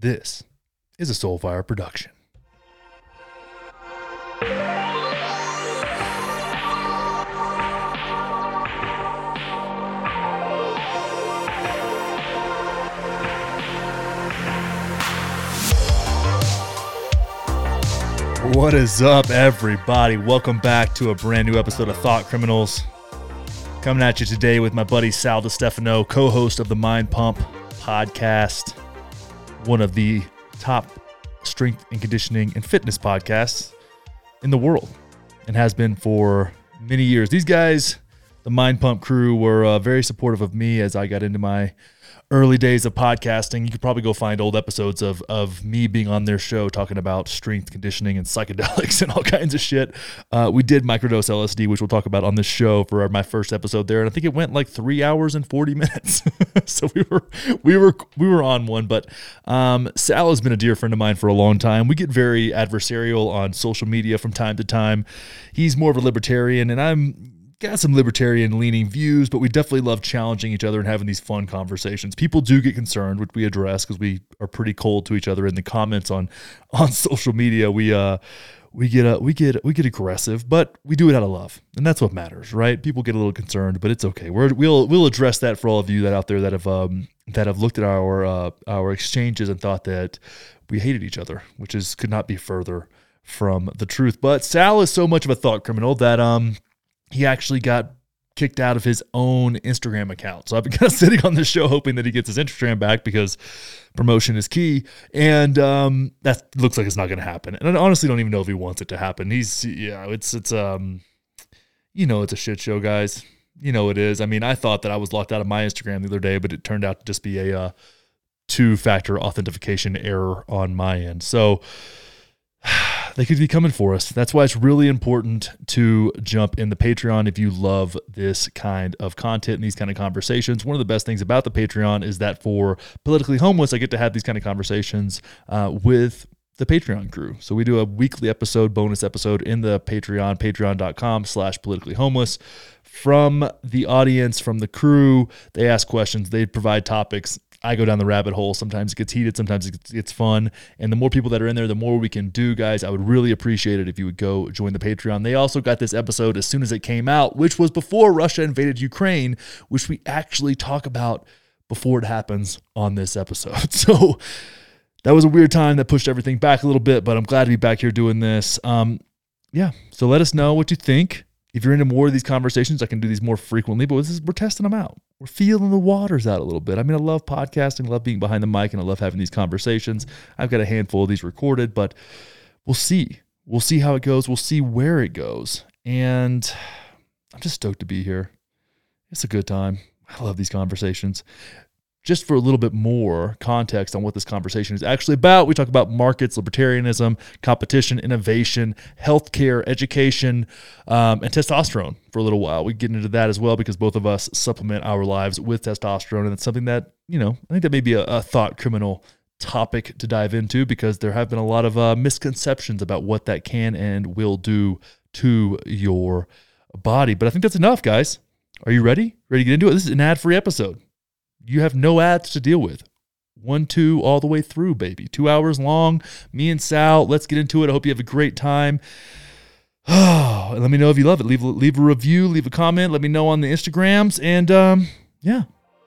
This is a Soulfire production. What is up, everybody? Welcome back to a brand new episode of Thought Criminals. Coming at you today with my buddy Sal DiStefano, co host of the Mind Pump podcast, one of the top strength and conditioning and fitness podcasts in the world, and has been for many years. These guys, the Mind Pump crew, were uh, very supportive of me as I got into my early days of podcasting. You could probably go find old episodes of of me being on their show talking about strength conditioning and psychedelics and all kinds of shit. Uh, we did microdose LSD, which we'll talk about on this show for our, my first episode there, and I think it went like three hours and forty minutes. so we were we were we were on one. But um, Sal has been a dear friend of mine for a long time. We get very adversarial on social media from time to time. He's more of a libertarian, and I'm got some libertarian leaning views, but we definitely love challenging each other and having these fun conversations. People do get concerned, which we address because we are pretty cold to each other in the comments on on social media. We uh we get uh, we get we get aggressive, but we do it out of love, and that's what matters, right? People get a little concerned, but it's okay. We're, we'll we'll address that for all of you that out there that have um, that have looked at our uh, our exchanges and thought that we hated each other, which is could not be further from the truth. But Sal is so much of a thought criminal that um he actually got kicked out of his own Instagram account. So I've been kind of sitting on this show hoping that he gets his Instagram back because promotion is key. And um, that looks like it's not going to happen. And I honestly don't even know if he wants it to happen. He's, yeah, it's, it's, um, you know, it's a shit show, guys. You know, it is. I mean, I thought that I was locked out of my Instagram the other day, but it turned out to just be a uh, two factor authentication error on my end. So, they could be coming for us. That's why it's really important to jump in the Patreon if you love this kind of content and these kind of conversations. One of the best things about the Patreon is that for politically homeless, I get to have these kind of conversations uh, with the Patreon crew. So we do a weekly episode, bonus episode in the Patreon, patreon.com slash politically homeless. From the audience, from the crew, they ask questions, they provide topics I go down the rabbit hole. Sometimes it gets heated, sometimes it gets, it's fun. And the more people that are in there, the more we can do, guys. I would really appreciate it if you would go join the Patreon. They also got this episode as soon as it came out, which was before Russia invaded Ukraine, which we actually talk about before it happens on this episode. So that was a weird time that pushed everything back a little bit, but I'm glad to be back here doing this. Um, yeah, so let us know what you think if you're into more of these conversations, I can do these more frequently, but this is, we're testing them out. We're feeling the waters out a little bit. I mean, I love podcasting, I love being behind the mic, and I love having these conversations. I've got a handful of these recorded, but we'll see. We'll see how it goes. We'll see where it goes. And I'm just stoked to be here. It's a good time. I love these conversations just for a little bit more context on what this conversation is actually about, we talk about markets, libertarianism, competition, innovation, healthcare, education, um, and testosterone for a little while. We get into that as well because both of us supplement our lives with testosterone. And it's something that, you know, I think that may be a, a thought criminal topic to dive into because there have been a lot of uh, misconceptions about what that can and will do to your body. But I think that's enough, guys. Are you ready? Ready to get into it? This is an ad free episode you have no ads to deal with. One, two, all the way through, baby. Two hours long. Me and Sal, let's get into it. I hope you have a great time. Oh, let me know if you love it. Leave, leave a review, leave a comment. Let me know on the Instagrams. And um, yeah,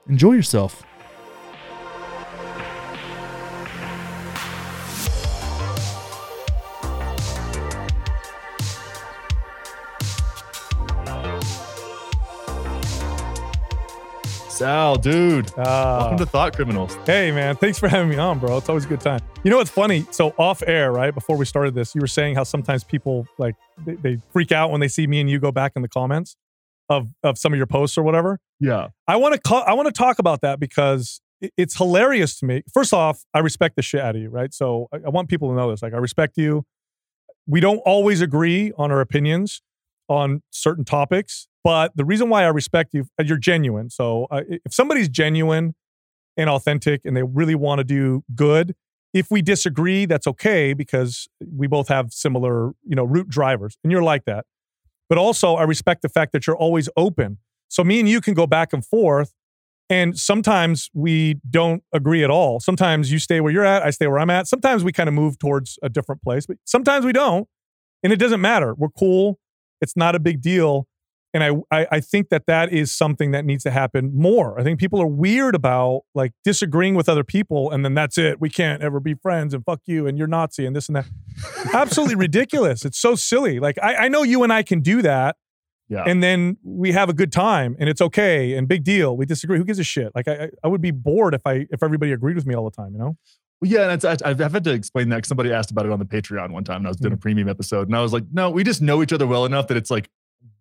enjoy yourself. Sal, dude. Uh, Welcome to Thought Criminals. Hey, man. Thanks for having me on, bro. It's always a good time. You know what's funny? So off air, right before we started this, you were saying how sometimes people like they, they freak out when they see me and you go back in the comments of of some of your posts or whatever. Yeah. I want to call, I want to talk about that because it's hilarious to me. First off, I respect the shit out of you, right? So I, I want people to know this. Like, I respect you. We don't always agree on our opinions on certain topics but the reason why I respect you, you're genuine. So uh, if somebody's genuine and authentic and they really want to do good, if we disagree, that's okay because we both have similar, you know, root drivers, and you're like that. But also, I respect the fact that you're always open. So me and you can go back and forth, And sometimes we don't agree at all. Sometimes you stay where you're at, I stay where I'm at. Sometimes we kind of move towards a different place, but sometimes we don't. And it doesn't matter. We're cool. It's not a big deal. And I, I, I think that that is something that needs to happen more. I think people are weird about like disagreeing with other people, and then that's it. We can't ever be friends, and fuck you, and you're Nazi, and this and that. Absolutely ridiculous. It's so silly. Like I, I know you and I can do that, Yeah. and then we have a good time and it's okay and big deal. We disagree. Who gives a shit? Like I, I would be bored if I if everybody agreed with me all the time. You know? Yeah, and I- I've had to explain that. somebody asked about it on the Patreon one time, and I was doing mm-hmm. a premium episode, and I was like, no, we just know each other well enough that it's like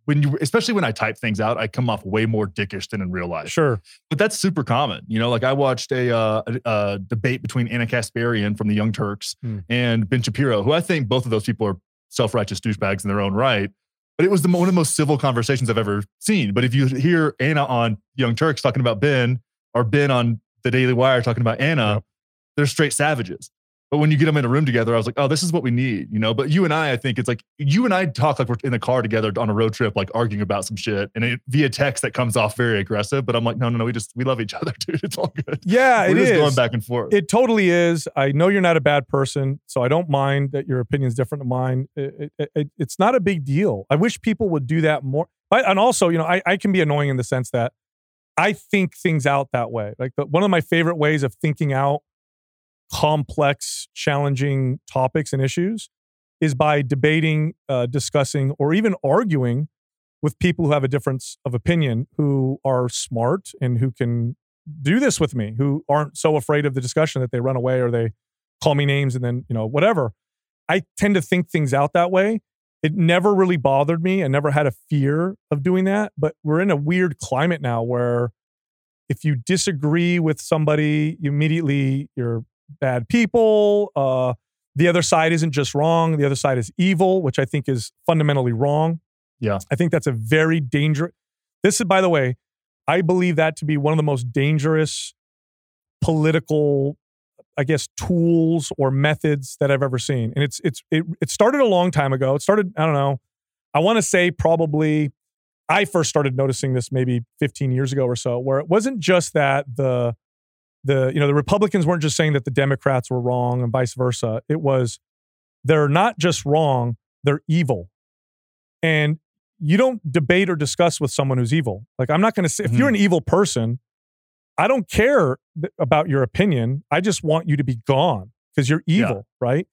when you, especially when I type things out, I come off way more dickish than in real life. Sure. But that's super common. You know, like I watched a, uh, a, a debate between Ana Kasparian from the Young Turks Hmm. and Ben Shapiro, who I think both of those people are self righteous douchebags in their own right. But it was the, one of the most civil conversations I've ever seen. But if you hear Ana on Young Turks talking about Ben, or Ben on the Daily Wire talking about Anna, Yep. they're straight savages. But when you get them in a room together, I was like, oh, this is what we need, you know. But you and I, I think it's like you and I talk like we're in the car together on a road trip, like arguing about some shit, and it, via text that comes off very aggressive. But I'm like, no, no, no, we just we love each other, dude. It's all good. Yeah, We're it just is. going back and forth. It totally is. I know you're not a bad person, so I don't mind that your opinion's different to mine. It, it, it- it's not a big deal. I wish people would do that more. But, and also, you know, I, I can be annoying in the sense that I think things out that way. Like the, one of my favorite ways of thinking out complex, challenging topics and issues is by debating, uh, discussing, or even arguing with people who have a difference of opinion, who are smart and who can do this with me, who aren't so afraid of the discussion that they run away or they call me names and then, you know, whatever. I tend to think things out that way. It never really bothered me. I never had a fear of doing that. But we're in a weird climate now where if you disagree with somebody, you immediately you're bad people. Uh, the other side isn't just wrong; the other side is evil, which I think is fundamentally wrong. Yeah. I think that's a very dangerous. This is, by the way, I believe that to be one of the most dangerous political, I guess, tools or methods that I've ever seen. And it's it's it, it started a long time ago. It started, I don't know, I want to say probably I first started noticing this maybe 15 years ago or so, where it wasn't just that the the you know the Republicans weren't just saying that the Democrats were wrong and vice versa. It was they're not just wrong, they're evil. And you don't debate or discuss with someone who's evil. Like I'm not going to say if you're an mm-hmm. evil person, I don't care th- about your opinion. I just want you to be gone because you're Yeah. evil, right?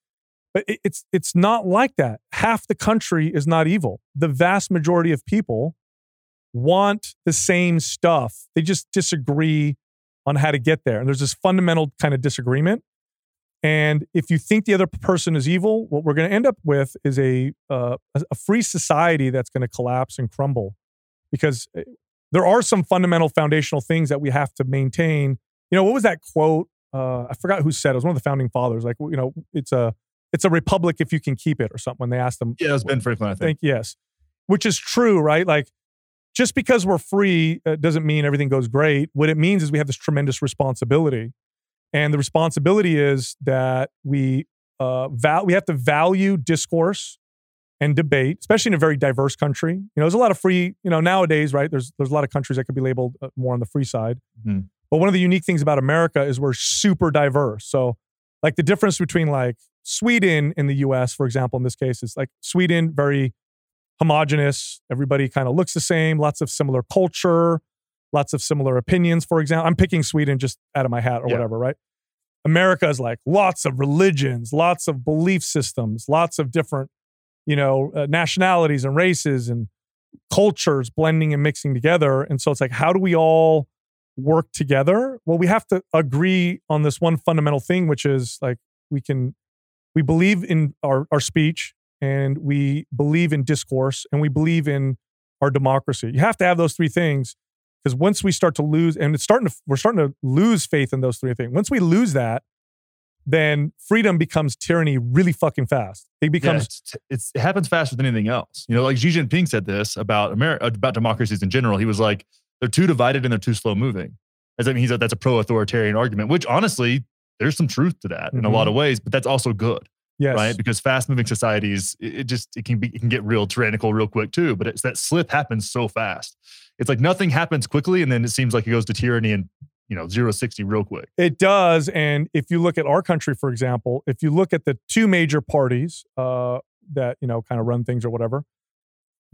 But it, it's it's not like that. Half the country is not evil. The vast majority of people want the same stuff. They just disagree on how to get there. And there's this fundamental kind of disagreement. And if you think the other person is evil, what we're going to end up with is a uh, a free society that's going to collapse and crumble, because uh, there are some fundamental foundational things that we have to maintain. You know, what was that quote? Uh, I forgot who said it. It was one of the founding fathers. Like, you know, it's a it's a republic if you can keep it, or something. When they asked them, yeah, it was Ben Franklin, I think. think yes, which is true, right? Like, just because we're free uh, doesn't mean everything goes great. What it means is we have this tremendous responsibility, and the responsibility is that we uh, val- we have to value discourse and debate, especially in a very diverse country. You know, there's a lot of free. You know, nowadays, right? There's there's a lot of countries that could be labeled uh, more on the free side. Mhm. But one of the unique things about America is we're super diverse. So, like the difference between like Sweden and the U.S., for example, in this case, is like Sweden very homogenous. Everybody kind of looks the same. Lots of similar culture, lots of similar opinions. For example, I'm picking Sweden just out of my hat or Yeah. whatever, right? America is like lots of religions, lots of belief systems, lots of different, you know, uh, nationalities and races and cultures blending and mixing together. And so it's like, how do we all work together? Well, we have to agree on this one fundamental thing, which is like we can, we believe in our, our speech and we believe in discourse and we believe in our democracy. You have to have those three things because once we start to lose, and it's starting to, we're starting to lose faith in those three things. Once we lose that, then freedom becomes tyranny really fucking fast. It Yeah, becomes it's, it's, it happens faster than anything else. You know, like Xi Jinping said this about America, uh, about democracies in general. He was like, they're too divided and they're too slow moving. As I mean, he's like, that's a pro-authoritarian argument, which honestly, there's some truth to that in a lot mm-hmm. of ways, but that's also good, yes, right? Because fast-moving societies, it, it just it can be it can get real tyrannical real quick too. But it's that slip happens so fast, it's like nothing happens quickly, and then it seems like it goes to tyranny and you know zero sixty real quick. It does, and if you look at our country, for example, if you look at the two major parties uh, that you know kind of run things or whatever,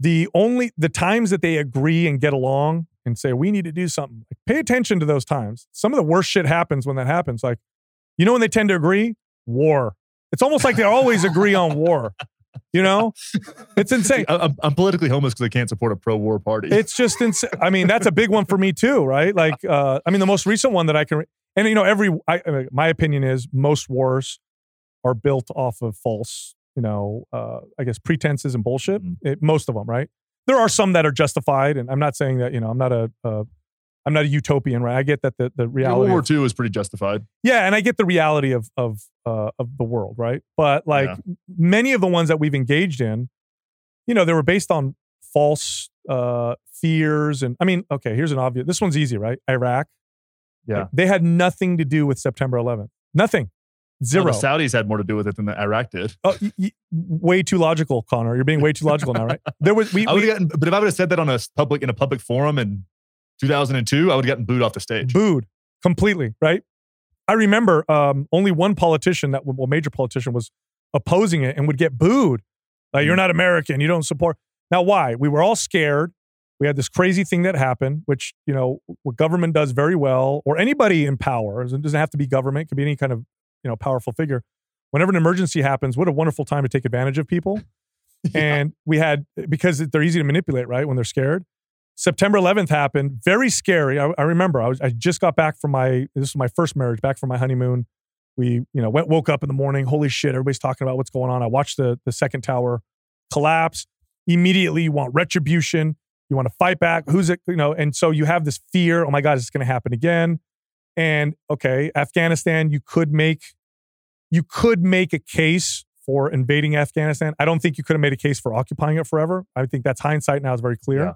the only the times that they agree and get along and say we need to do something, like, pay attention to those times. Some of the worst shit happens when that happens. Like, you know, when they tend to agree, war. It's almost like they always agree on war. You know, it's insane. I'm, I'm politically homeless because I can't support a pro-war party. It's just insane. I mean, that's a big one for me too, right? Like, uh, I mean, the most recent one that I can, and you know, every I, my opinion is most wars are built off of false, you know, uh, I guess pretenses and bullshit. Mm-hmm. It, most of them, right? There are some that are justified, and I'm not saying that you know I'm not a, a I'm not a utopian, right? I get that the, the reality. World War II is pretty justified. Yeah, and I get the reality of of uh, of the world, right? But like yeah. many of the ones that we've engaged in, you know, they were based on false uh, fears, and I mean, okay, here's an obvious. This one's easy, right? Iraq. Yeah, like, they had nothing to do with September 11th. Nothing. Zero. the Saudis had more to do with it than the Iraq did. Oh, y- y- way too logical, Connor. You're being way too logical now, right? There was we. Would gotten, but if I would have said that on a public in a public forum and 2002, I would have gotten booed off the stage. Booed completely, right? I remember um, only one politician that, well, major politician was opposing it and would get booed. Like, you're mm. not American. You don't support. Now, why? We were all scared. We had this crazy thing that happened, which, you know, what government does very well, or anybody in power, it doesn't have to be government, it could be any kind of, you know, powerful figure. Whenever an emergency happens, what a wonderful time to take advantage of people. yeah. And we had, because they're easy to manipulate, right? When they're scared. September 11th happened. Very scary. I, I remember I was I just got back from my this was my first marriage, back from my honeymoon. We you know went woke up in the morning. Holy shit! Everybody's talking about what's going on. I watched the the second tower collapse. Immediately, you want retribution. You want to fight back. Who's it? You know, and so you have this fear. Oh my God, is this going to happen again? And okay, Afghanistan. You could make you could make a case for invading Afghanistan. I don't think you could have made a case for occupying it forever. I think that's hindsight now is very clear. Yeah.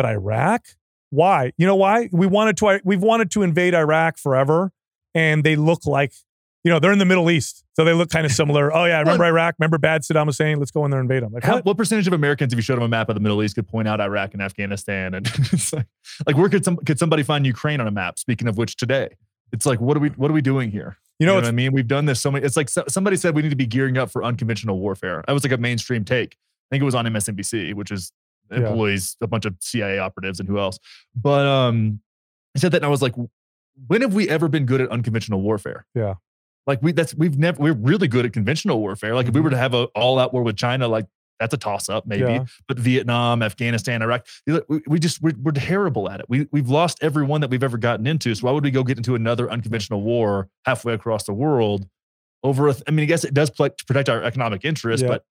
But Iraq? Why? You know why? We wanted to we've wanted to invade Iraq forever and they look like you know, they're in the Middle East, so they look kind of similar. Oh yeah, remember Iraq? Remember bad Saddam Hussein? Let's go in there and invade them. Like, what? what? percentage of Americans, if you showed them a map of the Middle East, could point out Iraq and Afghanistan? And like, like, where could some could somebody find Ukraine on a map? Speaking of which, today, it's like, what are we what are we doing here? You know, you know what I mean? We've done this so many. It's like so, somebody said we need to be gearing up for unconventional warfare. That was like a mainstream take. I think it was on MSNBC, which is employees, yeah. a bunch of CIA operatives, and who else. But um, I said that, and I was like, when have we ever been good at unconventional warfare? Yeah. Like we that's we've never we're really good at conventional warfare. Like mm-hmm. if we were mm-hmm. to have a all out war with China, like that's a toss up maybe. Yeah. But Vietnam, Afghanistan, Iraq, we, we just we're, we're, terrible at it. We we've lost every one that we've ever gotten into. So why would we go get into another unconventional war halfway across the world over? A, I mean, I guess it does protect our economic interests, yeah. but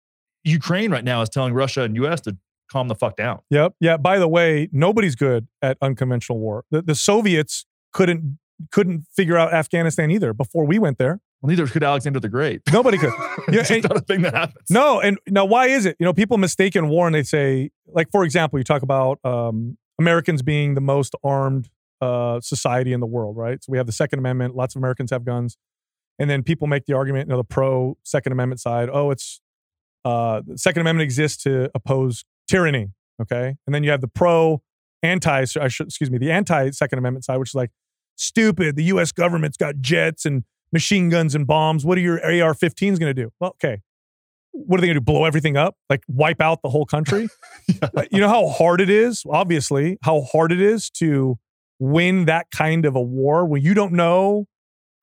Ukraine right now is telling Russia and U.S. to calm the fuck down. Yep. Yeah. By the way, nobody's good at unconventional war. The, the Soviets couldn't couldn't figure out Afghanistan either before we went there. Well, neither could Alexander the Great. Nobody could. yeah, it's not a thing that happens. No, and now why is it? You know, people mistake in war and they say, like, for example, you talk about um, Americans being the most armed uh, society in the world, right? So we have the Second Amendment. Lots of Americans have guns, and then people make the argument, you know, the pro Second Amendment side. Oh, it's uh, the Second Amendment exists to oppose tyranny. Okay. And then you have the pro anti, excuse me, the anti Second Amendment side, which is like, stupid. The US government's got jets and machine guns and bombs. What are your AR 15s going to do? Well, okay. What are they going to do? Blow everything up? Like wipe out the whole country? yeah. You know how hard it is, obviously, how hard it is to win that kind of a war when you don't know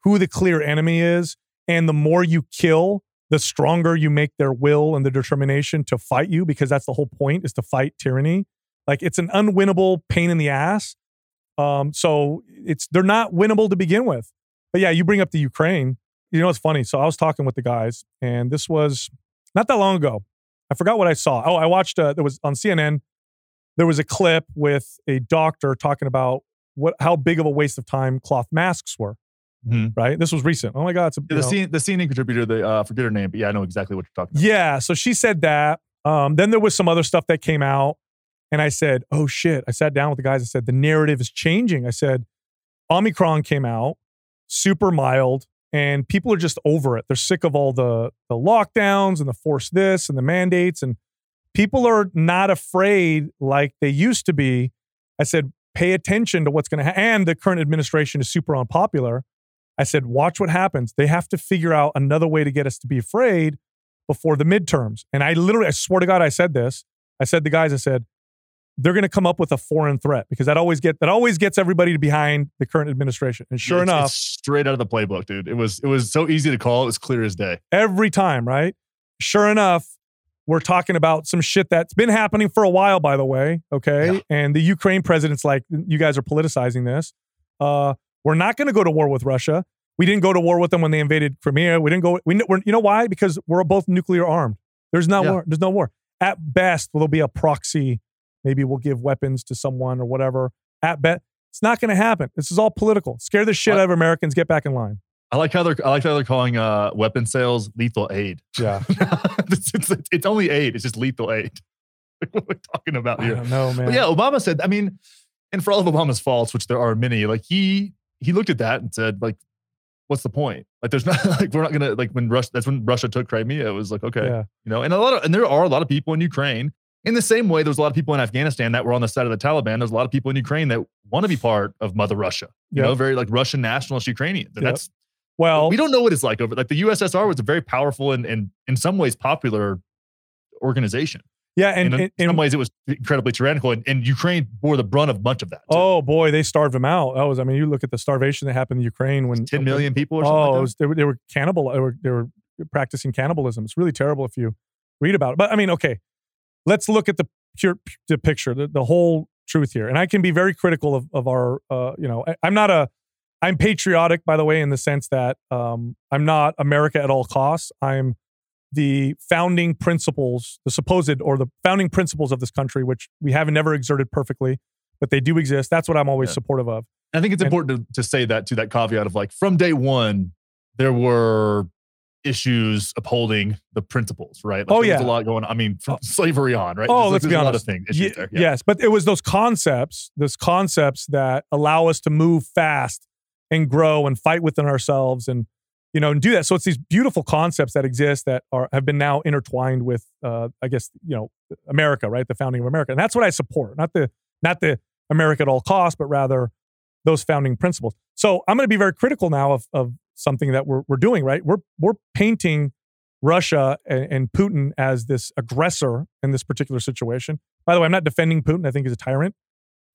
who the clear enemy is. And the more you kill, the stronger you make their will and the determination to fight you because that's the whole point is to fight tyranny. Like it's an unwinnable pain in the ass. Um so it's they're not winnable to begin with. But yeah you bring up the ukraine. You know it's funny. So i was talking with the guys and this was not that long ago. I forgot what i saw. Oh i watched uh, there was on cnn there was a clip with a doctor talking about what how big of a waste of time cloth masks were Mm-hmm. Right. This was recent. Oh my God. It's a, yeah, the, scene, the CNN contributor, the uh, forget her name, but yeah, I know exactly what you're talking about. Yeah. So she said that. Um, then there was some other stuff that came out. And I said, oh shit. I sat down with the guys and said, the narrative is changing. I said, Omicron came out, super mild, and people are just over it. They're sick of all the, the lockdowns and the force this and the mandates. And people are not afraid like they used to be I said, pay attention to what's going to happen. And the current administration is super unpopular. I said, watch what happens. They have to figure out another way to get us to be afraid before the midterms. And I literally, I swear to God, I said this. I said the guys, I said, they're going to come up with a foreign threat because that always get that always gets everybody behind the current administration. And sure It's- enough, it's straight out of the playbook, dude. It was it was so easy to call. It was clear as day. every time, right? Sure enough, we're talking about some shit that's been happening for a while, by the way. Okay. Yeah. And the Ukraine president's like, you guys are politicizing this. Uh, we're not going to go to war with Russia. We didn't go to war with them when they invaded Crimea. We didn't go. We, we're, you know why? Because we're both nuclear armed. There's not Yeah. war. There's no war. At best, there'll be a proxy. Maybe we'll give weapons to someone or whatever. At best, it's not going to happen. This is all political. Scare the shit out of Americans. Get back in line. I like how they're I like how they're calling uh weapon sales lethal aid. Yeah. it's, it's, it's only aid. It's just lethal aid. what we're talking about here. don't man. But yeah, Obama said. I mean, and for all of Obama's faults, which there are many, like he he looked at that and said, like, what's the point? Like, there's not like we're not gonna like when Russia. That's when Russia took Crimea. It was like okay, Yeah. you know, and a lot of and there are a lot of people in Ukraine. In the same way, there's a lot of people in Afghanistan that were on the side of the Taliban. There's a lot of people in Ukraine that want to be part of Mother Russia. You Yeah. know, very like Russian nationalist Ukrainians. And Yep. that's Well, we don't know what it's like over. Like the USSR was a very powerful and and in some ways popular organization. Yeah, and, in and, and- some ways, it was incredibly tyrannical, and, and Ukraine bore the brunt of much of that. too. oh boy, they starved them out. That was, I mean, you look at the starvation that happened in Ukraine when 10 million people or something Oh, like was, they, were, they were cannibal. They were they were practicing cannibalism. It's really terrible if you read about it. But I mean, okay, let's look at the pure the picture, the, the whole truth here. And I can be very critical of of our, uh, you know, I, I'm not a, I'm patriotic by the way, in the sense that um, I'm not America at all costs. I'm the founding principles, the supposed or the founding principles of this country, which we have never exerted perfectly, but they do exist. That's what I'm always Yeah. supportive of. I think it's and- important to, to say that to that caveat of like from day one, there were issues upholding the principles, right? Like, Oh, yeah. a lot going on. I mean, from Oh. slavery on, right? Oh, There's, let's there's be a lot of things, issues Ye- there. Yeah. Yes, but it was those concepts, those concepts that allow us to move fast and grow and fight within ourselves and you know and do that. So it's these beautiful concepts that exist that are have been now intertwined with uh, I guess you know America, right? The founding of America, and that's what I support. Not the not the America at all costs, but rather those founding principles. So I'm going to be very critical now of of something that we're we're doing. Right, we're we're painting Russia and, and Putin as this aggressor in this particular situation. By the way, I'm not defending Putin. I think he's a tyrant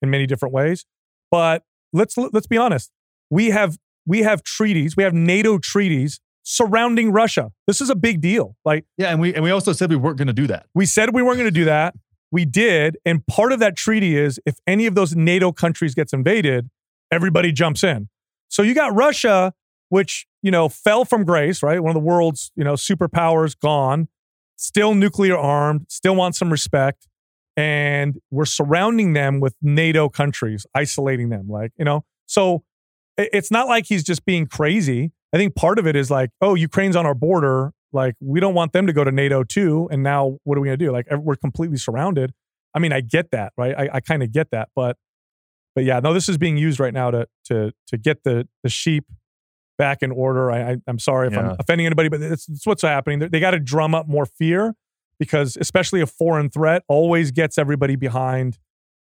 in many different ways. But let's let's be honest. We have we have treaties. We have NATO treaties surrounding Russia. This is a big deal. Like Yeah, and we and we also said we weren't going to do that. we said we weren't going to do that. We did, and part of that treaty is if any of those NATO countries gets invaded, everybody jumps in. So you got Russia, which you know fell from grace, right? One of the world's you know superpowers gone, still nuclear armed, still wants some respect, and we're surrounding them with NATO countries, isolating them, like you know. So it's not like he's just being crazy. I think part of it is like, oh, Ukraine's on our border. Like, we don't want them to go to NATO too. And now what are we going to do? Like, we're completely surrounded. I mean, I get that, right? I, I kind of get that. But, but yeah, no, this is being used right now to, to, to get the, the sheep back in order. I, I I'm sorry if Yeah. I'm offending anybody, but it's, it's what's happening. They, they got to drum up more fear because, especially a foreign threat, always gets everybody behind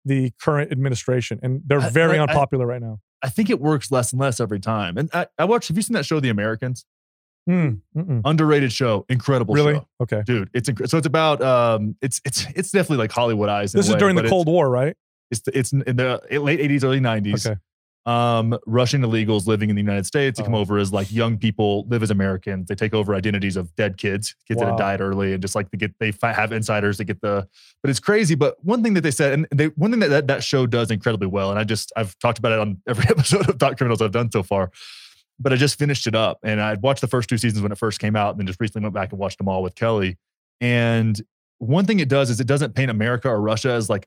the current administration. And they're very I- I- unpopular right now. I think it works less and less every time. And I, I watched. Have you seen that show, The Americans? Mm-mm. Underrated show, incredible Really? show, Okay. dude. It's inc- so it's about um, it's it's it's definitely like Hollywood eyes. This is way, during the Cold War, right? It's it's in the late '80s, early '90s. Okay. Um, Russian illegals living in the United States. Come Oh. over as like young people, live as Americans. They take over identities of dead kids, kids that have died early, and just like they get they have insiders to get the. But it's crazy. But one thing that they said, and they one thing that, that that show does incredibly well, and I just I've talked about it on every episode of Thought Criminals I've done so far. But I just finished it up, and I'd watched the first two seasons when it first came out, and then just recently went back and watched them all with Kelly. And one thing it does is it doesn't paint America or Russia as like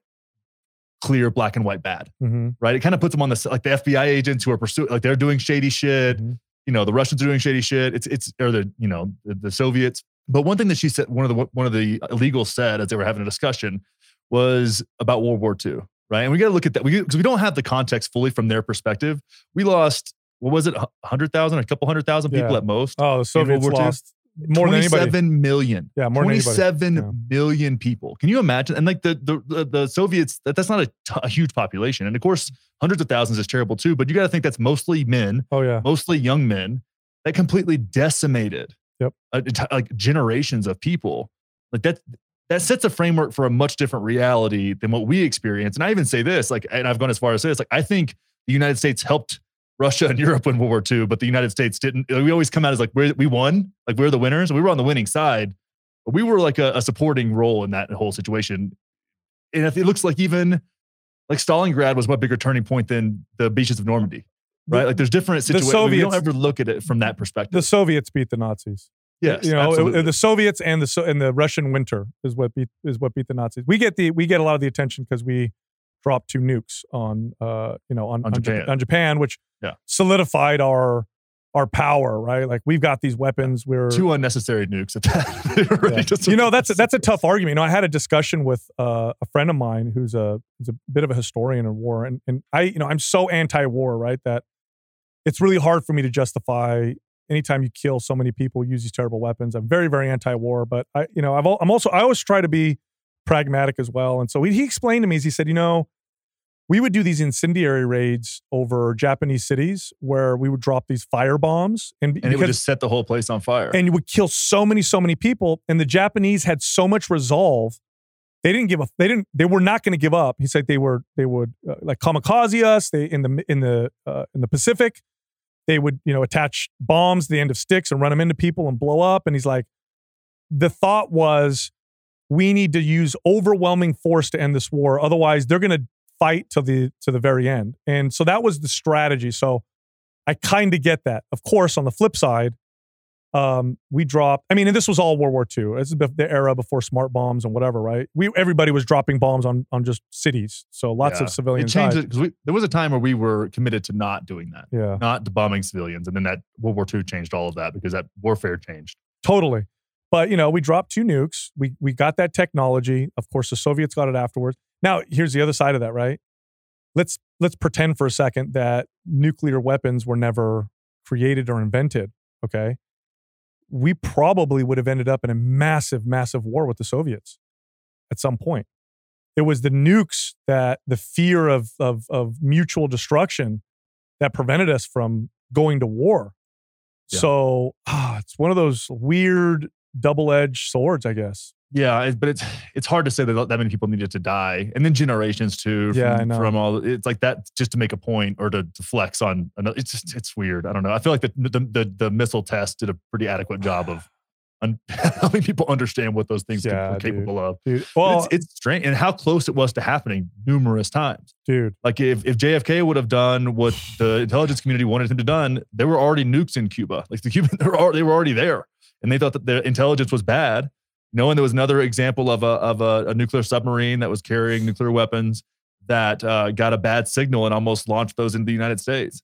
clear black and white bad Mm-hmm. right? It kind of puts them on the like the FBI agents who are pursuing like they're doing shady shit. Mhm. You know, the Russians are doing shady shit. It's it's or the you know the, the Soviets. But one thing that she said, one of the one of the illegals said as they were having a discussion was about World War II, right? And we got to look at that because we don't have the context fully from their perspective. We lost what was it, a hundred thousand, a couple hundred thousand people Yeah. at most. Oh, the Soviets lost more than anybody. 27 million. Yeah, more than anybody. 27 Yeah. million people. Can you imagine? And like the the the, Soviets, that, that's not a, t- a huge population. And of course, hundreds of thousands is terrible too. But you got to think that's mostly men, Oh yeah. mostly young men, that completely decimated. Yep. uh, enti- like generations of people. Like that. That sets a framework for a much different reality than what we experience. And I even say this, like, and I've gone as far as this, like, I think the United States helped Russia and Europe win World War II, but the United States didn't. We always come out as like we're, we won, like we're the winners. We were on the winning side, but we were like a, a supporting role in that whole situation. And it looks like even like Stalingrad was a much bigger turning point than the beaches of Normandy, right? Like there's different the situations. We don't Soviets- ever look at it from that perspective. The Soviets beat the Nazis. yes, you know, the Soviets and the So- and the Russian winter is what beat is what beat the Nazis. We get the we get a lot of the attention because we dropped two nukes on uh you know on On on, Japan. Japan. on Japan, which Yeah. solidified our our power, right? Like we've got these weapons. We're Two unnecessary nukes at that. Really Yeah. just- you know that's a, that's a tough argument. You know, I had a discussion with uh, a friend of mine who's a who's a bit of a historian in war, and and I you know I'm so anti-war, right? That it's really hard for me to justify anytime you kill so many people, use these terrible weapons. I'm very very anti-war, but I you know I've I'm also I always try to be pragmatic as well. And so he, he explained to me, is he said, you know. We would do these incendiary raids over Japanese cities where we would drop these fire bombs, and, and it would just set the whole place on fire. and you would kill so many so many people and the japanese had so much resolve they didn't give a they didn't they were not going to give up. He said they were they would uh, like kamikaze us they in the in the uh, in the pacific they would you know attach bombs to the end of sticks and run them into people and blow up. And he's like the thought was we need to use overwhelming force to end this war. Otherwise they're going to fight to the to the very end and so that was the strategy so i kind of get that of course on the flip side um, we dropped. I mean, and this was all World War II. This is the era before smart bombs and whatever, right? We everybody was dropping bombs on on just cities, so lots Yeah. of it civilians changed died. it because there was a time where we were committed to not doing that, Yeah, not bombing civilians, and then that World War II changed all of that because that warfare changed. totally. But you know, we dropped two nukes. We we got that technology. Of course, the Soviets got it afterwards. Now, here's the other side of that, right? Let's let's pretend for a second that nuclear weapons were never created or invented. Okay, we probably would have ended up in a massive, massive war with the Soviets at some point. It was the nukes that the fear of of of mutual destruction that prevented us from going to war. Yeah. So ah, it's one of those weird double-edged swords, I guess. Yeah, but it's it's hard to say that that many people needed to die, and then generations too. From, Yeah, I know. From all it's like that just to make a point or to, to flex on another. It's just it's weird. I don't know. I feel like the the the, the missile test did a pretty adequate job of un- helping people understand what those things Yeah, are capable of. Dude, well, it's, it's strange and how close it was to happening numerous times. dude, Like if, if JFK would have done what the intelligence community wanted him to done, there were already nukes in Cuba. Like the Cuban, they were, they were already there, and they thought that the intelligence was bad. You know, and there was another example of a of a, a nuclear submarine that was carrying nuclear weapons that uh, got a bad signal and almost launched those into the United States.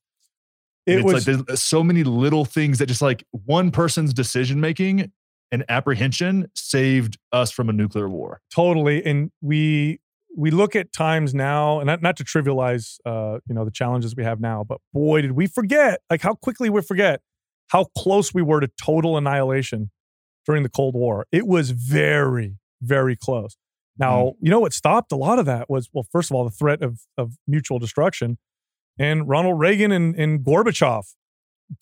It it's was like there's so many little things that just like one person's decision making and apprehension saved us from a nuclear war. totally and we we look at times now and not, not to trivialize uh you know the challenges we have now but boy did we forget like how quickly we forget how close we were to total annihilation during the cold war it was very very close now you know what stopped a lot of that was well first of all the threat of of mutual destruction and ronald reagan and, and gorbachev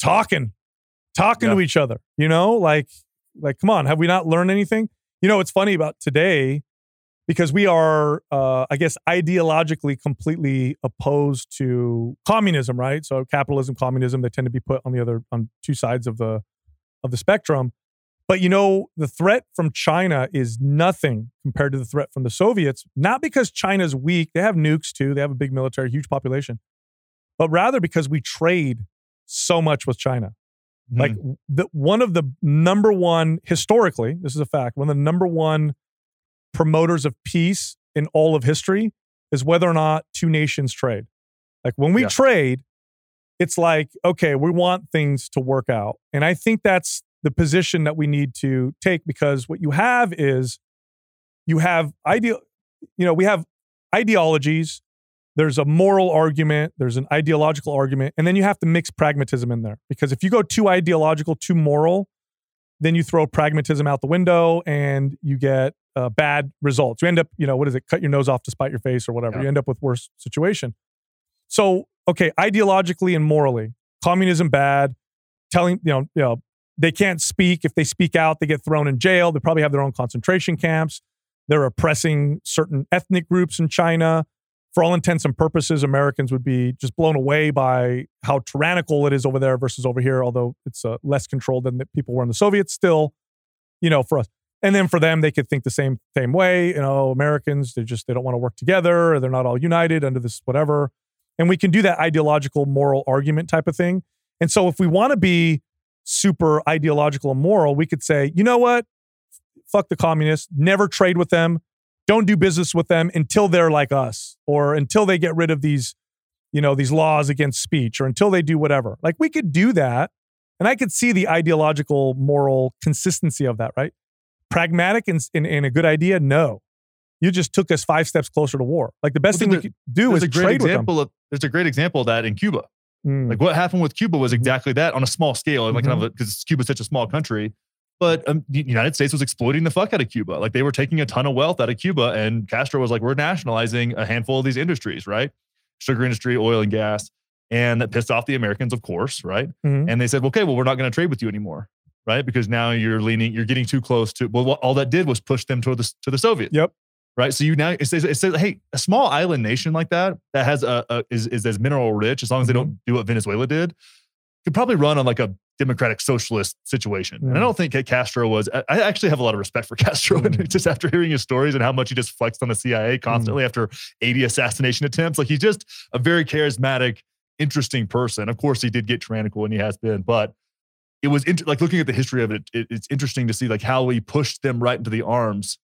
talking talking to each other you know like like come on have we not learned anything you know, it's funny about today because we are, uh, I guess, ideologically completely opposed to communism, right? So capitalism, communism, they tend to be put on the other on two sides of the of the spectrum. But you know, the threat from China is nothing compared to the threat from the Soviets. Not because China's weak; they have nukes too. They have a big military, huge population, but rather because we trade so much with China. Mm-hmm. Like the one of the number one historically, this is a fact. One of the number one promoters of peace in all of history is whether or not two nations trade. Like when we Yeah. trade, it's like okay, we want things to work out, and I think that's the position that we need to take because what you have is you have ideal, you know, we have ideologies. There's a moral argument, there's an ideological argument, and then you have to mix pragmatism in there. Because if you go too ideological, too moral, then you throw pragmatism out the window and you get uh, bad results. You end up, you know, what is it? Cut your nose off to spite your face or whatever. Yeah. You end up with worse situation. So, okay, ideologically and morally, communism bad. Telling you know, you know, they can't speak. If they speak out, they get thrown in jail. They probably have their own concentration camps. They're oppressing certain ethnic groups in China. For all intents and purposes, Americans would be just blown away by how tyrannical it is over there versus over here. Although it's uh, less controlled than the people were in the Soviets, still, you know, for us. And then for them, they could think the same same way. You know, Americans they just they don't want to work together. Or they're not all united under this whatever. And we can do that ideological moral argument type of thing. And so if we want to be super ideological and moral, we could say, you know what? Fuck the communists. Never trade with them. Don't do business with them until they're like us or until they get rid of these, you know, these laws against speech or until they do whatever. Like we could do that. And I could see the ideological moral consistency of that, right? Pragmatic and, and, and a good idea? No. You just took us five steps closer to war. Like the best Well, thing we could do is a great trade with them. of there's a great example of that in Cuba. Mm. Like what happened with Cuba was exactly that on a small scale, like kind of because Cuba's such a small country. But um, the United States was exploiting the fuck out of Cuba. Like they were taking a ton of wealth out of Cuba, and Castro was like, "We're nationalizing a handful of these industries, right? Sugar industry, oil and gas." And that pissed off the Americans, of course, right? Mhm. And they said, "Okay, well, we're not going to trade with you anymore, right? Because now you're leaning, you're getting too close to. Well, what, all that did was push them toward the to the Soviets. Yep. Right. So you now it says, it says, hey, a small island nation like that that has a, a is is as mineral rich as long as they don't do what Venezuela did, could probably run on like a democratic socialist situation. And I Mm. don't think Castro was. I- actually have a lot of respect for Castro, Mm. just after hearing his stories and how much he just flexed on the CIA constantly after 80 assassination attempts, like he's just a very charismatic, interesting person. Of course, he did get tyrannical, and he has been, but it was inter- like looking at the history of it, it. It's interesting to see like how he pushed them right into the arms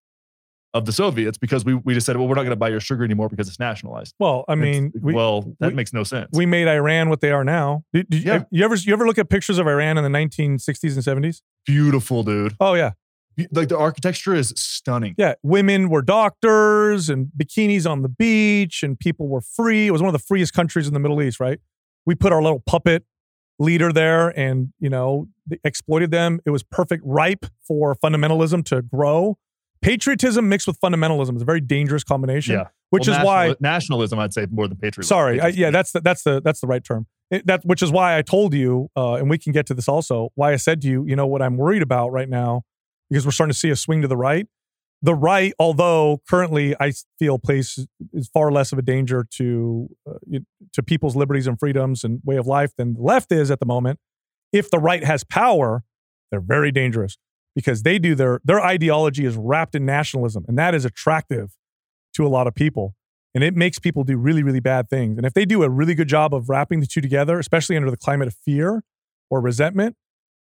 of the Soviets because we we just said, well, we're not going to buy your sugar anymore because it's nationalized. Well, I mean, we, well, that we- makes no sense. we made Iran what they are now. Did, did you- Yeah. you ever you ever look at pictures of Iran in the 1960s and 70s? Beautiful, dude. Oh yeah, Like the architecture is stunning. yeah. Women were doctors and bikinis on the beach, and people were free. It was one of the freest countries in the Middle East, right? We put our little puppet leader there, and you know exploited them. It was perfect, ripe for fundamentalism to grow. Patriotism mixed with fundamentalism is a very dangerous combination. Yeah. which Well, is why nationalism, I'd say more than patriotism. Sorry, I, yeah, that's the that's the that's the right term. It, that which is why I told you, uh, and we can get to this also. Why I said to you, you know, what I'm worried about right now, because we're starting to see a swing to the right. The right, although currently I feel place is far less of a danger to uh, to people's liberties and freedoms and way of life than the left is at the moment. If the right has power, they're very dangerous because they do their their ideology is wrapped in nationalism, and that is attractive to a lot of people and it makes people do really, really bad things. And if they do a really good job of wrapping the two together, especially under the climate of fear or resentment,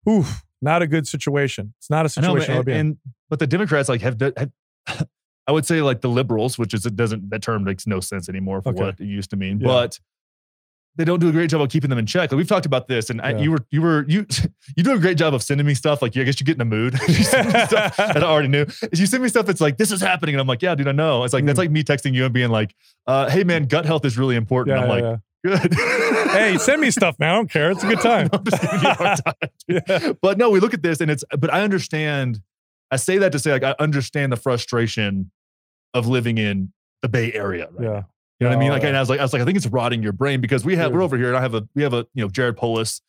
oof, not a good situation. It's not a situation I would and, and- but the Democrats like have, have I would say like the liberals, which is it doesn't that term makes no sense anymore for Okay. what it used to mean, Yeah. but they don't do a great job of keeping them in check. Like we've talked about this, and I, you were you were you you do a great job of sending me stuff. Like I guess you get in a mood. You send me stuff that I already knew. You send me stuff, that's like this is happening, and I'm like, yeah, dude, I know. It's like that's Mm. like me texting you and being like, uh, hey man, gut health is really important. Yeah, I'm yeah, like, yeah. good. Hey, send me stuff, man. I don't care. It's a good time. I'm just giving you a hard time. Yeah. But no, we look at this and it's, but I understand, I say that to say, like, I understand the frustration of living in the Bay Area right Yeah. now. You know what I mean? Oh, Like, and I was like, I was like, I think it's rotting your brain because we have, we're over here and I have a, we have a, you know, Jared Polis.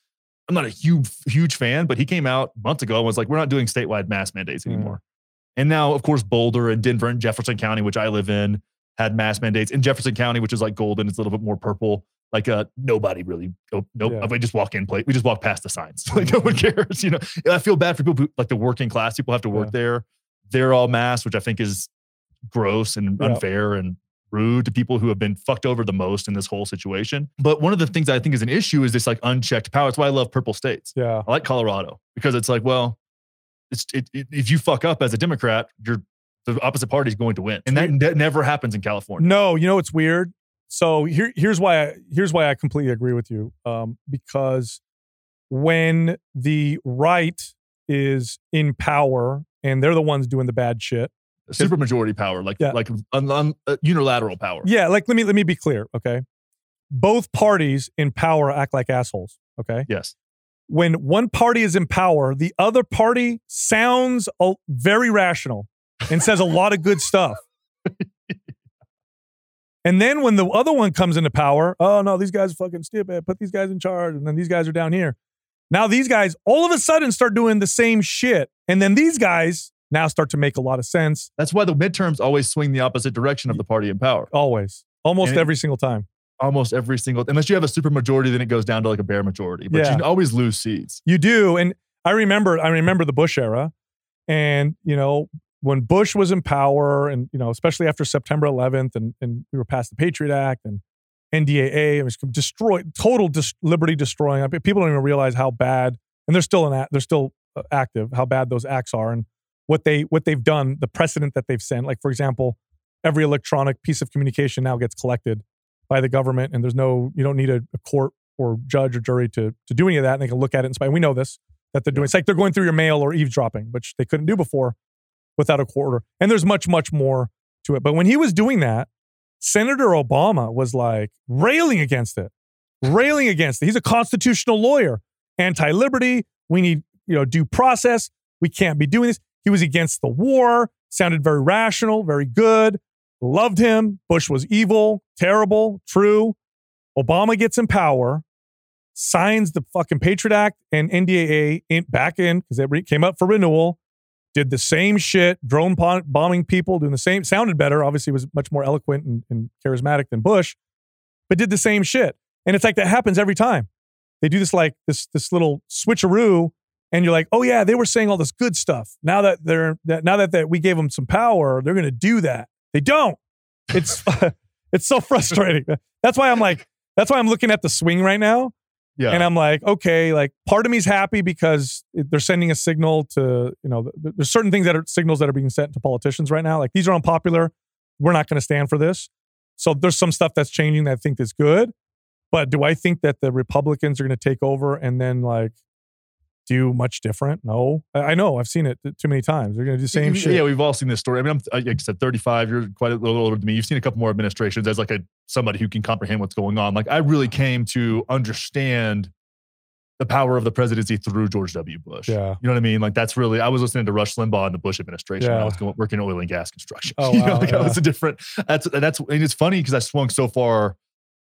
I'm not a huge, huge fan, but he came out months ago and was like, we're not doing statewide mask mandates Yeah. anymore. And now, of course, Boulder and Denver and Jefferson County, which I live in, had mask mandates. In Jefferson County, which is like golden, it's a little bit more purple. Like uh, nobody really. Oh, nope. Yeah. We just walk in, play. We just walk past the signs. Like no one cares. You know. I feel bad for people who like the working class people have to work Yeah. there. They're all masked, which I think is gross and Yeah. unfair and rude to people who have been fucked over the most in this whole situation. But one of the things I think is an issue is this like unchecked power. That's why I love purple states. Yeah. I like Colorado because it's like, well, it's it, it, if you fuck up as a Democrat, you're the opposite party is going to win, and that, that never happens in California. No, you know it's weird. So here, here's why. I, here's why I completely agree with you. Um, because when the right is in power and they're the ones doing the bad shit. Super majority power, like Yeah. like un, un- uh, unilateral power. Yeah, like let me let me be clear. Okay, both parties in power act like assholes. Okay, Yes. when one party is in power, the other party sounds uh, very rational and says a lot of good stuff. And then when the other one comes into power, oh no, these guys are fucking stupid. Put these guys in charge. And then these guys are down here. Now these guys all of a sudden start doing the same shit. And then these guys now start to make a lot of sense. That's why the midterms always swing the opposite direction of the party in power. Always. Almost And it- every single time. Almost every single, unless you have a super majority, then it goes down to like a bare majority. But Yeah. you always lose seats. You do. And I remember, I remember the Bush era. And, you know, when Bush was in power and, you know, especially after September 11th and, and we were passed the Patriot Act and NDAA, it was destroyed, total dis- liberty destroying. I mean, people don't even realize how bad, and they're still in, they're still uh, active, how bad those acts are and what they, what they've done, the precedent that they've sent. Like, for example, every electronic piece of communication now gets collected by the government and there's no, you don't need a, a court or judge or jury to, to do any of that. And they can look at it and spy. We know this that they're doing. It's like they're going through your mail or eavesdropping, which they couldn't do before without a court order. And there's much, much more to it. But when he was doing that, Senator Obama was like railing against it, railing against it. He's a constitutional lawyer, anti-liberty. We need, you know, due process. We can't be doing this. He was against the war, sounded very rational, very good, loved him. Bush was evil, terrible, true. Obama gets in power, signs the fucking Patriot Act and NDAA in, back in because it came up for renewal. Did the same shit, drone bombing people, doing the same. Sounded better. Obviously, was much more eloquent and, and charismatic than Bush, but did the same shit. And it's like that happens every time. They do this like this this little switcheroo, and you're like, oh yeah, they were saying all this good stuff. Now that they're that now that, that we gave them some power, they're going to do that. They don't. It's it's so frustrating. That's why I'm like, that's why I'm looking at the swing right now. Yeah. And I'm like, okay, like part of me's happy because they're sending a signal to, you know, there's certain things that are signals that are being sent to politicians right now. Like these are unpopular. We're not going to stand for this. So there's some stuff that's changing that I think is good. But do I think that the Republicans are going to take over and then like do much different? No. I, know. I've seen it too many times. They're going to do the same yeah, shit. Yeah, we've all seen this story. I mean, I'm uh, like I said, 35. You're quite a little older than me. You've seen a couple more administrations as like a somebody who can comprehend what's going on. Like I really came to understand the power of the presidency through George W. Bush. Yeah. You know what I mean? Like that's really. I was listening to Rush Limbaugh in the Bush administration. Yeah. I was going, working in oil and gas construction. Oh, you know, like yeah. was a different. That's that's and it's funny because I swung so far.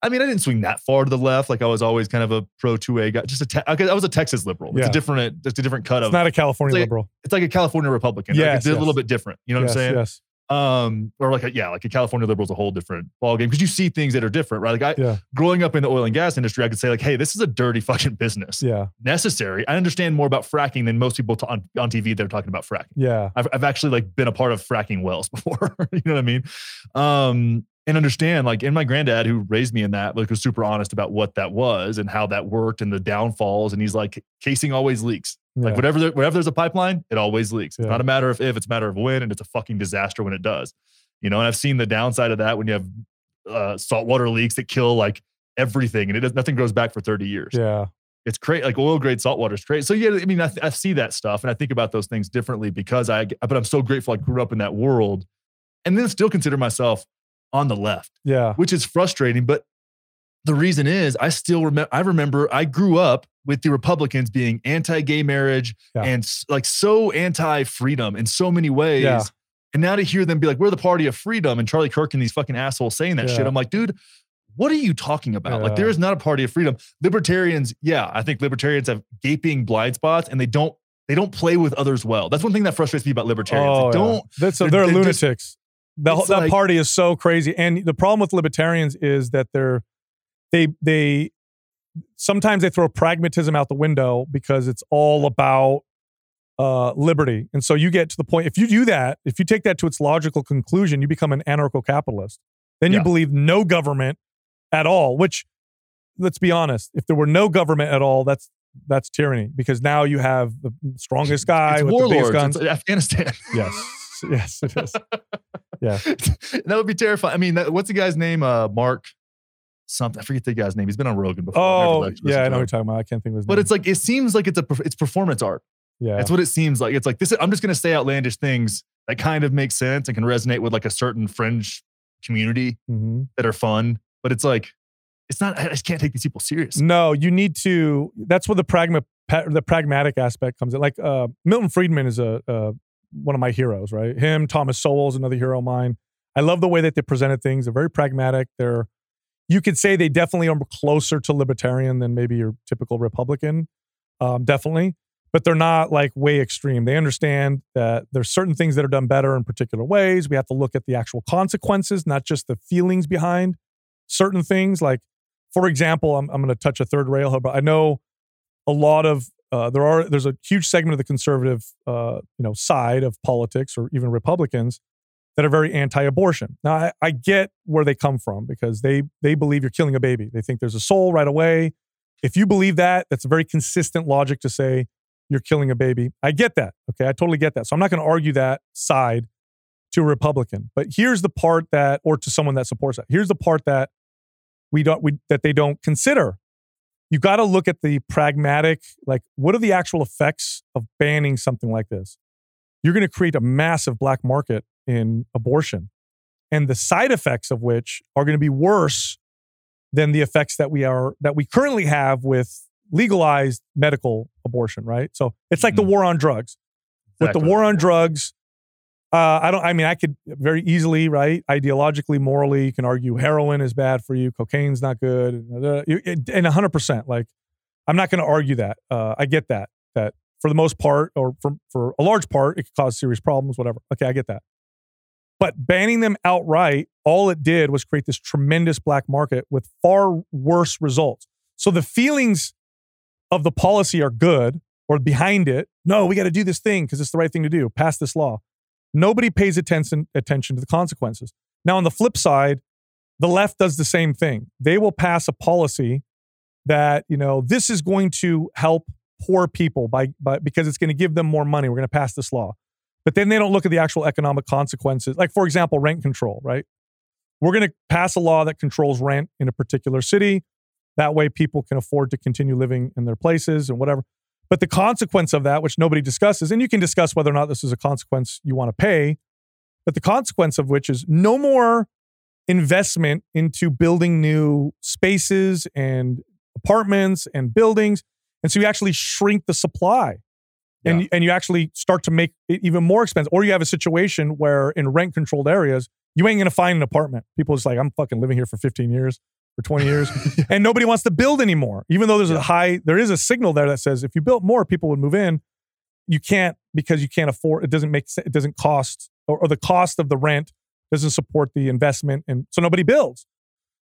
I mean, I didn't swing that far to the left. Like I was always kind of a pro two A guy. Just a te- I was a Texas liberal. It's Yeah. a different. It's a different cut It's of. It's not a California it's like- liberal. it's like a California Republican. Like, Yes, it's a little bit different. You know what yes, I'm saying? Yes. um or like a, yeah like a california liberal is a whole different ballgame because you see things that are different right like i Yeah. growing up in the oil and gas industry i could say like hey this is a dirty fucking business Yeah. necessary i understand more about fracking than most people t- on, on tv that are talking about fracking Yeah. I've, I've actually like been a part of fracking wells before you know what i mean um and understand like and my granddad who raised me in that like was super honest about what that was and how that worked and the downfalls and he's like casing always leaks like whatever, wherever there's a pipeline, it always leaks. It's Yeah. not a matter of if, it's a matter of when, and it's a fucking disaster when it does. You know, and I've seen the downside of that when you have uh, saltwater leaks that kill like everything, and it does nothing grows back for 30 years. Yeah. It's great, like oil grade saltwater is great. So yeah, I mean, I, I see that stuff, and I think about those things differently because I. But I'm so grateful I grew up in that world, and then still consider myself on the left Yeah. which is frustrating. But the reason is I still remember, I remember I grew up with the Republicans being anti gay marriage Yeah. and like so anti freedom in so many ways. Yeah. And now to hear them be like, we're the party of freedom and Charlie Kirk and these fucking assholes saying that Yeah. shit, I'm like, dude, what are you talking about? Like, there is not a party of freedom. Libertarians, yeah, I think libertarians have gaping blind spots and they don't. They don't play with others well. That's one thing that frustrates me about libertarians. Oh, they don't That's they're- they're, they're lunatics. The that like- party is so crazy, and the problem with libertarians is that they're they they sometimes they throw pragmatism out the window because it's all about uh, liberty, and so you get to the point. If you do that, if you take that to its logical conclusion, you become an anarcho-capitalist. Then you Yeah. believe no government at all. Which, let's be honest, if there were no government at all, that's that's tyranny because now you have the strongest guy it's with the biggest guns. It's Afghanistan. Yes, yes, it is. Yeah. that would be terrifying. I mean, that, what's the guy's name? Uh, Mark something. I forget the guy's name. He's been on Rogan before. Oh, yeah, I know you're talking about. I can't think of his But name. But it's like it seems like it's a it's performance art. yeah, That's what it seems like. It's like this. I'm just going to say outlandish things that kind of make sense and can resonate with like a certain fringe community hmm that are fun. But it's like it's not. I just can't take these people serious. No, you need to. That's where the pragma, the pragmatic aspect comes in. Like uh, Milton Friedman is a uh, one of my heroes, right? Him, Thomas Sowell is another hero of mine. I love the way that they presented things. They're very pragmatic. They're, you could say they definitely are closer to libertarian than maybe your typical Republican, um, definitely. But they're not like way extreme. They understand that there's certain things that are done better in particular ways. We have to look at the actual consequences, not just the feelings behind certain things. Like, for example, I'm, I'm going to touch a third rail, but I know a lot of uh, there are there's a huge segment of the conservative uh, you know side of politics or even Republicans that are very anti-abortion. Now I, I, get where they come from because they they believe you're killing a baby. They think there's a soul right away. If you believe that, that's a very consistent logic to say you're killing a baby. I get that. Okay, I totally get that. So I'm not going to argue that side to a Republican. But here's the part that, or to someone that supports that. Here's the part that we don't we that they don't consider. You got to look at the pragmatic, like what are the actual effects of banning something like this? You're going to create a massive black market in abortion, and the side effects of which are going to be worse than the effects that we are that we currently have with legalized medical abortion. Right. So it's like mm-hmm. the war on drugs. Exactly. With the war on drugs, uh, I don't. I mean, I could very easily, right? Ideologically, morally, you can argue heroin is bad for you, cocaine's not good, and hundred percent. Like, I'm not going to argue that. Uh, I get that. That for the most part, or for for a large part, it could cause serious problems. Whatever. Okay, I get that. But banning them outright, all it did was create this tremendous black market with far worse results. So the feelings of the policy are good, or behind it. No, we got to do this thing because it's the right thing to do. Pass this law Nobody pays attention attention to the consequences. Now, on the flip side, the left does the same thing. They will pass a policy that you know this is going to help poor people by, by because it's going to give them more money. We're going to pass this law, but then they don't look at the actual economic consequences. Like for example, rent control. Right? We're going to pass a law that controls rent in a particular city. That way, people can afford to continue living in their places and whatever. But the consequence of that, which nobody discusses, and you can discuss whether or not this is a consequence you want to pay, but the consequence of which is no more investment into building new spaces and apartments and buildings. And so you actually shrink the supply. And, yeah. and you actually start to make it even more expensive. Or you have a situation where in rent controlled areas, you ain't gonna find an apartment. People just like, I'm fucking living here for 15 years for 20 years and nobody wants to build anymore even though there's yeah. a high there is a signal there that says if you built more people would move in. You can't because you can't afford it doesn't make it doesn't cost or, or the cost of the rent doesn't support the investment and so nobody builds.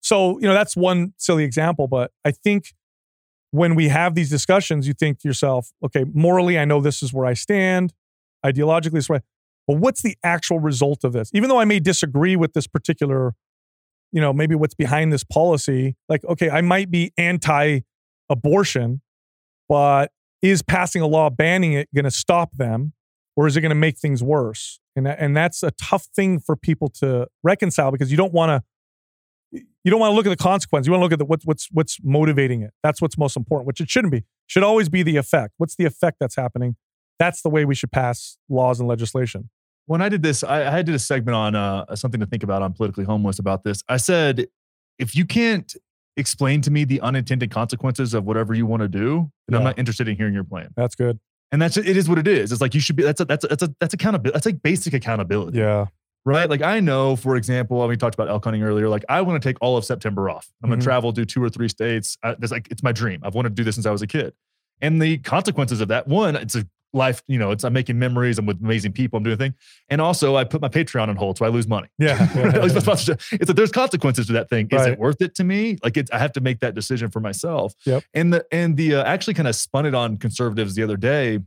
So you know that's one silly example but i think when we have these discussions you think to yourself okay morally i know this is where i stand. Ideologically this way but what's the actual result of this? Even though i may disagree with this particular you know, maybe what's behind this policy. Like, okay, I might be anti abortion, but is passing a law banning it going to stop them or is it going to make things worse? And, and that's a tough thing for people to reconcile because you don't want to you don't want to look at the consequence. You want to look at the, what's what's what's motivating it. That's what's most important, which it shouldn't be. Should always be the effect. What's the effect that's happening? That's the way we should pass laws and legislation when I did this, I, I did a segment on uh, something to think about on politically homeless about this. I said, if you can't explain to me the unintended consequences of whatever you want to do, then yeah. I'm not interested in hearing your plan. That's good. And that's it is what it is. It's like you should be. That's a, that's a, that's a, that's accountability. That's like basic accountability. Yeah. Right. Like I know, for example, we talked about elk hunting earlier. Like I want to take all of September off. I'm to mm-hmm. travel, do two or three states. I, it's like it's my dream. I've wanted to do this since I was a kid. And the consequences of that, one, it's a life, you know, it's I'm making memories. I'm with amazing people. I'm doing a thing, and also I put my Patreon on hold, so I lose money. Yeah, yeah, it's that there's consequences to that thing. Is right. it worth it to me? Like it's I have to make that decision for myself. Yep. And the and the uh, actually kind of spun it on conservatives the other day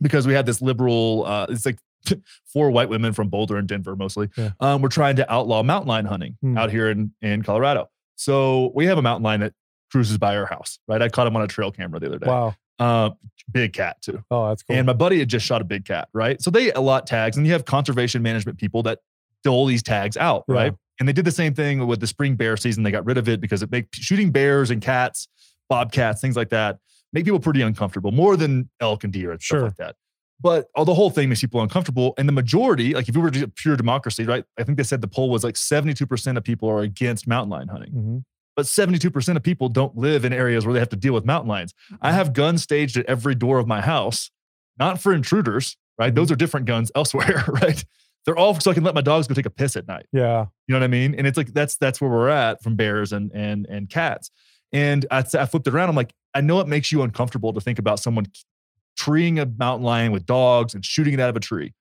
because we had this liberal. Uh, it's like four white women from Boulder and Denver mostly. Yeah. Um, we're trying to outlaw mountain lion hunting hmm. out here in in Colorado. So we have a mountain lion that cruises by our house. Right, I caught him on a trail camera the other day. Wow. Uh, big cat too. Oh, that's cool. And my buddy had just shot a big cat, right? So they allot tags, and you have conservation management people that dole these tags out, yeah. right? And they did the same thing with the spring bear season. They got rid of it because it make shooting bears and cats, bobcats, things like that, make people pretty uncomfortable, more than elk and deer and sure. stuff like that. But all the whole thing makes people uncomfortable. And the majority, like if you were to pure democracy, right? I think they said the poll was like 72% of people are against mountain lion hunting. Mm-hmm. But 72% of people don't live in areas where they have to deal with mountain lions. I have guns staged at every door of my house, not for intruders, right? Those are different guns elsewhere, right? They're all so I can let my dogs go take a piss at night. Yeah. You know what I mean? And it's like that's that's where we're at from bears and and and cats. And I, I flipped it around. I'm like, I know it makes you uncomfortable to think about someone treeing a mountain lion with dogs and shooting it out of a tree.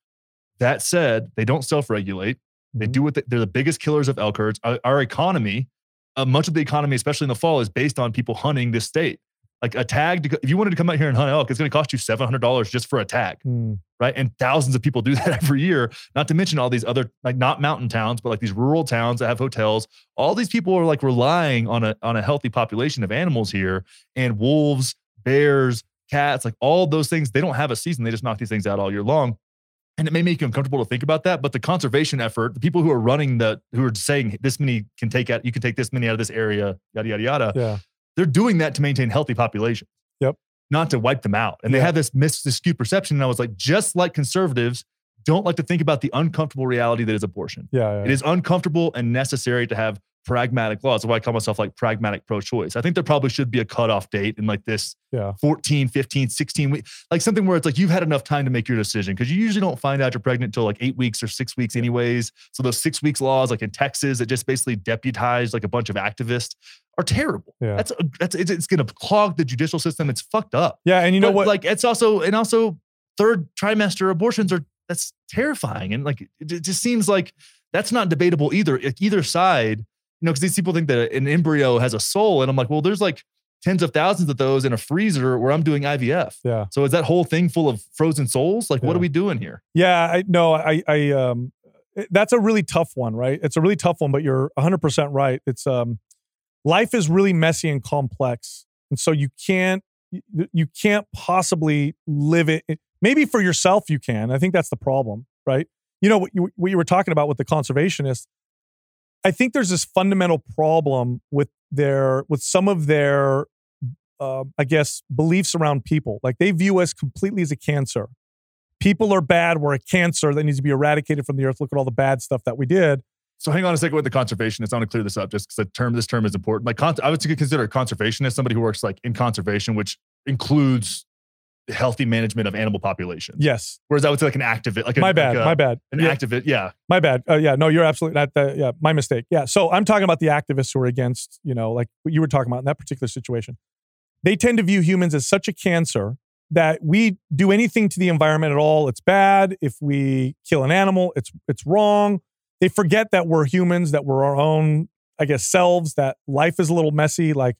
That said, they don't self-regulate. They Mhm. do what they, they're the biggest killers of elk herds. Our, our economy, uh, much of the economy, especially in the fall, is based on people hunting this state. Like a tag, to, if you wanted to come out here and hunt elk, it's going to cost you seven hundred dollars just for a tag Mm. right? And thousands of people do that every year. Not to mention all these other like not mountain towns, but like these rural towns that have hotels. All these people are like relying on a on a healthy population of animals here, and wolves, bears, cats, like all those things. They don't have a season. They just knock these things out all year long. And it may make you uncomfortable to think about that, but the conservation effort, the people who are running the, who are saying this many can take out, you can take this many out of this area, yada yada yada Yeah. they're doing that to maintain healthy populations. Yep. Not to wipe them out. And they have this mis- this skewed perception. And I was like, just like conservatives don't like to think about the uncomfortable reality that is abortion. Yeah. yeah. It is uncomfortable and necessary to have pragmatic laws. That's why I call myself like pragmatic pro-choice. I think there probably should be a cutoff date in like this Yeah. 14, 15, 16 weeks, like something where it's like you've had enough time to make your decision because you usually don't find out you're pregnant until like eight weeks or six weeks anyways. So those six weeks laws, like in Texas, that just basically deputized like a bunch of activists are terrible. Yeah. That's, that's it's, it's going to clog the judicial system. It's fucked up. Yeah. And you know But, what? Like it's also, and also third trimester abortions are, that's terrifying. And like, it, it just seems like that's not debatable either. Like either side, know, because these people think that an embryo has a soul. And I'm like, well, there's like tens of thousands of those in a freezer where I'm doing IVF. yeah. So is that whole thing full of frozen souls? Like, what are we doing here? Yeah, I no, I I um that's a really tough one, right? It's a really tough one, but you're 100% right. It's um life is really messy and complex. And so you can't you- you can't possibly live it maybe for yourself you can. I think that's the problem, right? You know what you, what you were talking about with the conservationists. I think there's this fundamental problem with their with some of their uh, I guess beliefs around people. Like they view us completely as a cancer people are bad. We're a cancer that needs to be eradicated from the earth. Look at all the bad stuff that we did. So hang on a second with the conservationists. I want to clear this up just because the term, this term is important. Like, I would consider a conservationist somebody who works like in conservation, which includes healthy management of animal populations. Yes, Whereas I would say like an activist, like a, my bad, like a- my bad, an yeah, activist. Yeah, my bad. Uh, yeah, no, you're absolutely not. The, yeah, my mistake. Yeah, so I'm talking about the activists who are against, you know, like what you were talking about in that particular situation. They tend to view humans as such a cancer that we do anything to the environment at all, it's bad. If we kill an animal, it's it's wrong. They forget that we're humans, that we're our own, I guess, selves. That life is a little messy. Like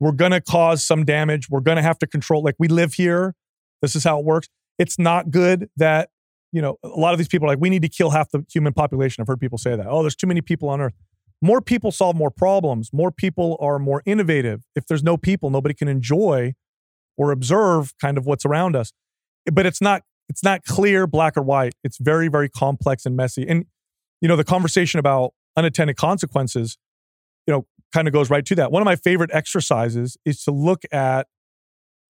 we're gonna cause some damage. We're gonna have to control. Like we live here. This is how it works. It's not good that you know a lot of these people are like we need to kill half the human population. I've heard people say that. Oh, there's too many people on Earth. More people solve more problems. More people are more innovative. If there's no people, nobody can enjoy or observe kind of what's around us. But it's not it's not clear black or white. It's very very complex and messy. And you know the conversation about unintended consequences, you know, kind of goes right to that. One of my favorite exercises is to look at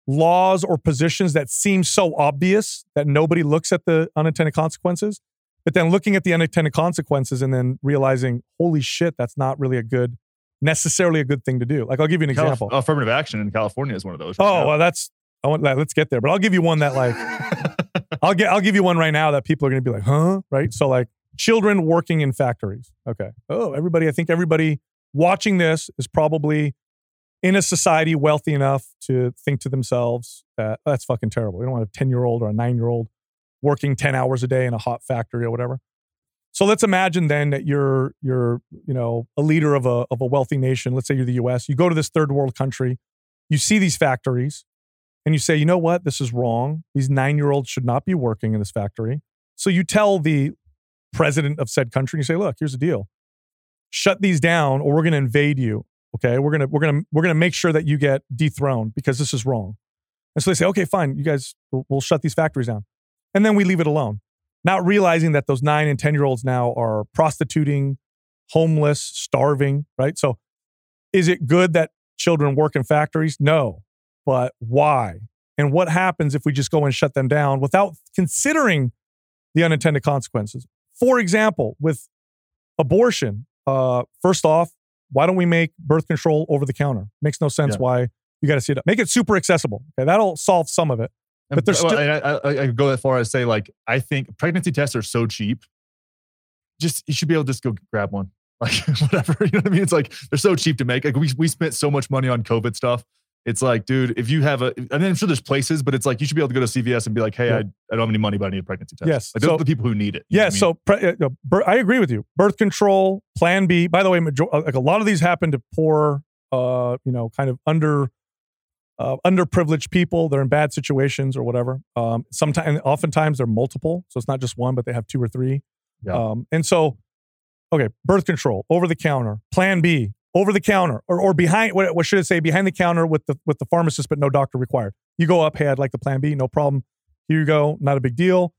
laws or positions that seem so obvious that nobody looks at the unintended consequences, but then looking at the unintended consequences and then realizing, holy shit, that's not really a good, necessarily a good thing to do. Like I'll give you an Calif- example. affirmative action in California is one of those. Oh, well, that's I want that. Let's get there, but I'll give you one that like I'll get I'll give you one right now that people are going to be like, huh? Right? So like children working in factories. Okay. Oh, everybody. I think everybody watching this is probably in a society wealthy enough to think to themselves that "Oh, that's fucking terrible. We don't want a ten year old or a nine year old working ten hours a day in a hot factory or whatever. So let's imagine then that you're you're you know a leader of a of a wealthy nation. Let's say you're the U.S. You go to this third world country, you see these factories, and you say, you know what, this is wrong. These nine year olds should not be working in this factory. So you tell the president of said country, you say, look, here's the deal: shut these down, or we're going to invade you. Okay, we're gonna we're gonna we're gonna make sure that you get dethroned because this is wrong. And so they say, okay, fine, you guys, we'll, we'll shut these factories down, and then we leave it alone not realizing that those nine and 10 year olds now are prostituting, homeless, starving, right? So is it good that children work in factories? No. But why? And what happens if we just go and shut them down without considering the unintended consequences? For example, with abortion, uh, first off, why don't we make birth control over the counter? Makes no sense Yeah. why you got to see it. Make it super accessible. Okay, that'll solve some of it. But there's still- I, I, I go that far as say like I think pregnancy tests are so cheap. Just you should be able to just go grab one, like whatever. You know what I mean? It's like they're so cheap to make. Like we we spent so much money on COVID stuff. It's like, dude, if you have a, I mean, I'm sure there's places, but it's like you should be able to go to CVS and be like, hey, Yeah. I, I don't have any money, but I need a pregnancy test. Yes, like those so- are the people who need it. Yeah, I mean? so pre- uh, uh, bir- I agree with you. Birth control, Plan B. By the way, major- uh, like a lot of these happen to poor, uh, you know, kind of under, uh, underprivileged people. They're in bad situations or whatever. Um, sometimes, oftentimes, they're multiple, so it's not just one, but they have two or three. Yeah. Um, and so, okay, birth control over the counter, Plan B over the counter, or or behind. What, what should I say? Behind the counter with the with the pharmacist, but no doctor required. You go up. Hey, I'd like the Plan B. No problem. Here you go. Not a big deal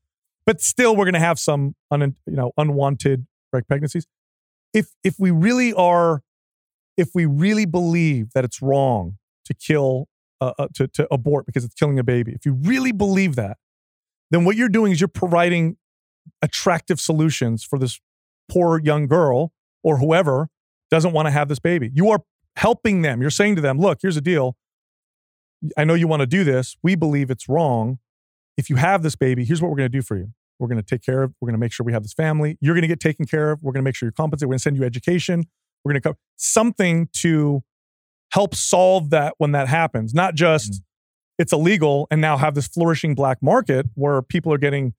but still we're going to have some un, you know unwanted pregnancies if if we really are if we really believe that it's wrong to kill uh, uh, to, to abort because it's killing a baby if you really believe that then what you're doing is you're providing attractive solutions for this poor young girl or whoever doesn't want to have this baby you are helping them you're saying to them look here's the deal i know you want to do this we believe it's wrong if you have this baby, here's what we're going to do for you. We're going to take care of, we're going to make sure we have this family. You're going to get taken care of. We're going to make sure you're compensated. We're going to send you education. We're going to cover something to help solve that when that happens, not just mm-hmm. it's illegal and now have this flourishing black market where people are getting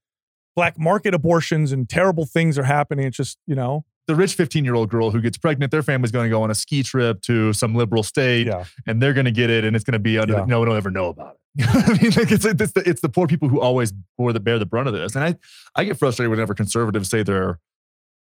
black market abortions and terrible things are happening. It's just, you know, the rich 15 year old girl who gets pregnant, their family's going to go on a ski trip to some liberal state yeah. and they're going to get it and it's going to be under, Yeah. no one will ever know about it. You know what I mean, like it's, it's, the, it's the poor people who always bore the, bear the brunt of this. And I, I get frustrated whenever conservatives say they're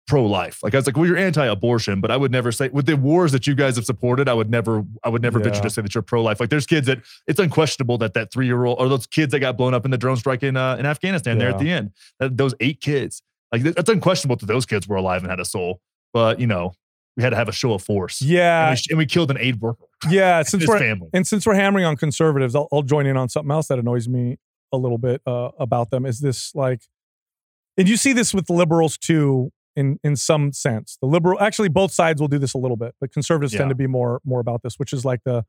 pro life. Like I was like, well, you're anti abortion, but I would never say with the wars that you guys have supported, I would never, I would never venture to say that you're pro life. Like there's kids that it's unquestionable that that three year old or those kids that got blown up in the drone strike in, uh, in Afghanistan there at the end, that, those eight kids, like that's unquestionable that those kids were alive and had a soul. But you know, we had to have a show of force. And Yeah. we, and we killed an aid worker. Yeah. Since His we're, family. And since we're hammering on conservatives, I'll, I'll join in on something else that annoys me a little bit uh, about them. Is this like, and you see this with liberals too, in in some sense. The liberal, actually, both sides will do this a little bit, but conservatives Yeah. tend to be more more about this, which is like the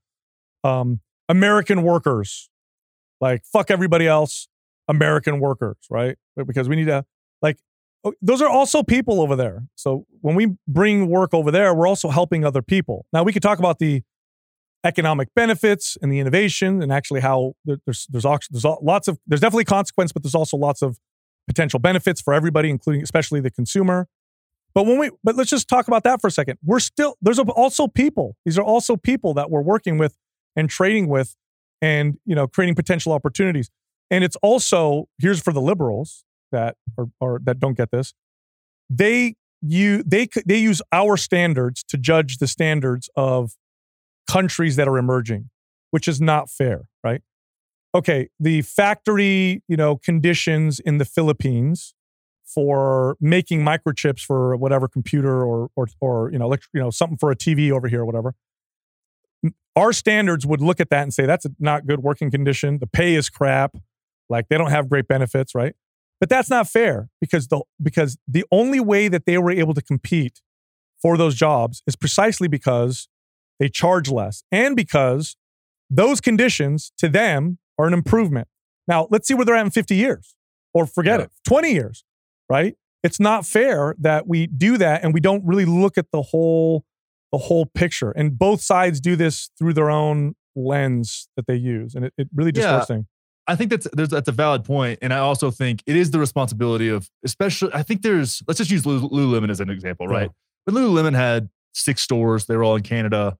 um, American workers, like fuck everybody else, American workers, right? Because we need to like. Oh, Those are also people over there. So when we bring work over there, we're also helping other people. Now we could talk about the economic benefits and the innovation and actually how there's there's there's lots of there's definitely consequence but there's also lots of potential benefits for everybody including especially the consumer. But when we but let's just talk about that for a second. We're still there's also people. These are also people that we're working with and trading with and you know creating potential opportunities. And it's also here's for the liberals that or, or that don't get this they you they they use our standards to judge the standards of countries that are emerging, which is not fair, right? Okay, the factory, you know, conditions in the Philippines for making microchips for whatever computer or or or you know, elect- you know, something for a TV over here or whatever. Our standards would look at that and say that's not good working condition. The pay is crap. Like they don't have great benefits, right? But that's not fair because the because the only way that they were able to compete for those jobs is precisely because they charge less and because those conditions to them are an improvement. Now, let's see where they're at in 50 years or forget Yeah. it, 20 years, right? It's not fair that we do that and we don't really look at the whole the whole picture. And both sides do this through their own lens that they use and it, it really Yeah. distorts things. I think that's there's that's a valid point, and I also think it is the responsibility of, especially. I think there's. Let's just use Lululemon as an example, right? But Lululemon had six stores. They were all in Canada.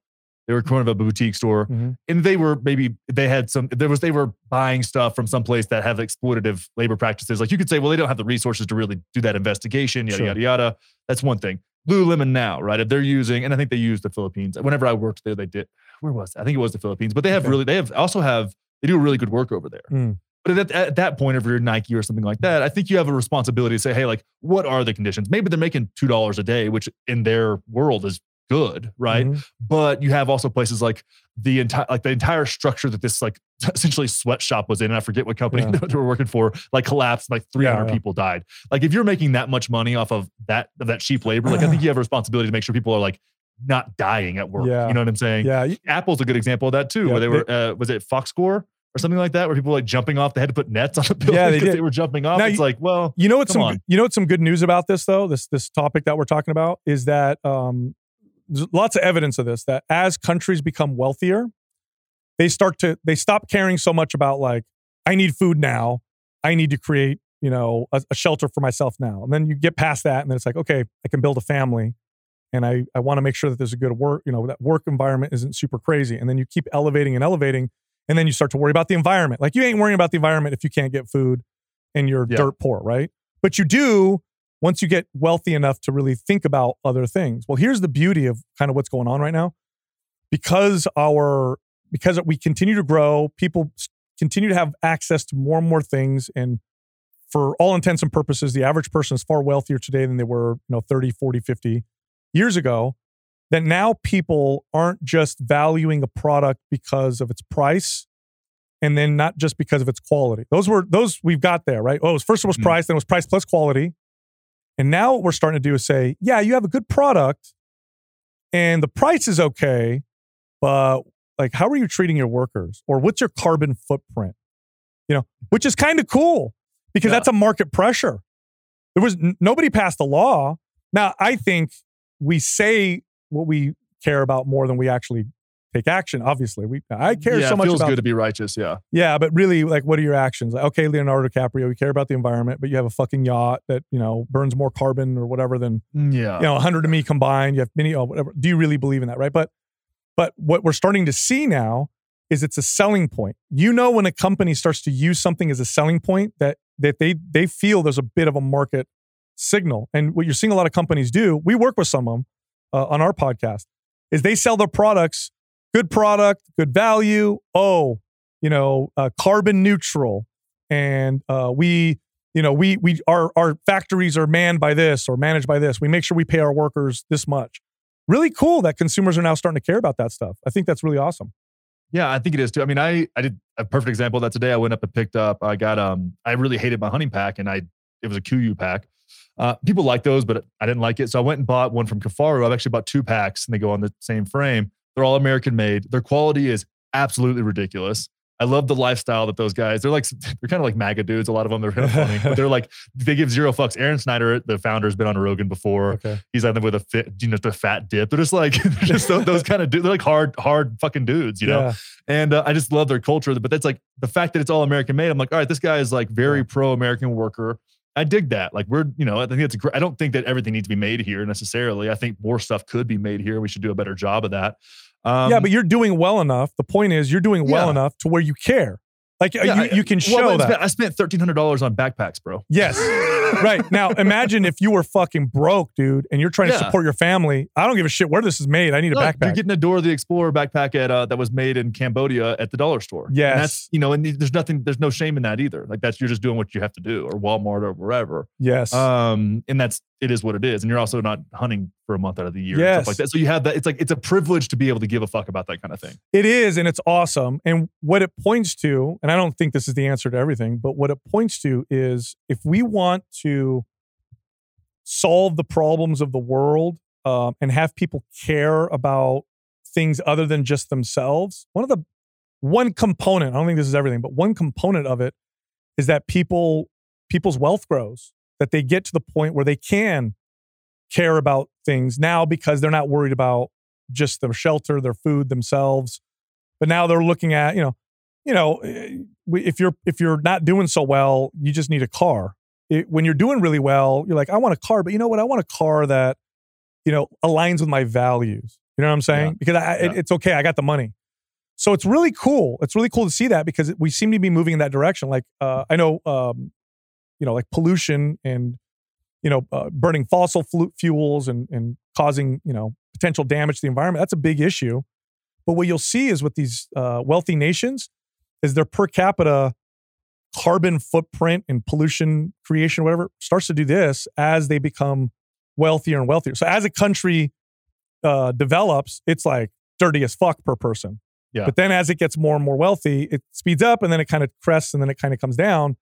They were kind of a boutique store, Mhm. and they were maybe they had some. There was they were buying stuff from some place that have exploitative labor practices. Like you could say, well, they don't have the resources to really do that investigation. Yada Sure. yada yada. That's one thing. Lululemon now, right? If they're using, and I think they use the Philippines. Whenever I worked there, they did. Where was it? I think it was the Philippines. But they have Okay. really, they have also have they do really good work over there. Mm. But at, at that point, if you're Nike or something like that, I think you have a responsibility to say, hey, like, what are the conditions? Maybe they're making two dollars a day, which in their world is good, right? Mhm. But you have also places like the entire like the entire structure that this like essentially sweatshop was in, and I forget what company Yeah. they were working for, like collapsed, like 300 yeah. people died. Like if you're making that much money off of that of that cheap labor, like I think you have a responsibility to make sure people are like not dying at work. Yeah. You know what I'm saying? Yeah. Apple's a good example of that too, Yeah, where they were, uh, was it Fox Score or something like that, where people were like jumping off, they had to put nets on the building Yeah, they did. they were jumping off. Now it's you- like, well, You know what's Come some on. you know what's some good news about this though? This this topic that we're talking about is that um there's lots of evidence of this that as countries become wealthier, they start to they stop caring so much about like I need food now, I need to create, you know, a, a shelter for myself now. And then you get past that and then it's like, okay, I can build a family and I I want to make sure that there's a good work, you know, that work environment isn't super crazy. And then you keep elevating and elevating and then you start to worry about the environment. Like you ain't worrying about the environment if you can't get food and you're Yeah. dirt poor, right? But you do once you get wealthy enough to really think about other things. Well, here's the beauty of kind of what's going on right now. Because our because we continue to grow, people continue to have access to more and more things and for all intents and purposes, the average person is far wealthier today than they were, you know, 30, 40, 50 years ago. That now people aren't just valuing a product because of its price and then not just because of its quality. Those were those we've got there, right? Oh, it was first it was Mhm. price, then it was price plus quality. And now what we're starting to do is say, yeah, you have a good product and the price is okay, but like how are you treating your workers or what's your carbon footprint? You know, which is kind of cool because Yeah. that's a market pressure. There was n- nobody passed a law. Now, I think we say what we care about more than we actually take action. Obviously, we I care yeah, so it much feels about good to be righteous. Yeah. yeah, but really, like, what are your actions? Like, okay, Leonardo DiCaprio, you care about the environment, but you have a fucking yacht that you know burns more carbon or whatever than mm, Yeah. you know 100 of me combined. You have many, oh, whatever. Do you really believe in that, right? But but what we're starting to see now is it's a selling point. You know, when a company starts to use something as a selling point, that that they they feel there's a bit of a market signal. And what you're seeing a lot of companies do, we work with some of them uh, on our podcast, is they sell their products, good product, good value. Oh, you know, uh, carbon neutral, and uh, we, you know, we we our our factories are manned by this or managed by this. We make sure we pay our workers this much. Really cool that consumers are now starting to care about that stuff. I think that's really awesome. Yeah, I think it is too. I mean, I I did a perfect example of that today. I went up and picked up. I got um. I really hated my hunting pack, and I it was a Kuiu pack. Uh, people like those, but I didn't like it, so I went and bought one from Kifaru. I've actually bought two packs, and they go on the same frame. They're all American made. Their quality is absolutely ridiculous. I love the lifestyle that those guys. They're like they're kind of like MAGA dudes. A lot of them they're kind of funny, but they're like they give zero fucks. Aaron Snyder, the founder, has been on Rogan before. Okay. He's on there with a fit, you know, the fat dip. They're just like they're just those, those kind of dudes. They're like hard, hard fucking dudes, you know. Yeah. And uh, I just love their culture. But that's like the fact that it's all American made. I'm like, all right, this guy is like very pro American worker. I dig that. Like we're, you know, I think it's. I don't think that everything needs to be made here necessarily. I think more stuff could be made here. We should do a better job of that. Um, yeah, but you're doing well enough. The point is, you're doing well Yeah. enough to where you care. Like uh, yeah, you, you can well, show I that. I spent thirteen hundred dollars on backpacks, bro. Yes. right. Now imagine if you were fucking broke, dude, and you're trying to support your family. I don't give a shit where this is made. I need a Look, You're getting a Dora the Explorer backpack at uh, that was made in Cambodia at the dollar store. And Yes. that's you know, and there's nothing, there's no shame in that either. Like that's you're just doing what you have to do, or Walmart or wherever. yes. Um, and that's it is what it is. And you're also not hunting for a month out of the year and stuff like that. So you have that. It's like it's a privilege to be able to give a fuck about that kind of thing. It is, and it's awesome. And what it points to, and I don't think this is the answer to everything, but what it points to is if we want to solve the problems of the world um, and have people care about things other than just themselves, one of the one component, I don't think this is everything, but one component of it is that people people's wealth grows, that they get to the point where they can care about things now because they're not worried about just their shelter, their food, themselves. But now they're looking at, you know, you know, eh, if you're if you're not doing so well, you just need a car. It- when you're doing really well, you're like, I want a car, but you know what? I want a car that, you know, aligns with my values. You know what I'm saying? Yeah. Because I, it- it's okay. I got the money. So it's really cool. It's really cool to see that because we seem to be moving in that direction. Like uh, I know, um, you know, like pollution and you know, uh, burning fossil flu- fuels and and causing you know potential damage to the environment. That's a big issue. But what you'll see is with these uh, wealthy nations is their per capita carbon footprint and pollution creation, whatever, starts to do this as they become wealthier and wealthier. So as a country uh, develops, it's like dirty as fuck per person. Yeah. But then as it gets more and more wealthy, it speeds up and then it kind of crests and then it kind of comes down,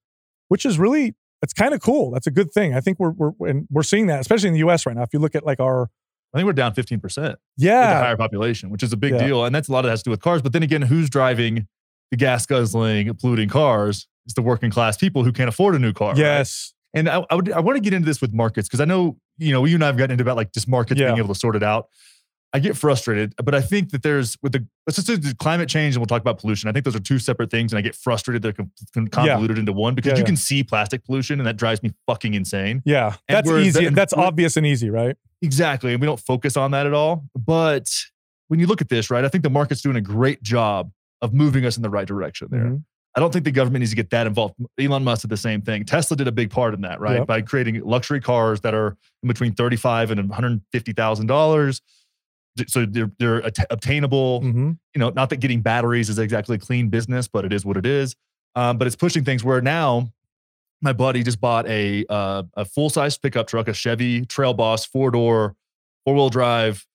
which is really it's kind of cool. That's a good thing. I think we're we're and we're seeing that, especially in the U.S. right now. If you look at like our I think we're down 15% with the Yeah. higher population, which is a big Yeah. deal. And that's a lot of that has to do with cars. But then again, who's driving the gas guzzling, polluting cars? It's the working class people who can't afford a new car. right? Yes. And I, I, would, I want to get into this with markets because I know, you know, you and I have gotten into about like just markets Yeah. being able to sort it out. I get frustrated, but I think that there's with the let's just climate change and we'll talk about pollution. I think those are two separate things, and I get frustrated they're con- con- convoluted into one because Yeah, you yeah. can see plastic pollution and that drives me fucking insane. Yeah. And That's easy. and That's obvious and easy, right? Exactly, and we don't focus on that at all. But when you look at this, right, I think the market's doing a great job of moving us in the right direction there. Mhm. I don't think the government needs to get that involved. Elon Musk did the same thing. Tesla did a big part in that, right? Yep. By creating luxury cars that are in between thirty-five and one hundred fifty thousand dollars, so they're they're at- obtainable. Mhm. You know, not that getting batteries is exactly a clean business, but it is what it is. Um, but it's pushing things where now my buddy just bought a uh, a full size pickup truck, a Chevy Trail Boss four door, four wheel drive,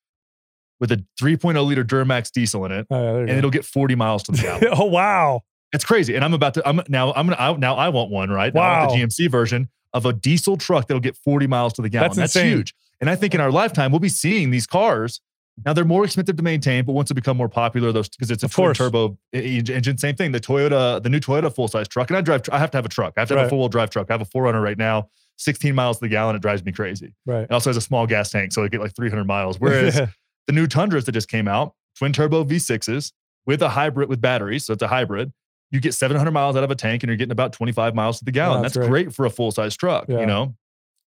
with a 3.0 liter Duramax diesel in it, Oh, yeah, and go. it'll get 40 miles to the gallon. oh wow. It's crazy. And I'm about to, I'm now, I'm gonna, I, now I want one, right? Now I want the GMC version of a diesel truck that'll get 40 miles to the gallon. That's That's, huge. And I think in our lifetime, we'll be seeing these cars. Now they're more expensive to maintain, but once they become more popular, those because it's a twin turbo engine, same thing. The Toyota, the new Toyota full size truck, and I drive. I have to have a truck. I have to have Right. a four wheel drive truck. I have a 4Runner right now, 16 miles to the gallon. It drives me crazy. Right. It also has a small gas tank, so I get like 300 miles. Whereas the new Tundras that just came out, twin turbo V6s with a hybrid with batteries. So it's a hybrid. You get 700 miles out of a tank and you're getting about 25 miles to the gallon. that's That's great. great for a full size truck, Yeah. you know,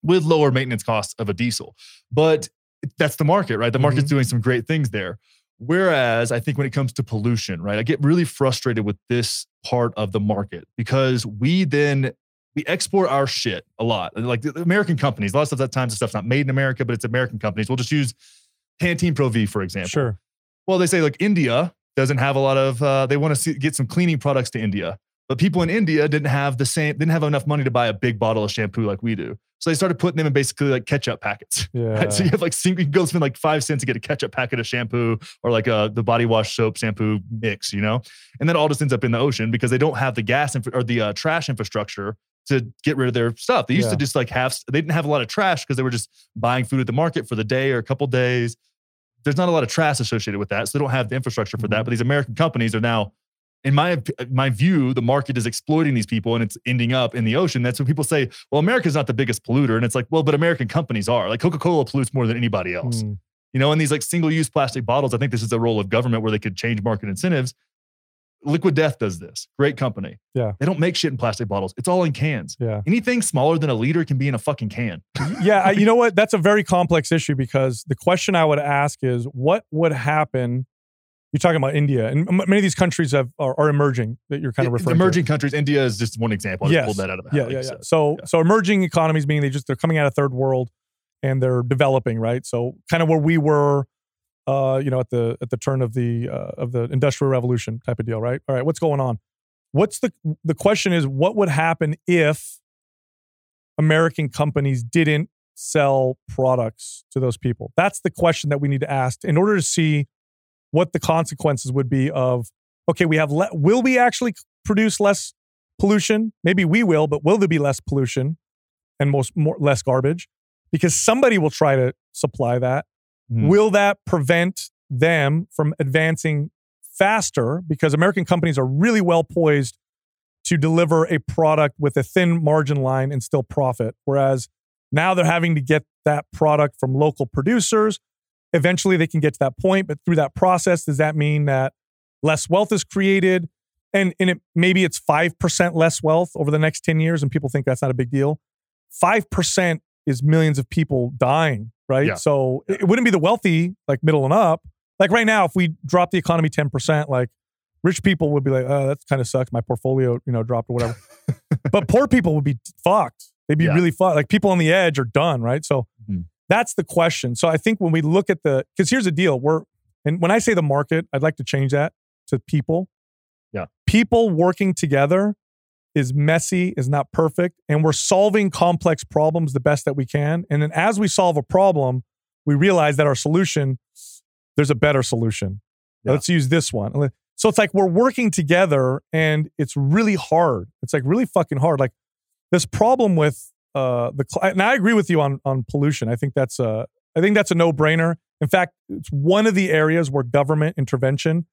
with lower maintenance costs of a diesel. But that's the market, right? The market's Mm-hmm. doing some great things there. Whereas I think when it comes to pollution, right, I get really frustrated with this part of the market because we then we export our shit a lot. Like American companies, a lot of stuff at times the stuff's not made in America, but it's American companies. We'll just use Pantene Pro V, for example. sure. Well, they say like India doesn't have a lot of. Uh, they want to see, get some cleaning products to India, but people in India didn't have the same. Didn't have enough money to buy a big bottle of shampoo like we do. So they started putting them in basically like ketchup packets. Yeah. Right? So you have like you can go spend like five cents to get a ketchup packet of shampoo or like a the body wash soap shampoo mix, you know, and then all just ends up in the ocean because they don't have the gas infra- or the uh, trash infrastructure to get rid of their stuff. They used Yeah. to just like have they didn't have a lot of trash because they were just buying food at the market for the day or a couple days. There's not a lot of trash associated with that, so they don't have the infrastructure for Mhm. that. But these American companies are now. In my my view, the market is exploiting these people and it's ending up in the ocean. That's when people say, "Well, America's not the biggest polluter," and it's like, "Well, but American companies are." Like Coca Cola pollutes more than anybody else. Mm. You know, and these like single use plastic bottles, I think this is a role of government where they could change market incentives. Liquid Death does this. Great company. Yeah. They don't make shit in plastic bottles. It's all in cans. Yeah. Anything smaller than a liter can be in a fucking can. yeah, I- you know what? That's a very complex issue because the question I would ask is what would happen? You're talking about India, and m- many of these countries have, are, are emerging that you're kind of In referring emerging countries, India is just one example. I just Yes. pulled that out of to. Yeah, yeah, yeah. said. So, Yeah. so emerging economies meaning they just they're coming out of third world and they're developing, right? So, kind of where we were, uh, you know, at the at the turn of the uh, of the industrial revolution type of deal, right? All right, what's going on? What's the the question is what would happen if American companies didn't sell products to those people? That's the question that we need to ask in order to see what the consequences would be of okay, we have le- will we actually produce less pollution? Maybe we will, but will there be less pollution and most more less garbage? Because somebody will try to supply that. Hmm. Will that prevent them from advancing faster? Because American companies are really well poised to deliver a product with a thin margin line and still profit. Whereas now they're having to get that product from local producers. Eventually they can get to that point, but through that process, does that mean that less wealth is created? And, and it, maybe it's 5% less wealth over the next 10 years, and people think that's not a big deal. 5% is millions of people dying, right? Yeah. So it, it wouldn't be the wealthy, like middle and up. Like right now, if we drop the economy 10%, like rich people would be like, oh, that kind of sucks. My portfolio, you know, dropped or whatever. but poor people would be fucked. They'd be Yeah. really fucked. Like people on the edge are done, right? So Mhm. That's the question. So I think when we look at the, because here's the deal, we're, and when I say the market, I'd like to change that to people. Yeah. People working together is messy, is not perfect, and we're solving complex problems the best that we can. And then as we solve a problem, we realize that our solution, there's a better solution. Yeah. Let's use this one. So it's like we're working together and it's really hard. It's like really fucking hard. Like this problem with uh the cli- and I agree with you on on pollution. I think that's uh I think that's a no brainer. In fact, it's one of the areas where government intervention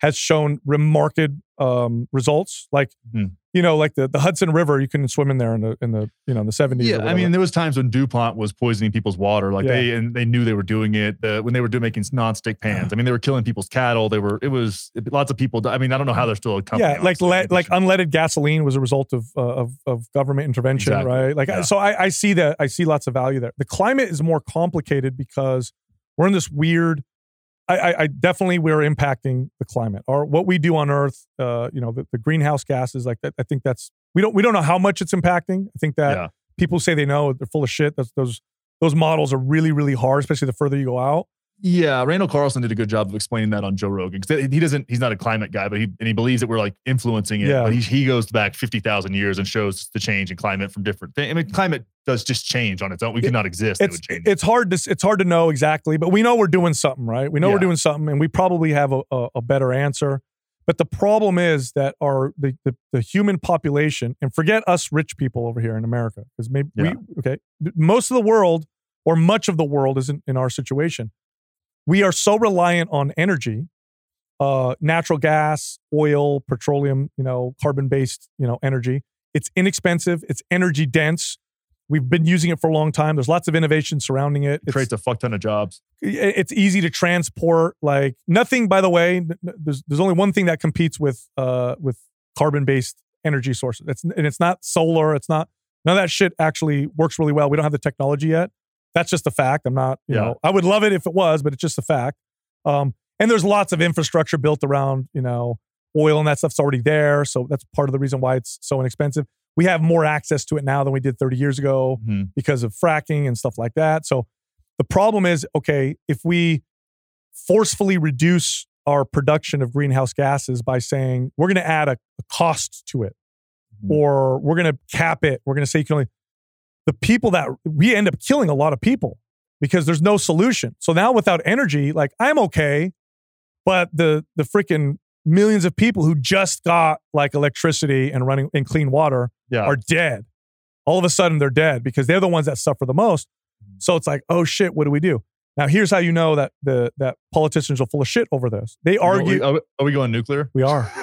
has shown remarkable um, results. Like, Hmm. You know, like the, the Hudson River, you couldn't swim in there in the in the you know in the seventies. Yeah, I mean, there was times when DuPont was poisoning people's water, like Yeah. they and they knew they were doing it. The, when they were doing making nonstick pans, I mean, they were killing people's cattle. They were. It was lots of people. I mean, I don't know how they're still a company. yeah, like le- like unleaded gasoline was a result of uh, of, of government intervention, Exactly. right? Like, Yeah. so I, I see that I see lots of value there. The climate is more complicated because we're in this weird. I, I, definitely we're impacting the climate or what we do on Earth. Uh, you know, the, the greenhouse gases like that. I think that's we don't we don't know how much it's impacting. I think that Yeah. people say they know they're full of shit. That's, those those models are really really hard, especially the further you go out. Yeah, Randall Carlson did a good job of explaining that on Joe Rogan because he doesn't. He's not a climate guy, but he and he believes that we're like influencing it. Yeah. But he, he goes back fifty thousand years and shows the change in climate from different things. I mean, climate does just change on its own. We could not exist. It it's would change. it's hard to it's hard to know exactly, but we know we're doing something, right? We know we're doing something, and we probably have a, a, a better answer. But the problem is that our the, the the human population, and forget us rich people over here in America, because maybe Yeah. we okay, most of the world or much of the world isn't in our situation. We are so reliant on energy, uh, natural gas, oil, petroleum, you know, carbon based, you know, energy. It's inexpensive. It's energy dense. We've been using it for a long time. There's lots of innovation surrounding it. It's, creates a fuck ton of jobs. it's easy to transport. Like nothing, by the way. There's there's only one thing that competes with uh with carbon based energy sources. It's and it's not solar. It's not none of that shit actually works really well. We don't have the technology yet. That's just a fact. I'm not. You Yeah. know, I would love it if it was, but it's just a fact. Um, and there's lots of infrastructure built around you know oil and that stuff's already there. So that's part of the reason why it's so inexpensive. We have more access to it now than we did 30 years ago Mhm. because of fracking and stuff like that. So the problem is, okay, if we forcefully reduce our production of greenhouse gases by saying we're going to add a, a cost to it, Mhm. or we're going to cap it, we're going to say you can only the people that we end up killing a lot of people because there's no solution. So now without energy, like I'm okay, but the the freaking millions of people who just got like electricity and running and clean water Yeah. are dead. All of a sudden, they're dead because they're the ones that suffer the most. So it's like, oh shit, what do we do? Now, here's how you know that the that politicians are full of shit over this. They argue. are we- are we going nuclear? We are.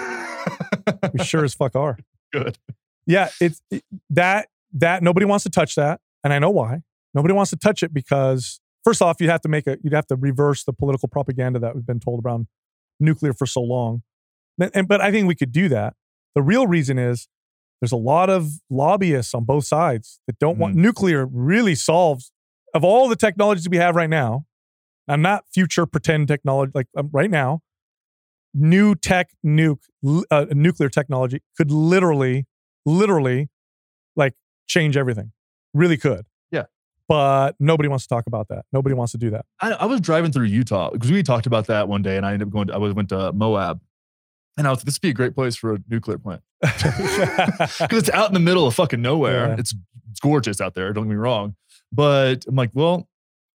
We sure as fuck are. Good. Yeah, it's it- that that nobody wants to touch that, and I know why. Nobody wants to touch it because first off, you'd have to make a you'd have to reverse the political propaganda that we've been told around nuclear for so long. And, but I think we could do that. The real reason is there's a lot of lobbyists on both sides that don't want nuclear really solves of all the technologies we have right now. I'm not future pretend technology like um, right now. New tech nuke uh, nuclear technology could literally literally change everything. Really could. Yeah. But nobody wants to talk about that. Nobody wants to do that. I, I was driving through Utah because we talked about that one day, and I ended up going. To, I was went to Moab, and I was this would be a great place for a nuclear plant because it's out in the middle of fucking nowhere. Yeah. It's it's gorgeous out there. Don't get me wrong, but I'm like, well,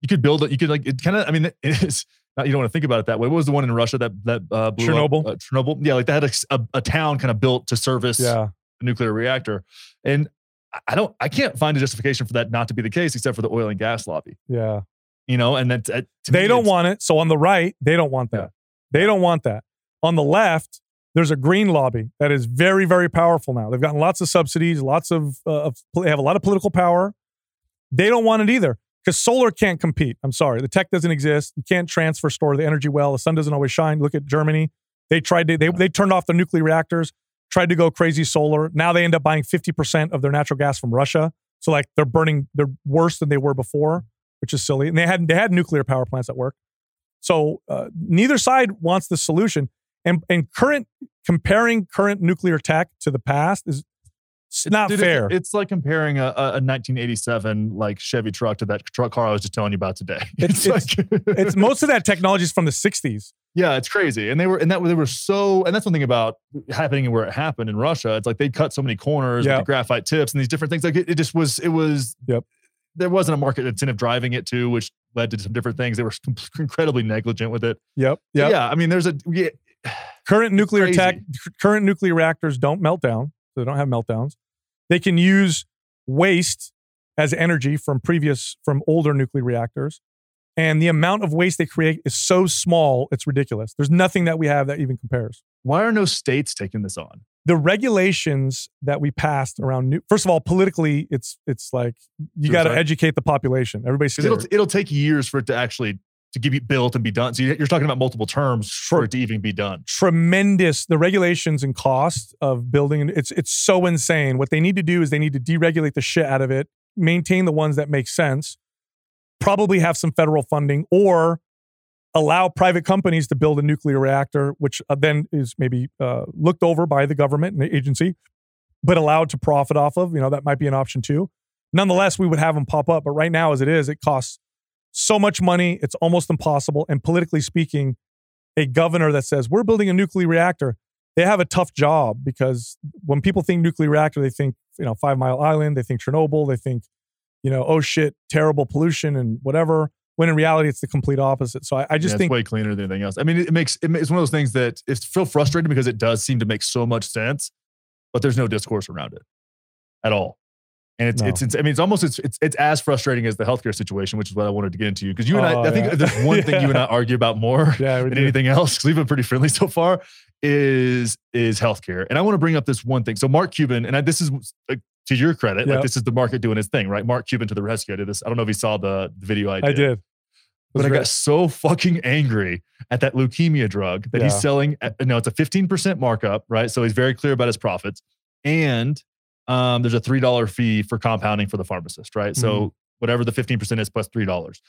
you could build it. You could like it. Kind of. I mean, it's not, you don't want to think about it that way. What was the one in Russia that that uh, blew Chernobyl? Up? Uh, Chernobyl. Yeah, like that had a, a, a town kind of built to service yeah. a nuclear reactor, and I- don't. I can't find a justification for that not to be the case, except for the oil and gas lobby. Yeah. You know, and that to They don't want it. So on the right, they don't want that. Yeah. They don't want that. On the left, there's a green lobby that is very, very powerful now. They've gotten lots of subsidies, lots of, uh, of they have a lot of political power. They don't want it either because solar can't compete. I'm sorry, the tech doesn't exist. You can't transfer store the energy well. The sun doesn't always shine. Look at Germany. They tried to they they turned off their nuclear reactors, tried to go crazy solar. Now they end up buying 50% of their natural gas from Russia. So like they're burning, they're worse than they were before, which is silly. And they had they had nuclear power plants at work. So uh, neither side wants the solution. And and current comparing current nuclear tech to the past is it's not Dude, fair. It's, like comparing a, a 1987 like Chevy truck to that truck car I was just telling you about today. It's- like, it's most of that technology is from the 60s. yeah, it's crazy. And they were and that they were so and that's one thing about happening where it happened in Russia. It's like they cut so many corners Yeah. with the graphite tips and these different things. Like it, it just was it was Yep. There wasn't a market incentive driving it to, which led to some different things. They were incredibly negligent with it. Yep. Yep. Yeah, I mean, there's a yeah, Current nuclear tech, current nuclear reactors don't melt down. So they don't have meltdowns. They can use waste as energy from previous from older nuclear reactors. And the amount of waste they create is so small, it's ridiculous. There's nothing that we have that even compares. Why are no states taking this on? The regulations that we passed around new, first of all, politically, it's it's like you got to educate the population. Everybody's scared. it'll it'll take years for it to actually to give you built and be done. So you- you're talking about multiple terms for it to even be done. tremendous the regulations and cost of building it's it's so insane what they need to do is they need to deregulate the shit out of it maintain the ones that make sense probably have some federal funding or allow private companies to build a nuclear reactor which uh, then is maybe uh, looked over by the government and the agency but allowed to profit off of you know that might be an option too nonetheless we would have them pop up but right now as it is it costs so much money it's almost impossible and politically speaking a governor that says we're building a nuclear reactor they have a tough job because when people think nuclear reactor they think you know five mile island they think chernobyl they think you know oh shit terrible pollution and whatever when in reality it's the complete opposite so i, I just Yeah, think it's way cleaner than anything else. I mean, it makes it's one of those things that it's feel frustrating because it does seem to make so much sense, but there's no discourse around it at all. And it's No. it's, it's I mean, it's almost it's, it's it's as frustrating as the healthcare situation, which is what I wanted to get into you. because you and Oh, I I think yeah. there's one thing you and I argue about more yeah than do. anything else because we've been pretty friendly so far is is healthcare. And I want to bring up this one thing. So Mark Cuban, and I, this is like, to your credit, Yep. like this is the market doing its thing, right? Mark Cuban to the rescue. I did this. I don't know if he saw the, the video I did. i did But I got so fucking angry at that leukemia drug that Yeah. he's selling. At, no, it's a 15% markup, right? So he's very clear about his profits. And um, there's a $3 fee for compounding for the pharmacist, right? So Mm-hmm. whatever the 15% is plus $3.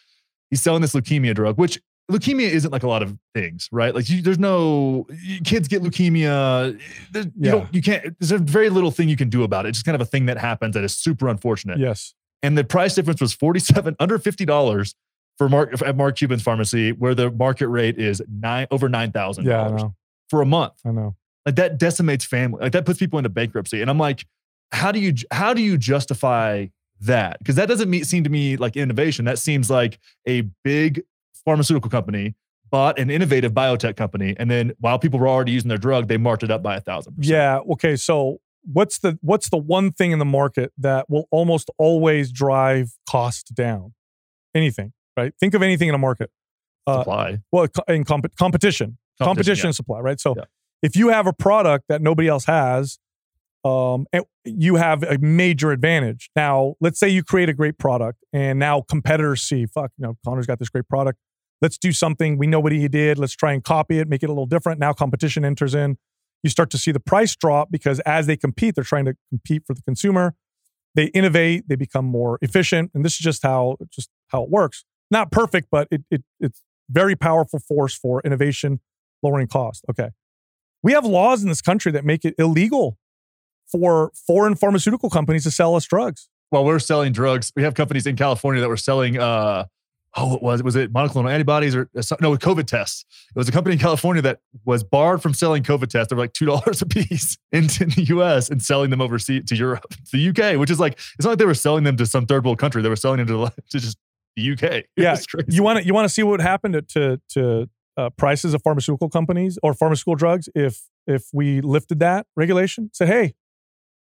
He's selling this leukemia drug, which leukemia isn't like a lot of things, right? Like you, there's no kids get leukemia. There, You Yeah. don't, you can't, there's a very little thing you can do about it. It's just kind of a thing that happens that is super unfortunate yes and the price difference was 47 under $50 for Mark at Mark Cuban's pharmacy, where the market rate is nine over nine thousand yeah, dollars for a month. i know Like that decimates family. Like that puts people into bankruptcy. And I'm like, how do you how do you justify that? Because that doesn't mean, seem to me like innovation. That seems like a big pharmaceutical company bought an innovative biotech company, and then while people were already using their drug, they marked it up by a thousand. Yeah. Okay. So what's the what's the one thing in the market that will almost always drive cost down? Anything, right? Think of anything in a market. Uh, supply Well, in comp- competition, competition yeah. and supply, right? So Yeah. if you have a product that nobody else has, um, you have a major advantage. Now, let's say you create a great product, and now competitors see, fuck, you know, Connor's got this great product. Let's do something. We know what he did. Let's try and copy it, make it a little different. Now competition enters in. You start to see the price drop because as they compete, they're trying to compete for the consumer. They innovate, they become more efficient, and this is just how just how it works. Not perfect, but it, it it's very powerful force for innovation, lowering cost. Okay. We have laws in this country that make it illegal for foreign pharmaceutical companies to sell us drugs. while we're selling drugs, we have companies in California that were selling. Uh, oh, what was was it monoclonal antibodies or uh, no COVID tests? It was a company in California that was barred from selling COVID tests. They were like two dollars a piece into the U.S. and selling them overseas to Europe, to the U.K., which is like it's not like they were selling them to some third world country. They were selling them to, to just the U.K. Yeah, crazy. You want to you want to see what happened to to, to uh, prices of pharmaceutical companies or pharmaceutical drugs if if we lifted that regulation? Said, hey,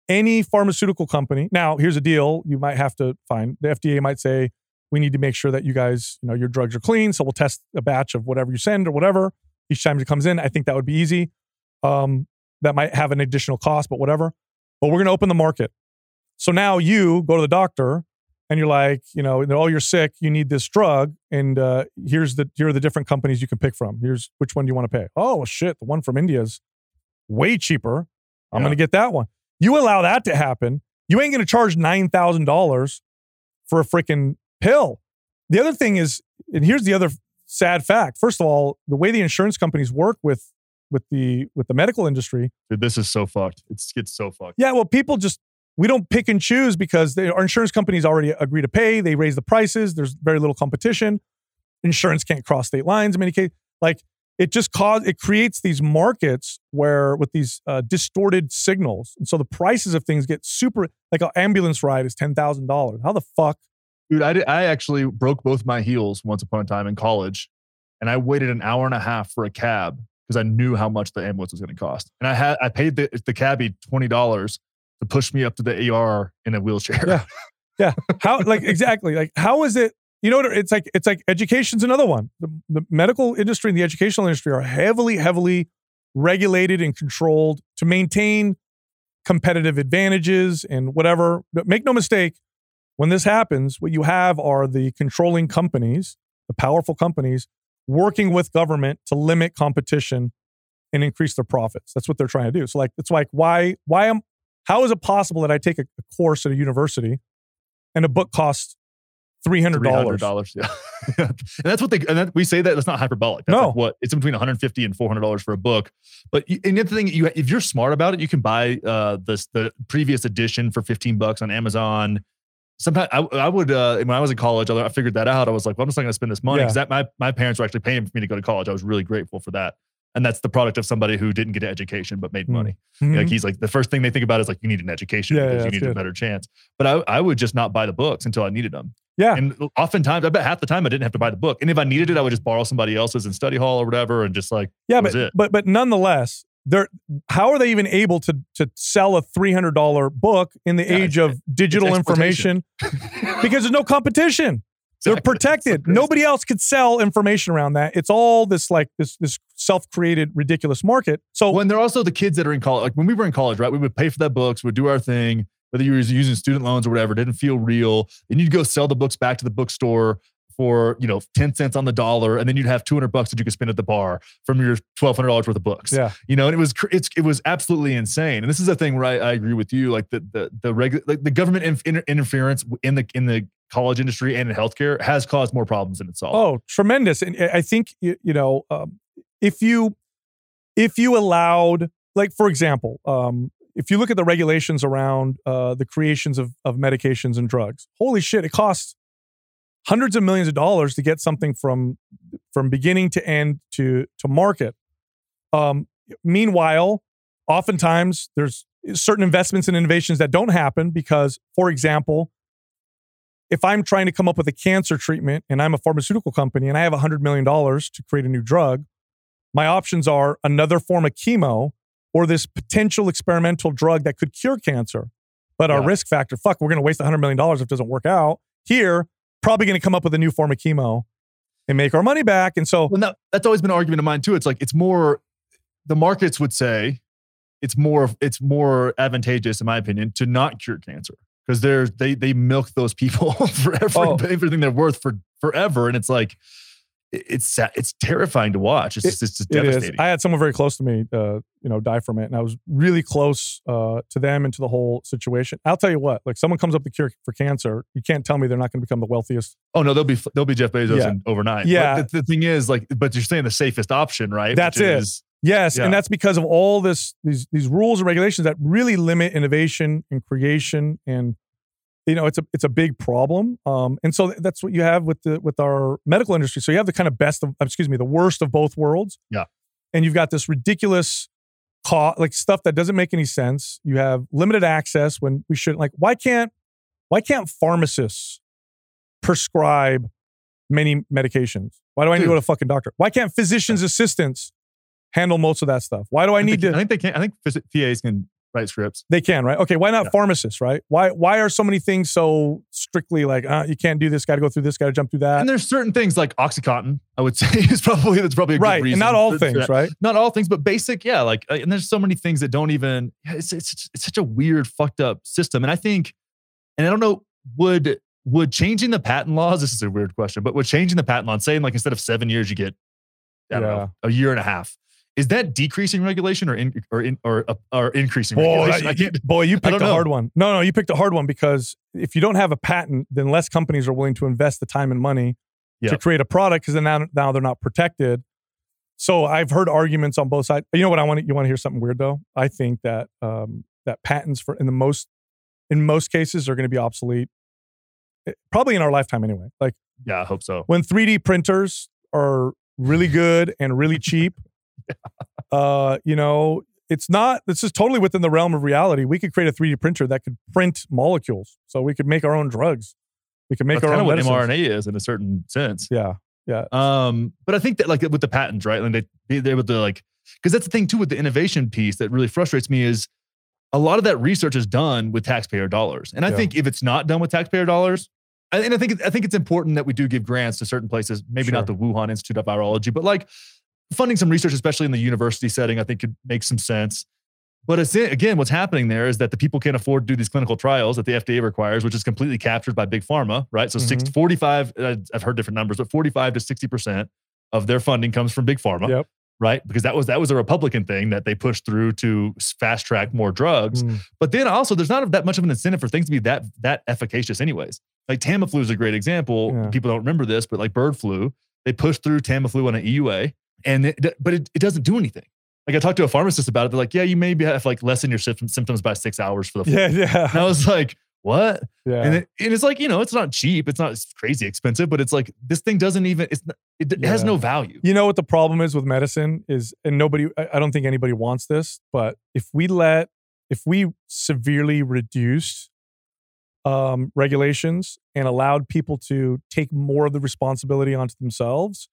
any pharmaceutical company. Now, here's a deal: you might have to find the FDA might say we need to make sure that you guys, you know, your drugs are clean. So we'll test a batch of whatever you send or whatever each time it comes in. I think that would be easy. Um, that might have an additional cost, but whatever. But we're going to open the market. So now you go to the doctor and you're like, you know, oh, you're sick, you need this drug, and uh, here's the here are the different companies you can pick from. Here's which one do you want to pay? Oh shit, the one from India is way cheaper. I'm Yeah. going to get that one. You allow that to happen, you ain't going to charge nine thousand dollars for a freaking pill. The other thing is, and here's the other sad fact. First of all, the way the insurance companies work with with the with the medical industry, Dude, this is so fucked. It's it's so fucked. yeah, well, people just we don't pick and choose because they, our insurance companies already agree to pay. They raise the prices. There's very little competition. Insurance can't cross state lines in many cases. Like it just cause it creates these markets where with these uh, distorted signals, and so the prices of things get super. Like an ambulance ride is ten thousand dollars. How the fuck? Dude, I, did, I actually broke both my heels once upon a time in college, and I waited an hour and a half for a cab because I knew how much the ambulance was going to cost, and I had I paid the the cabbie twenty dollars to push me up to the ER in a wheelchair. Yeah. Yeah. How like exactly like how is it you know? It's like it's like education's another one. The, the medical industry and the educational industry are heavily, heavily regulated and controlled to maintain competitive advantages and whatever. But make no mistake, when this happens, what you have are the controlling companies, the powerful companies, working with government to limit competition and increase their profits. That's what they're trying to do. So like it's like why why am how is it possible that I take a, a course at a university and a book costs three hundred dollars? dollars, yeah. and that's what they and that, we say that that's not hyperbolic. That's No. like what it's between 150 and 400 dollars for a book. But you- and the other thing, you if you're smart about it, you can buy uh this the previous edition for 15 bucks on Amazon. Sometimes I, I would uh when I was in college, I I figured that out. I was like, well, I'm just not going to spend this money Yeah. because that my my parents were actually paying for me to go to college. I was really grateful for that. And that's the product of somebody who didn't get an education but made Hmm. money. Mhm. Like he's like the first thing they think about is like you need an education Yeah, because yeah, you need a better chance. But I, I would just not buy the books until I needed them. Yeah. And oftentimes, I bet half the time I didn't have to buy the book. And if I needed it, I would just borrow somebody else's in study hall or whatever, and just like Yeah, but, it. but but nonetheless, they're how are they even able to to sell a three hundred dollar book in the Yeah, age of digital information? because there's no competition. They're protected. So. Nobody else could sell information around that. It's all this like this this self created ridiculous market. So when they're also the kids that are in college. Like when we were in college, right? We would pay for that books, we'd do our thing, whether you were using student loans or whatever, it didn't feel real. Then you'd go sell the books back to the bookstore for you know 10 cents on the dollar and then you'd have 200 bucks that you could spend at the bar from your $1200 worth of books yeah, you know and it was it's it was absolutely insane and this is the thing where i, I agree with you like the the the regu- like the government inf- inter- interference in the in the college industry and in healthcare has caused more problems than it solved Oh, tremendous! And I I think you, you know um, if you if you allowed, like for example, um, if you look at the regulations around uh, the creations of of medications and drugs, holy shit, it costs hundreds of millions of dollars to get something from from beginning to end to to market. Um, meanwhile, oftentimes there's certain investments and innovations that don't happen because, for example, if I'm trying to come up with a cancer treatment and I'm a pharmaceutical company and I have $100 million to create a new drug, my options are another form of chemo or this potential experimental drug that could cure cancer. But our risk factor, fuck, we're going to waste $100 million if it doesn't work out. Here, probably going to come up with a new form of chemo and make our money back. And so, well that, that's always been an argument of mine too it's like it's more the markets would say it's more it's more advantageous in my opinion to not cure cancer because there's they they milk those people for every, Oh. everything they're worth for forever and it's like it's it's terrifying to watch it's It- just it's just It is. devastating I had someone very close to me, uh, you know, die from it, and I was really close uh, to them and to the whole situation. I'll tell you what, like someone comes up with a cure for cancer, you can't tell me they're not going to become the wealthiest. oh no they'll be they'll be jeff bezos Yeah. overnight But Yeah. the, the thing is like but you're saying the safest option right That's Which it. is- Yes, Yeah. and that's because of all this these these rules and regulations that really limit innovation and creation, and you know it's a it's a big problem. Um, and so that's what you have with the with our medical industry. So you have the kind of best of excuse me, the worst of both worlds. Yeah. and you've got this ridiculous cost like stuff that doesn't make any sense. You have limited access when we shouldn't. Like, why can't why can't pharmacists prescribe many medications? Why do I need to go to a fucking doctor? Why can't physicians' assistants handle most of that stuff? Why do I need think, to? i think they can i think PAs can write scripts They can, right? Okay, why not Yeah. pharmacists, right? Why why are so many things so strictly like uh, you can't do this, got to go through this, got to jump through that, and there's certain things like oxycontin i would say is probably that's probably a right? good reason And not all things, that. right? not all things, but basic, yeah. Like, uh, and there's so many things that don't even. It's it's it's such a weird, fucked up system. And I think, and I don't know, would would changing the patent laws? This is a weird question, but would changing the patent law, saying like instead of seven years, you get, I don't Yeah. know, a year and a half. Is that decreasing regulation or in, or in, or uh, or increasing Boy, regulation? I can't. boy, you picked a know. hard one. No, no, you picked a hard one because if you don't have a patent, then less companies are willing to invest the time and money to create a product because then now, now they're not protected. So I've heard arguments on both sides. You know what I want? You want to hear something weird though? I think that um, that patents for in the most in most cases are going to be obsolete, eh, probably in our lifetime anyway. Like Yeah, I hope so. when 3D printers are really good and really cheap, uh, you know, it's not, this is totally within the realm of reality. We could create a 3D printer that could print molecules. So we could make our own drugs. We could make That's our kind own of what mRNA is in a certain sense. Yeah. Yeah. Um, but I think that like with the patents, right? And they they- they're able to like because that's the thing too with the innovation piece that really frustrates me is a lot of that research is done with taxpayer dollars. And I Yeah. think if it's not done with taxpayer dollars, and I think I think it's important that we do give grants to certain places. Maybe not the Wuhan Institute of Virology, but like funding some research, especially in the university setting, I think could make some sense. But again, what's happening there is that the people can't afford to do these clinical trials that the FDA requires, which is completely captured by big pharma, right? So six, Mhm. 45, uh, I've heard different numbers, but 45 to 60% of their funding comes from big pharma, Yep. right? Because that was that was a Republican thing that they pushed through to fast track more drugs. Mm. But then also, there's not that much of an incentive for things to be that that efficacious, anyways. Like Tamiflu is a great example. Yeah. People don't remember this, but like bird flu, they pushed through Tamiflu on an EUA, and it, but it, it doesn't do anything. Like I talked to a pharmacist about it. They're like, "Yeah, you maybe have like lessen your symptoms by six hours for the flu." Yeah, yeah, And I was like, "What?" yeah. And, it, and it's like you know, it's not cheap. It's not crazy expensive, but it's like this thing doesn't even. It's not, it, it has no value. You know what the problem is with medicine is, and nobody, I I don't think anybody wants this, but if we let, if we severely reduced um, regulations and allowed people to take more of the responsibility onto themselves,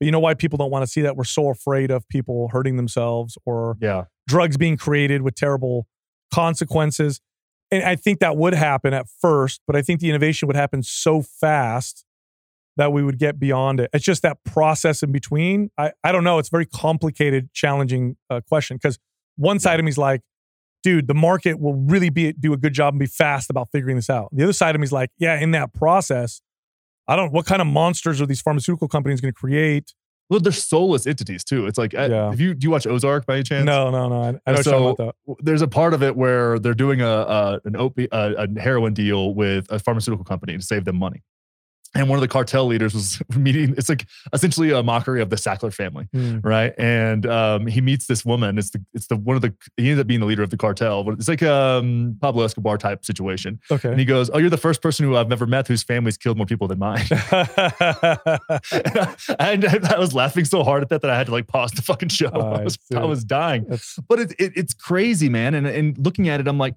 but you know why people don't want to see that? We're so afraid of people hurting themselves or Yeah, drugs being created with terrible consequences. And I think that would happen at first, but I think the innovation would happen so fast that we would get beyond it. It's just that process in between. I, I don't know. It's a very complicated, challenging uh, question because one side of me is like, dude, the market will really be do a good job and be fast about figuring this out. The other side of me is like, yeah, in that process, I don't. What kind of monsters are these pharmaceutical companies going to create? well, they're soulless entities too. It's like, uh, Yeah. if you do you watch Ozark by any chance? No, no, no. I, I know So- about that. there's a part of it where they're doing a, a an opi- a, a heroin deal with a pharmaceutical company to save them money. And one of the cartel leaders was meeting. It's like essentially a mockery of the Sackler family, Hmm. right? And um, he meets this woman. It's the it's the one of the he ends up being the leader of the cartel. But it's like um Pablo Escobar type situation. Okay. And he goes, "Oh, you're the first person who I've ever met whose family's killed more people than mine." and I, I was laughing so hard at that that I had to like pause the fucking show. I I was I see. was dying That's but it, it, it's crazy, man. And and looking at it, I'm like,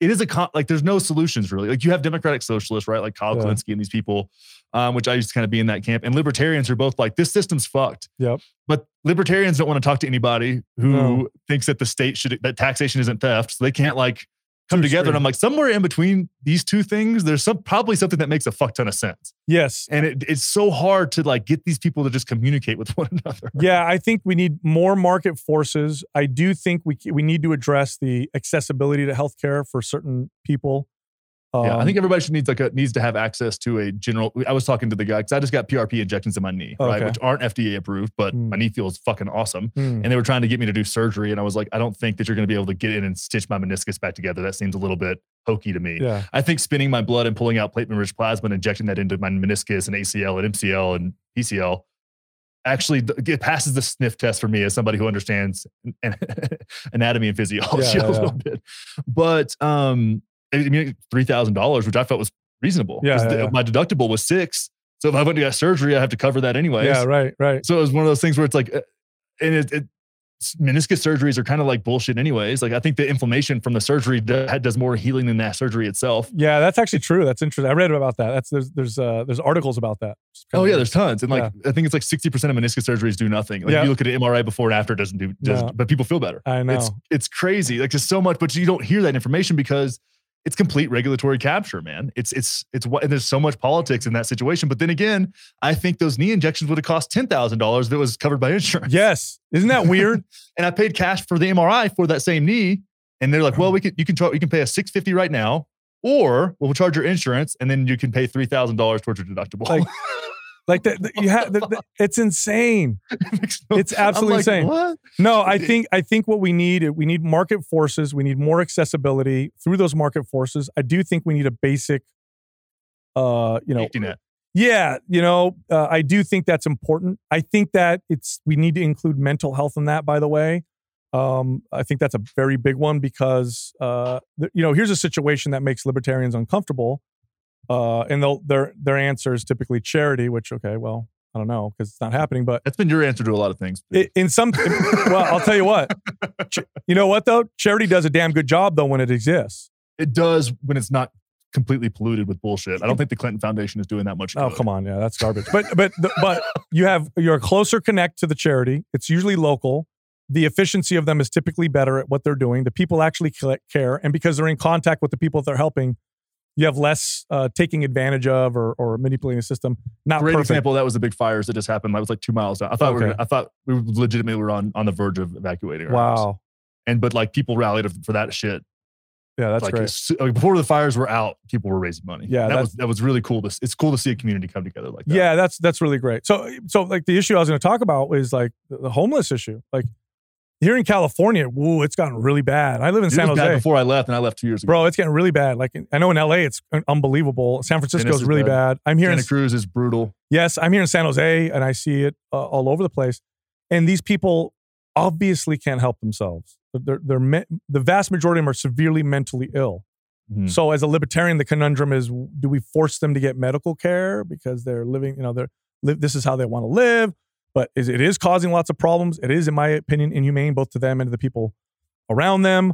it is a con- like there's no solutions really. Like you have democratic socialists, right? Like Kyle Yeah. Kulinski and these people, um, which I used to kind of be in that camp. And libertarians are both like, this system's fucked. Yep. But libertarians don't want to talk to anybody who No. thinks that the state should that taxation isn't theft, so they can't like come Too together. And. I'm like, somewhere in between these two things, there's some probably something that makes a fuck ton of sense. yes. And it, it's so hard to like get these people to just communicate with one another. Yeah, I think we need more market forces. I do think we we need to address the accessibility to healthcare for certain people. Yeah, I Um, think everybody should needs like a, needs to have access to a general. I was talking to the guy because I just got PRP injections in my knee, right, which aren't FDA approved, but Hmm. my knee feels fucking awesome. hmm, And they were trying to get me to do surgery, and I was like, I don't think that you're going to be able to get in and stitch my meniscus back together. That seems a little bit hokey to me. yeah, I think spinning my blood and pulling out platelet-rich plasma and injecting that into my meniscus and ACL and MCL and PCL actually it passes the sniff test for me as somebody who understands anatomy and physiology Yeah, a yeah, little bit. But um, I mean, three thousand dollars, which I felt was reasonable. Yeah, yeah, the- yeah. My deductible was six, so if I went to get surgery, I have to cover that anyway. yeah, right, right. So it was one of those things where it's like, uh, and it, it meniscus surgeries are kind of like bullshit anyways. Like I think the inflammation from the surgery do- does more healing than that surgery itself. Yeah, that's actually true. That's interesting. I read about that. That's there's there's uh there's articles about that. Oh yeah, there's tons, and like I think it's like sixty percent of meniscus surgeries do nothing. Like Yeah. if you look at an MRI before and after, it doesn't do, does, No. but people feel better. I know. It's it's crazy, like just so much, but you don't hear that information because it's complete regulatory capture, man. It's it's it's what and there's so much politics in that situation. But then again, I think those knee injections would have cost ten thousand dollars if it was covered by insurance. yes, isn't that weird? and I paid cash for the MRI for that same knee, and they're like, "Well, we mm. can you can you can pay us six fifty right now, or we'll charge your insurance, and then you can pay three thousand dollars towards your deductible." Like, like that. You have. The, the- it's insane. It no- It's absolutely like, insane. What? No, I think I think what we need we need market forces. We need more accessibility through those market forces. I do think we need a basic, uh, you know, yeah, you know, uh, I do think that's important. I think that it's we need to include mental health in that. By the way, um, I think that's a very big one because uh, th- you know, here's a situation that makes libertarians uncomfortable, uh, and they'll, their their answer is typically charity. Which okay, well, I don't know because it's not happening, but That's been your answer to a lot of things. I- in some well i'll tell you what Ch- you know what though charity does a damn good job though when it exists It does when it's not completely polluted with bullshit. I don't think the Clinton Foundation is doing that much. oh come on yeah that's garbage but but the, but you have you're a closer connect to the charity it's usually local the efficiency of them is typically better at what they're doing the people actually care and because they're in contact with the people that they're helping you have less uh, taking advantage of or, or manipulating the system. Not Great perfect. example. That was the big fires that just happened. That was like two miles down. I thought we Okay. were, I thought we legitimately were on on the verge of evacuating. Our house. Wow. And but like people rallied for that shit. Yeah, that's like, great. like, before the fires were out, people were raising money. Yeah, that was that was really cool. To, s- it's cool to see a community come together like that. Yeah, that's that's really great. So so like the issue I was going to talk about is like the the homeless issue. Like here in California, woo, it's gotten really bad. I live in It San was bad Jose. before I left, and I left two years ago. Bro, it's getting really bad. Like I know in LA it's unbelievable. San Francisco is really bad. bad. I'm here in Santa Cruz is brutal. Yes, I'm here in San Jose and I see it uh, all over the place. And these people obviously can't help themselves. They're, they're me- the vast majority of them are severely mentally ill. Mhm. So, as a libertarian, the conundrum is: Do we force them to get medical care because they're living? You know, they're live. This is how they want to live. But is, it is causing lots of problems. It is, in my opinion, inhumane both to them and to the people around them.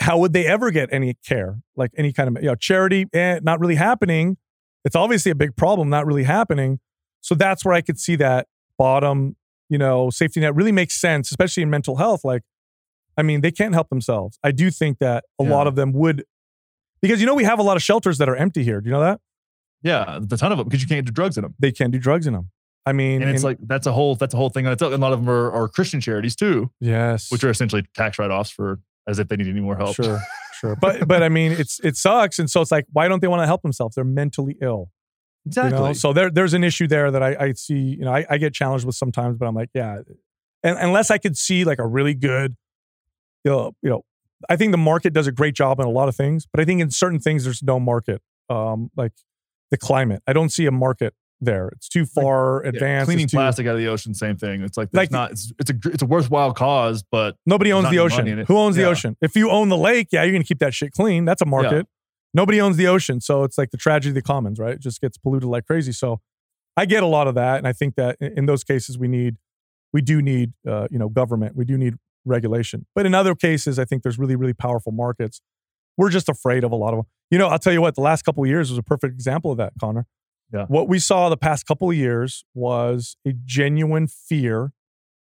How would they ever get any care, like any kind of you know charity? Eh, not really happening. It's obviously a big problem, not really happening. So that's where I could see that bottom, you know, safety net really makes sense, especially in mental health. Like, I mean, they can't help themselves. I do think that a Yeah. lot of them would, because you know we have a lot of shelters that are empty here. Do you know that Yeah, a ton of them because you can't do drugs in them. they can't do drugs in them? I mean, And it's in- like that's a whole that's a whole thing. And it's- a lot of them are, are Christian charities too, yes, which are essentially tax write offs for as if they need any more help. sure, sure. But but I mean, it's it sucks, and so it's like, why don't they want to help themselves? They're mentally ill. you Exactly. know? So there, there's an issue there that I, I see. You know, I, I get challenged with sometimes, but I'm like, yeah. And unless I could see like a really good, you know, you know, I think the market does a great job in a lot of things, but I think in certain things there's no market. Um, like the climate, I don't see a market there. It's too far Yeah, advanced. cleaning too- plastic out of the ocean, same thing. It's like, Like- like not. It's, it's a it's a worthwhile cause, but Nobody owns the ocean. money in it. Who owns the ocean? If you own the lake, yeah, you're gonna keep that shit clean. That's a market. Nobody owns the ocean, so it's like the tragedy of the commons, right? It just gets polluted like crazy. So I get a lot of that, and I think that in in those cases we need, we do need, uh, you know, government. We do need regulation. But in other cases, I think there's really, really powerful markets. We're just afraid of a lot of them. You know, I'll tell you what. The last couple of years was a perfect example of that, Connor. Yeah. What we saw the past couple of years was a genuine fear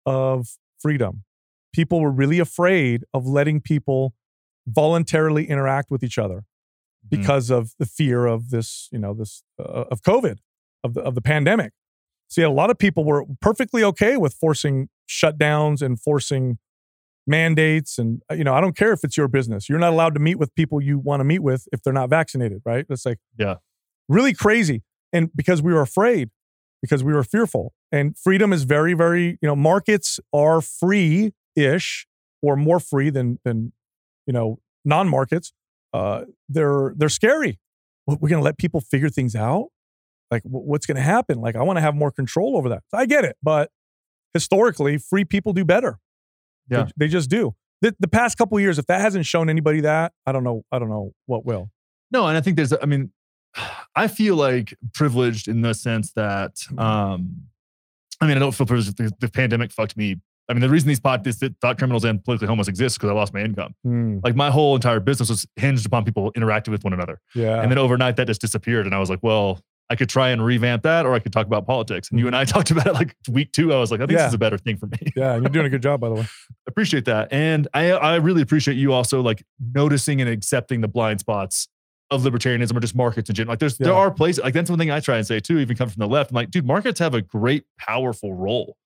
of freedom. People were really afraid of letting people voluntarily interact with each other Mhm. because of the fear of this, you know, this uh, of COVID, of the of the pandemic. See, a lot of people were perfectly okay with forcing shutdowns and forcing mandates, and uh, you know, I don't care if it's your business. You're not allowed to meet with people you want to meet with if they're not vaccinated, right? That's like Yeah. really crazy, and because we were afraid, because we were fearful, and freedom is very, very, you know, markets are free ish or more free than than you know non-markets. Uh they're they're scary. We're going to let people figure things out? Like wh- what's going to happen? Like i want to have more control over that. I get it but historically free people do better. They- Yeah. they, just do. The, the past couple of years if that hasn't shown anybody that i don't know i don't know what will. No, and I think there's, I mean, I feel like privileged in the sense that, Mm-hmm. um, I mean, I don't feel privileged. The, the pandemic fucked me. I mean, the reason these pod, this, thought criminals and politically homeless exist because I lost my income. Hmm, Like my whole entire business was hinged upon people interacting with one another. yeah And then overnight that just disappeared. And I was like, well, I could try and revamp that or I could talk about politics. And you and I talked about it like week two. I was like, I think Yeah. this is a better thing for me. yeah and you're doing a good job by the way appreciate that. And I, I really appreciate you also like noticing and accepting the blind spots of libertarianism or just markets in general. Like there's there are places like that's one thing I try and say too, even come from the left. I'm like, dude, markets have a great, powerful role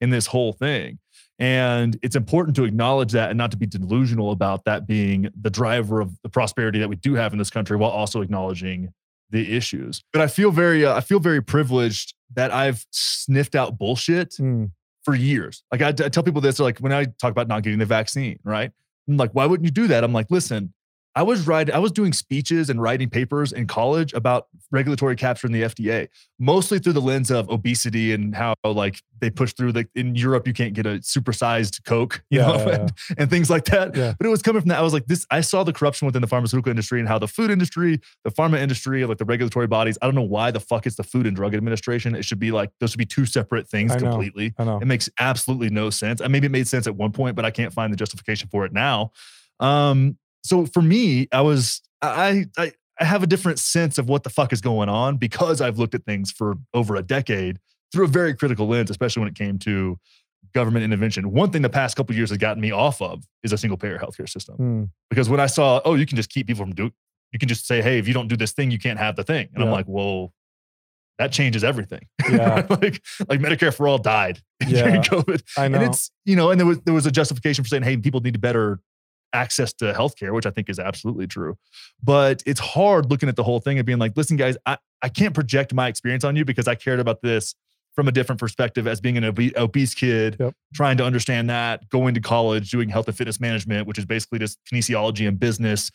in this whole thing. And it's important to acknowledge that and not to be delusional about that being the driver of the prosperity that we do have in this country while also acknowledging the issues. But I feel very uh, I feel very privileged that I've sniffed out bullshit Hmm, for years. Like I, I tell people this, like when I talk about not getting the vaccine, right? I'm like, why wouldn't you do that? I'm like, listen, I was writing, I was doing speeches and writing papers in college about regulatory capture in the FDA, mostly through the lens of obesity and how like they push through the in Europe you can't get a supersized Coke, you Yeah, know, yeah, yeah. and, and things like that. But it was coming from that. I was like, this. I saw the corruption within the pharmaceutical industry and how the food industry, the pharma industry, like the regulatory bodies. I don't know why the fuck it's the Food and Drug Administration. It should be like those should be two separate things I know. completely. i know It makes absolutely no sense. And maybe it made sense at one point, but I can't find the justification for it now. Um, so for me, I was I I I have a different sense of what the fuck is going on because I've looked at things for over a decade through a very critical lens, especially when it came to government intervention. One thing the past couple of years has gotten me off of is a single payer healthcare system. Hmm, Because when I saw, oh, you can just keep people from do, you can just say, hey, if you don't do this thing, you can't have the thing. And I'm like, well, that changes everything. Yeah. like like Medicare for all died Yeah. during COVID. I know. And it's, you know, and there was there was a justification for saying, hey, people need better access to healthcare, which I think is absolutely true. But it's hard looking at the whole thing and being like, listen, guys, I, I can't project my experience on you because I cared about this from a different perspective as being an obe- obese kid, Yep. trying to understand that, going to college, doing health and fitness management, which is basically just kinesiology and business,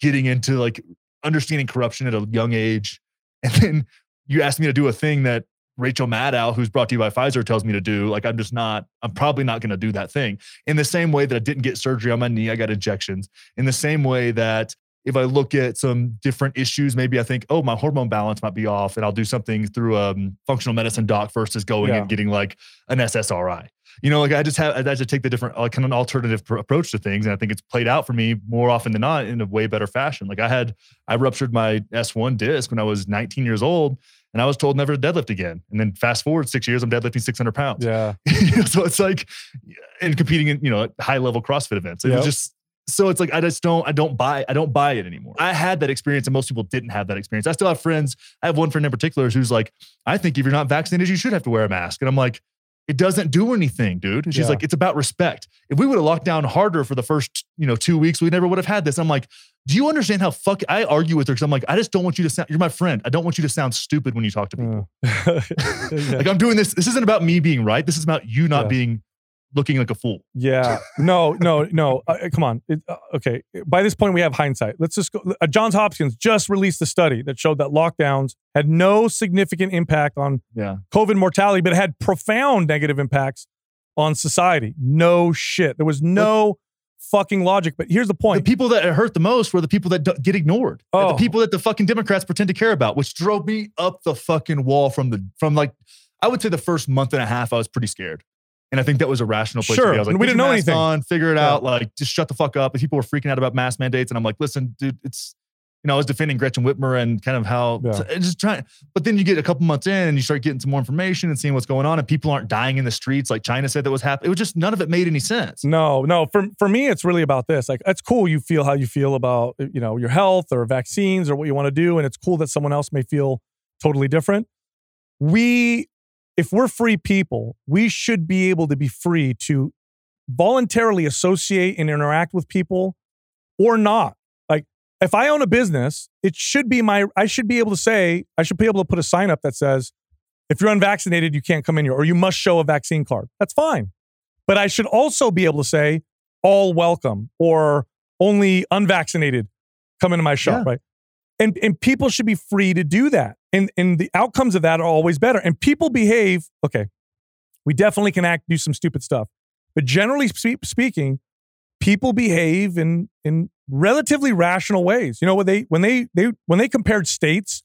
getting into like understanding corruption at a young age. And then you asked me to do a thing that Rachel Maddow, who's brought to you by Pfizer, tells me to do. Like, I'm just not, I'm probably not going to do that thing. In the same way that I didn't get surgery on my knee, I got injections. In the same way that if I look at some different issues, maybe I think, oh, my hormone balance might be off, and I'll do something through a um, functional medicine doc versus going Yeah. and getting like an SSRI. You know, like I just have, I just take the different, like kind of an alternative pr- approach to things. And I think it's played out for me more often than not in a way better fashion. Like I had, I ruptured my S1 disc when I was 19 years old and I was told never to deadlift again. And then fast forward six years, I'm deadlifting 600 pounds. yeah. So it's like, and competing in, you know, high level CrossFit events. It was just, so it's like, I just don't, I don't buy, I don't buy it anymore. I had that experience and most people didn't have that experience. I still have friends. I have one friend in particular who's like, I think if you're not vaccinated, you should have to wear a mask. And I'm like, it doesn't do anything, dude. And she's Yeah. like, it's about respect. If we would have locked down harder for the first, you know, two weeks, we never would have had this. I'm like, do you understand how fuck I argue with her? Cause I'm like, I just don't want you to sound, you're my friend. I don't want you to sound stupid when you talk to people. Yeah. Like I'm doing this. This isn't about me being right. This is about you not being looking like a fool. Yeah. No, no, no. Uh, come on. It, uh, okay. By this point, we have hindsight. Let's just go. Uh, Johns Hopkins just released a study that showed that lockdowns had no significant impact on Yeah. COVID mortality, but it had profound negative impacts on society. No shit. There was no fucking logic. But here's the point: The people that hurt the most were the people that d- get ignored. Oh. The people that the fucking Democrats pretend to care about, which drove me up the fucking wall from the from like I would say the first month and a half I was pretty scared. And I think that was a rational place to be. I was like, And we didn't know anything." On, figure it Yeah. out. Like, just shut the fuck up. And people were freaking out about mask mandates. And I'm like, listen, dude, it's you know, I was defending Gretchen Whitmer and kind of how Yeah. just trying. But then you get a couple months in and you start getting some more information and seeing what's going on, and people aren't dying in the streets like China said that was happening. It was just none of it made any sense. No, no. For for me, it's really about this. Like, it's cool you feel how you feel about you know your health or vaccines or what you want to do, and it's cool that someone else may feel totally different. We, if we're free people, we should be able to be free to voluntarily associate and interact with people, or not. Like, if I own a business, it should be my. I should be able to say. I should be able to put a sign up that says, "If you're unvaccinated, you can't come in here," or "You must show a vaccine card." That's fine. But I should also be able to say, all welcome or only unvaccinated come into my shop, Yeah. right? And and people should be free to do that. And and the outcomes of that are always better. And people behave, okay, we definitely can act, do some stupid stuff. But generally spe- speaking, people behave in in relatively rational ways. You know, when they when they they when they compared states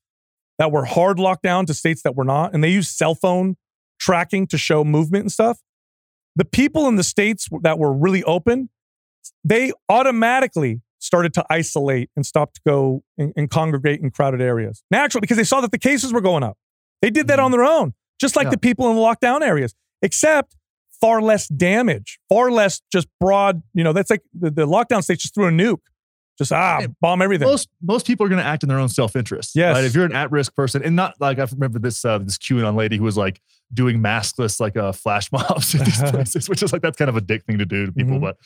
that were hard lockdown to states that were not, and they used cell phone tracking to show movement and stuff, the people in the states that were really open, they automatically started to isolate and stop to go and, and congregate in crowded areas. Naturally, because they saw that the cases were going up. They did that Mhm. on their own, just like Yeah. the people in the lockdown areas, except far less damage, far less just broad, you know, that's like the, the lockdown states just threw a nuke. Just ah, bomb everything. most most people are going to act in their own self interest. Yes. Right? If you're an at risk person, and not like I remember this uh, this QAnon lady who was like doing maskless like uh, flash mobs at these places, which is like that's kind of a dick thing to do to people. Mhm. But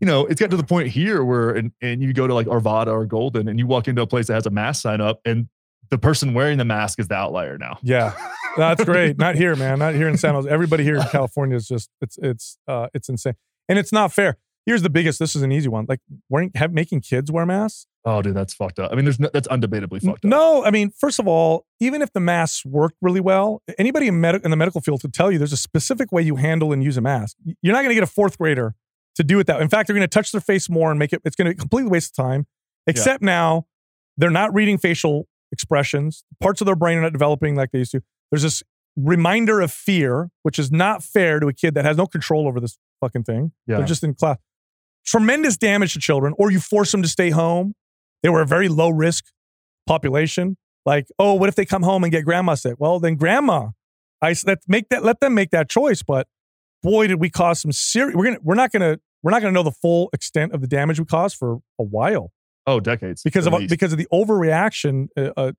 you know, it's got to the point here where and and you go to like Arvada or Golden, and you walk into a place that has a mask sign up, and the person wearing the mask is the outlier now. Yeah, that's great. Not here, man. Not here in San Jose. Everybody here in California is just it's it's uh it's insane, and it's not fair. Here's the biggest. This is an easy one. Like wearing have making kids wear masks. Oh, dude, that's fucked up. I mean, there's no, that's undebatably fucked up. No, I mean, first of all, even if the masks worked really well, anybody in, med- in the medical field could tell you there's a specific way you handle and use a mask. You're not going to get a fourth grader to do it that. In fact, they're going to touch their face more and make it. It's going to be completely waste of time. Except now, they're not reading facial expressions. Parts of their brain are not developing like they used to. There's this reminder of fear, which is not fair to a kid that has no control over this fucking thing. Yeah. They're just in class. Tremendous damage to children, or you force them to stay home. They were a very low risk population. Like, oh, what if they come home and get grandma sick? Well, then grandma, I let make that let them make that choice. But boy, did we cause some serious. We're gonna we're not gonna we're not gonna know the full extent of the damage we caused for a while. Oh, decades. because of least. because of the overreaction. Uh, uh,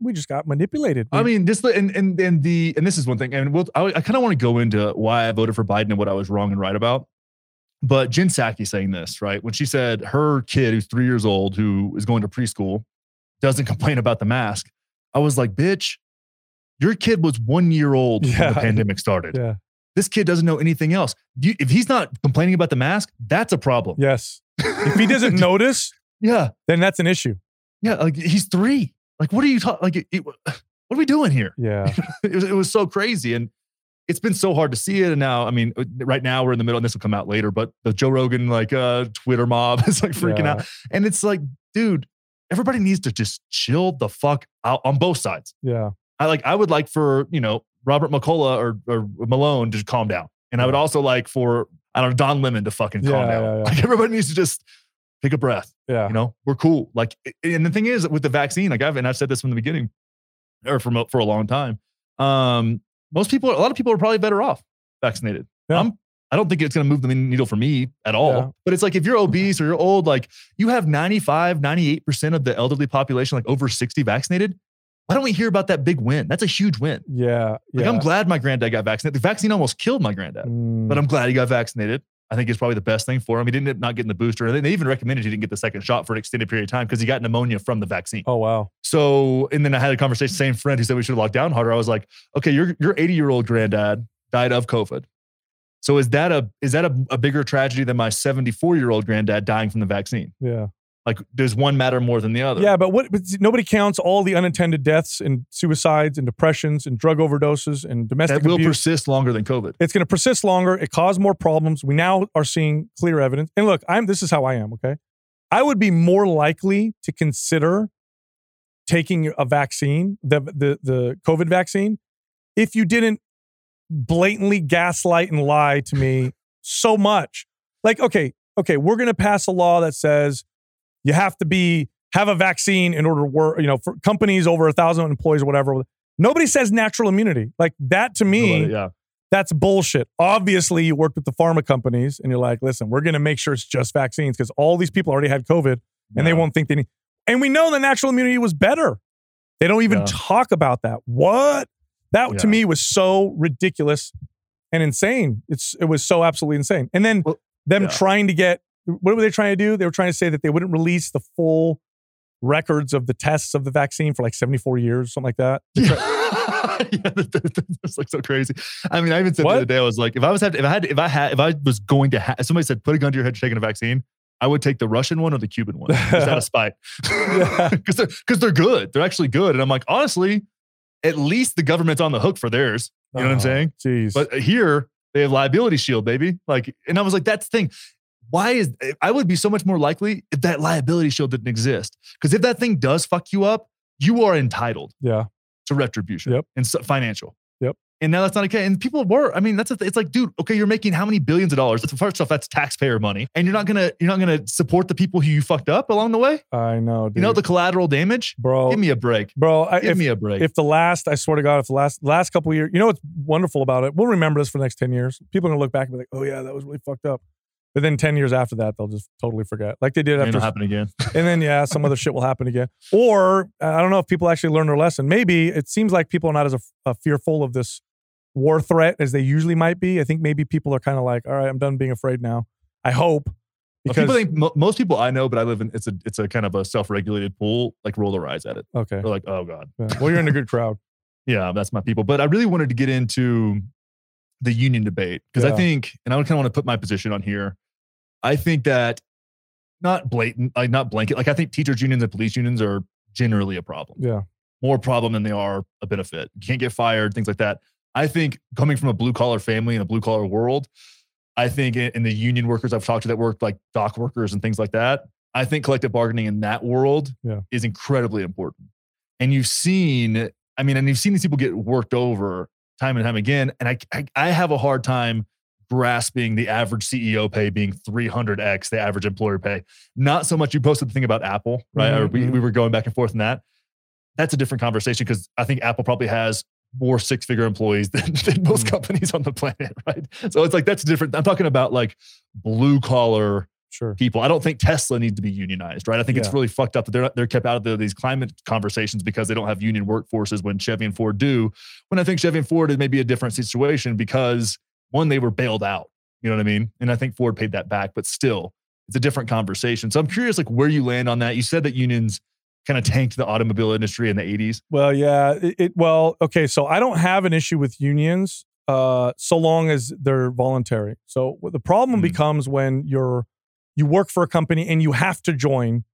we just got manipulated. I mean, this and and and the and this is one thing, and we'll, I, I kind of want to go into why I voted for Biden and what I was wrong and right about. But Jen Psaki saying this right when she said her kid, who's three years old, who is going to preschool, doesn't complain about the mask. I was like, bitch, your kid was one year old when the pandemic started. yeah. This kid doesn't know anything else. You, if he's not complaining about the mask, that's a problem. Yes. If he doesn't notice, yeah, then that's an issue. yeah, like he's three. Like, what are you talking? Like, it, it- what are we doing here? Yeah. it was, it was so crazy and it's been so hard to see it and now i mean right now we're in the middle and this will come out later but the joe rogan like uh twitter mob is like freaking Yeah. out and it's like dude everybody needs to just chill the fuck out on both sides Yeah. i like i would like for you know robert mccullough or, or malone to just calm down and i would also like for i don't know don lemon to fucking calm Yeah, down yeah, yeah. like everybody needs to just take a breath Yeah. you know we're cool like and the thing is with the vaccine like i've and i've said this from the beginning or from for a long time um most people a lot of people are probably better off vaccinated Yeah. i'm i don't think it's going to move the needle for me at all Yeah. but it's like if you're obese or you're old like you have 95 98% of the elderly population like over 60 vaccinated why don't we hear about that big win that's a huge win Yeah. like yeah. i'm glad my granddad got vaccinated the vaccine almost killed my granddad Mm, but I'm glad he got vaccinated. I think it's probably the best thing for him. He didn't end up not getting the booster. And they even recommended he didn't get the second shot for an extended period of time because he got pneumonia from the vaccine. oh wow. So, and then I had a conversation, same friend who said we should have locked down harder. I was like, okay, your your 80 year old granddad died of COVID. So is that a is that a, a bigger tragedy than my 74 year old granddad dying from the vaccine? Yeah. Like, does one matter more than the other? Yeah, but what? But nobody counts all the unintended deaths and suicides and depressions and drug overdoses and domestic that will abuse. persist longer than COVID. it's going to persist longer. It caused more problems. We now are seeing clear evidence. And look, I'm this is how I am, okay? I would be more likely to consider taking a vaccine, the the the COVID vaccine, if you didn't blatantly gaslight and lie to me so much. Like, okay, okay, we're going to pass a law that says you have to be have a vaccine in order to work, you know, for companies over a thousand employees or whatever. Nobody says natural immunity. Like that to me, yeah. that's bullshit. Obviously, you worked with the pharma companies and you're like, listen, we're going to make sure it's just vaccines because all these people already had COVID and they won't think they need. And we know the natural immunity was better. They don't even Yeah. talk about that. What? That to me was so ridiculous and insane. It's it was so absolutely insane. And then Well, them yeah. trying to get what were they trying to do? They were trying to say that they wouldn't release the full records of the tests of the vaccine for like 74 years, something like that. yeah, that- that- that- that's like so crazy. I mean, I even said What? the other day, I was like, if I was have to, if I had, if I had, if I was going to, ha- if somebody said, put a gun to your head, taking a vaccine, I would take the Russian one or the Cuban one, just out of spite, because they're because they're good. They're actually good, and I'm like, honestly, at least the government's on the hook for theirs. You know what I'm Oh, saying? Jeez. But here they have liability shield, baby. Like, and I was like, that's the thing. Why is I would be so much more likely if that liability shield didn't exist? Because if that thing does fuck you up, you are entitled yeah. to retribution Yep. and so, financial. Yep. And now that's not okay. And people were, I mean, that's a, it's like, dude, okay, you're making how many billions of dollars? That's, First off, that's taxpayer money, and you're not gonna you're not gonna support the people who you fucked up along the way. I know, dude. You know the collateral damage. bro. Give me a break. bro, I, Give if, me a break. if the last, I swear to God, if the last last couple of years, you know what's wonderful about it? We'll remember this for the next 10 years. People are gonna look back and be like, oh yeah, that was really fucked up. But then 10 years after that, they'll just totally forget. Like they did after gonna happen again. and then yeah, some other shit will happen again. Or uh, I don't know if people actually learn their lesson. Maybe it seems like people are not as uh, fearful of this war threat as they usually might be. I think maybe people are kind of like, all right, I'm done being afraid now. I hope Well, because people think most people I know, but I live in it's a it's a kind of a self regulated pool. Like roll their eyes at it. okay. They're like, oh god, Yeah. Well, you're in a good crowd. yeah, that's my people. But I really wanted to get into the union debate because Yeah. I think, and I kind of want to put my position on here. I think that not blatant, like not blanket. Like I think teachers unions and police unions are generally a problem. Yeah. more problem than they are a benefit. You can't get fired, things like that. I think coming from a blue collar family in a blue collar world, I think in in the union workers I've talked to that work like dock workers and things like that, I think collective bargaining in that world Yeah. is incredibly important. And you've seen, I mean, and you've seen these people get worked over time and time again. And I, I, I have a hard time grasping the average CEO pay being 300x the average employer pay. Not so much. You posted the thing about Apple, right? Or we, we were going back and forth in that. That's a different conversation because I think Apple probably has more six figure employees than, than most Mhm. companies on the planet, right? So it's like that's different. I'm talking about like blue collar Sure. people. I don't think Tesla needs to be unionized, right? I think it's really fucked up that they're they're kept out of the, these climate conversations because they don't have union workforces when Chevy and Ford do. When I think Chevy and Ford is maybe a different situation because one, they were bailed out. You know what I mean? And I think Ford paid that back, but still, it's a different conversation. So I'm curious, like where you land on that. You said that unions kind of tanked the automobile industry in the 80s. Well, yeah. It, it well, okay. So I don't have an issue with unions, uh, so long as they're voluntary. So the problem Mhm. becomes when you're you work for a company and you have to join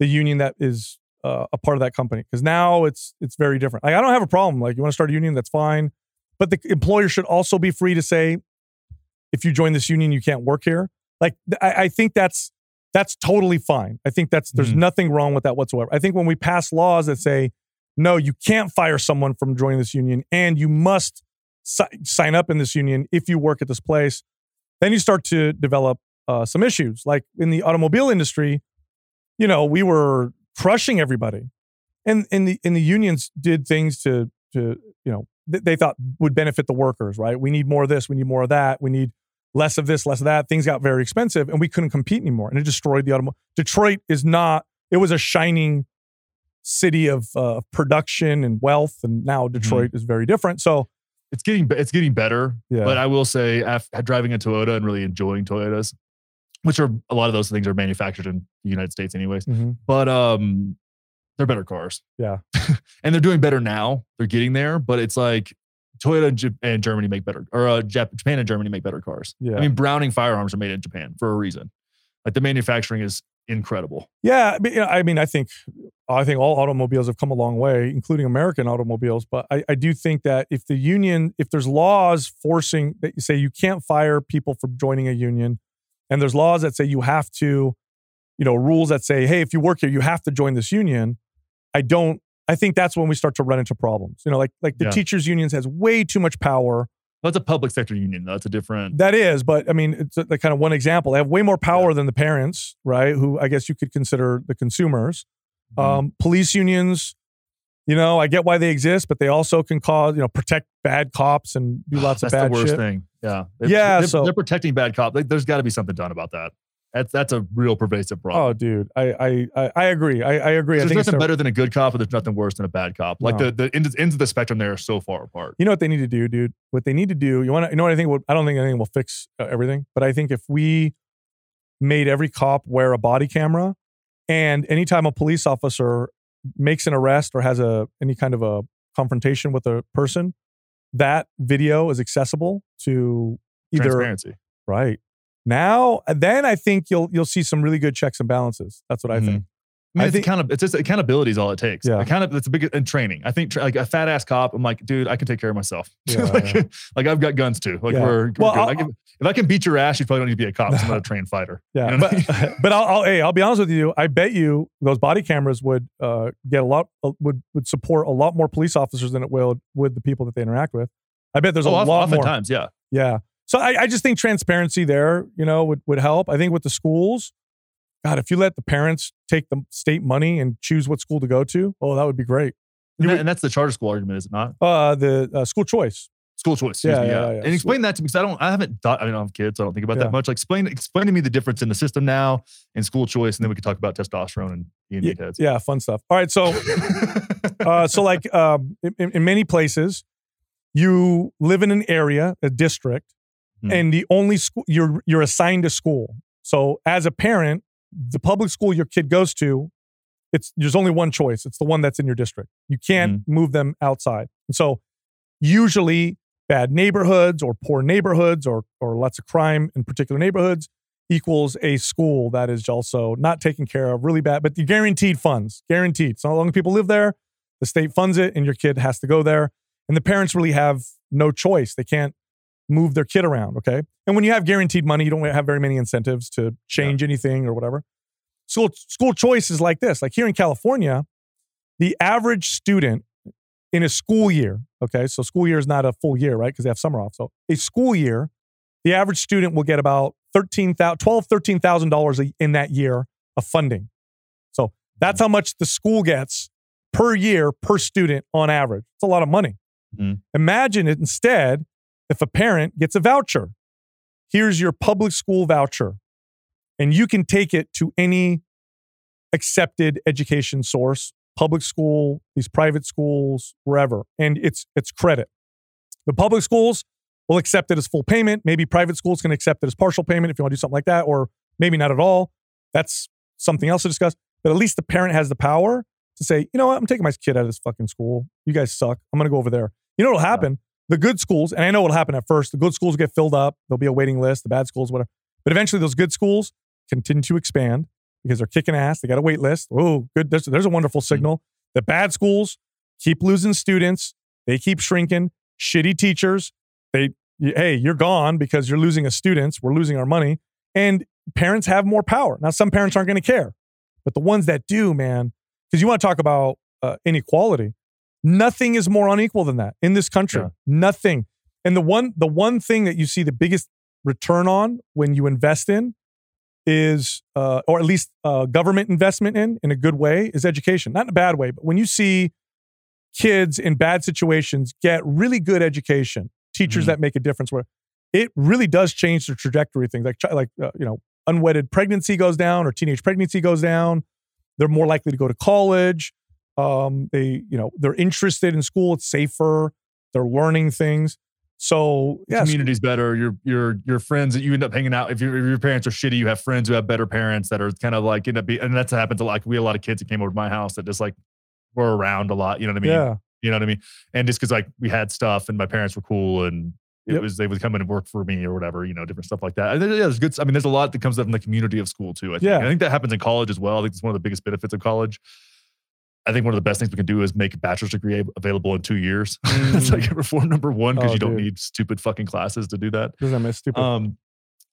the union that is uh, a part of that company because now it's it's very different. Like, I don't have a problem. Like you want to start a union, that's fine, but the employer should also be free to say if you join this union, you can't work here. Like I, I think that's that's totally fine. I think that's there's Mhm. nothing wrong with that whatsoever. I think when we pass laws that say no, you can't fire someone from joining this union, and you must si- sign up in this union if you work at this place, then you start to develop uh, some issues. Like in the automobile industry, you know, we were crushing everybody, and and the and the unions did things to to you know th- they thought would benefit the workers. Right? We need more of this. We need more of that. We need less of this, less of that. Things got very expensive, and we couldn't compete anymore, and it destroyed the automobile. Detroit is not. It was a shining city of uh, production and wealth, and now Detroit is very different. So It's getting it's getting better, Yeah. but I will say, after driving a Toyota and really enjoying Toyotas, which are a lot of those things are manufactured in the United States, anyways. But um, they're better cars. Yeah. and they're doing better now. They're getting there, but it's like Toyota and, Germany make better, or uh, Japan and Germany make better cars. Yeah. I mean, Browning firearms are made in Japan for a reason. Like the manufacturing is incredible. Yeah, but, you know, I mean, I think I think all automobiles have come a long way, including American automobiles. But I, I do think that if the union, if there's laws forcing that you say you can't fire people for joining a union, and there's laws that say you have to, you know, rules that say, hey, if you work here, you have to join this union. I don't. I think that's when we start to run into problems. You know, like like the Yeah. teachers' unions has way too much power. That's a public sector union, though. That's a different. That is, but I mean, it's the kind of one example. They have way more power than the parents, right? Who I guess you could consider the consumers. Mhm. Um, police unions, you know, I get why they exist, but they also can cause, you know, protect bad cops and do lots of That's bad the worst shit. thing. Yeah. They- Yeah, They're, so- they're protecting bad cops. There's got to be something done about that. That's that's a real pervasive problem. Oh, dude, I I I, agree. I, I agree. I there's nothing better than a good cop, but there's nothing worse than a bad cop. Like No. the, the ends, ends of the spectrum there are so far apart. You know what they need to do, dude? What they need to do, you want to, you know what I think? Will, I don't think anything will fix uh, everything, but I think if we made every cop wear a body camera, and anytime a police officer makes an arrest or has a any kind of a confrontation with a person, that video is accessible to either Transparency. right now. Then I think you'll you'll see some really good checks and balances. That's what I Mhm. think. I mean, I it's think- account- it's just accountability is all it takes. Yeah. Account- it's a big in training. I think tra- like a fat ass cop. I'm like, dude, I can take care of myself. Yeah, like, yeah. like I've got guns too. Like Yeah. we're, we're Well, can- if I can beat your ass, you probably don't need to be a cop. I'm not a trained fighter. Yeah, You know what I but but I'll, I'll hey, I'll be honest with you. I bet you those body cameras would uh, get a lot uh, would would support a lot more police officers than it will with the people that they interact with. I bet there's a Oh, lot more. oftentimes, yeah. Yeah. So I, I just think transparency there, you know, would would help. I think with the schools, God, if you let the parents take the state money and choose what school to go to, oh, that would be great. And, that- and that's the charter school argument, is it not? Uh, the uh, school choice. School choice. excuse Yeah, me, yeah, yeah. And explain that to me because I don't, I haven't thought, I don't have kids, so I don't think about that much. Like explain, explain to me the difference in the system now and school choice, and then we could talk about testosterone and being Yeah, meatheads. yeah, fun stuff. All right, so uh, so like um, in, in many places, you live in an area, a district, Hmm. and the only school you're you're assigned a school. So as a parent, the public school your kid goes to, it's there's only one choice. It's the one that's in your district. You can't move them outside. And so usually bad neighborhoods or poor neighborhoods or or lots of crime in particular neighborhoods equals a school that is also not taken care of, really bad, but the guaranteed funds, guaranteed. So long as people live there, the state funds it, and your kid has to go there. And the parents really have no choice. They can't move their kid around. Okay. And when you have guaranteed money, you don't have very many incentives to change anything or whatever. School school choice is like this. Like here in California, the average student in a school year, okay, so school year is not a full year, right? Because they have summer off. So a school year, the average student will get about thirteen thousand, twelve, thirteen thousand dollars $13,000 in that year of funding. So that's how much the school gets per year per student on average. It's a lot of money. Mhm. Imagine it instead if a parent gets a voucher. Here's your public school voucher. and you can take it to any accepted education source, public school, these private schools, wherever, and it's it's credit. The public schools will accept it as full payment. Maybe private schools can accept it as partial payment if you want to do something like that, or maybe not at all. That's something else to discuss. But at least the parent has the power to say, you know what, I'm taking my kid out of this fucking school. You guys suck. I'm going to go over there. You know what'll happen? The good schools, and I know what'll happen at first. The good schools get filled up. There'll be a waiting list. The bad schools, whatever. But eventually, those good schools continue to expand because they're kicking ass. They got a wait list. Oh, good. There's, there's a wonderful signal. The bad schools keep losing students. They keep shrinking. Shitty teachers. They, hey, you're gone because you're losing a students. We're losing our money. And parents have more power. Now, some parents aren't going to care, but the ones that do, man, because you want to talk about uh, inequality. Nothing is more unequal than that in this country. Yeah. Nothing. And the one, the one thing that you see the biggest return on when you invest in is, uh, or at least uh, government investment in, in a good way, is education. Not in a bad way, but when you see kids in bad situations get really good education, teachers Mhm. that make a difference, where it really does change the trajectory of things. Like, like uh, you know, unwedded pregnancy goes down or teenage pregnancy goes down. They're more likely to go to college. Um, they, you know, they're interested in school. It's safer. They're learning things. So yeah, community's better. Your your your friends that you end up hanging out. If, your if your parents are shitty, you have friends who have better parents that are kind of like end up be, and that's happened to like we had a lot of kids that came over to my house that just like were around a lot. You know what I mean? yeah, You know what I mean? And just because like we had stuff and my parents were cool and it Yep. was they would come in and work for me or whatever, you know, different stuff like that. And yeah, there's good. I mean, there's a lot that comes up in the community of school too. I think. Yeah. I think that happens in college as well. I think it's one of the biggest benefits of college. I think one of the best things we can do is make a bachelor's degree available in two years. That's like reform number one because Oh, you don't need stupid fucking classes to do that. doesn't that make stupid? Um,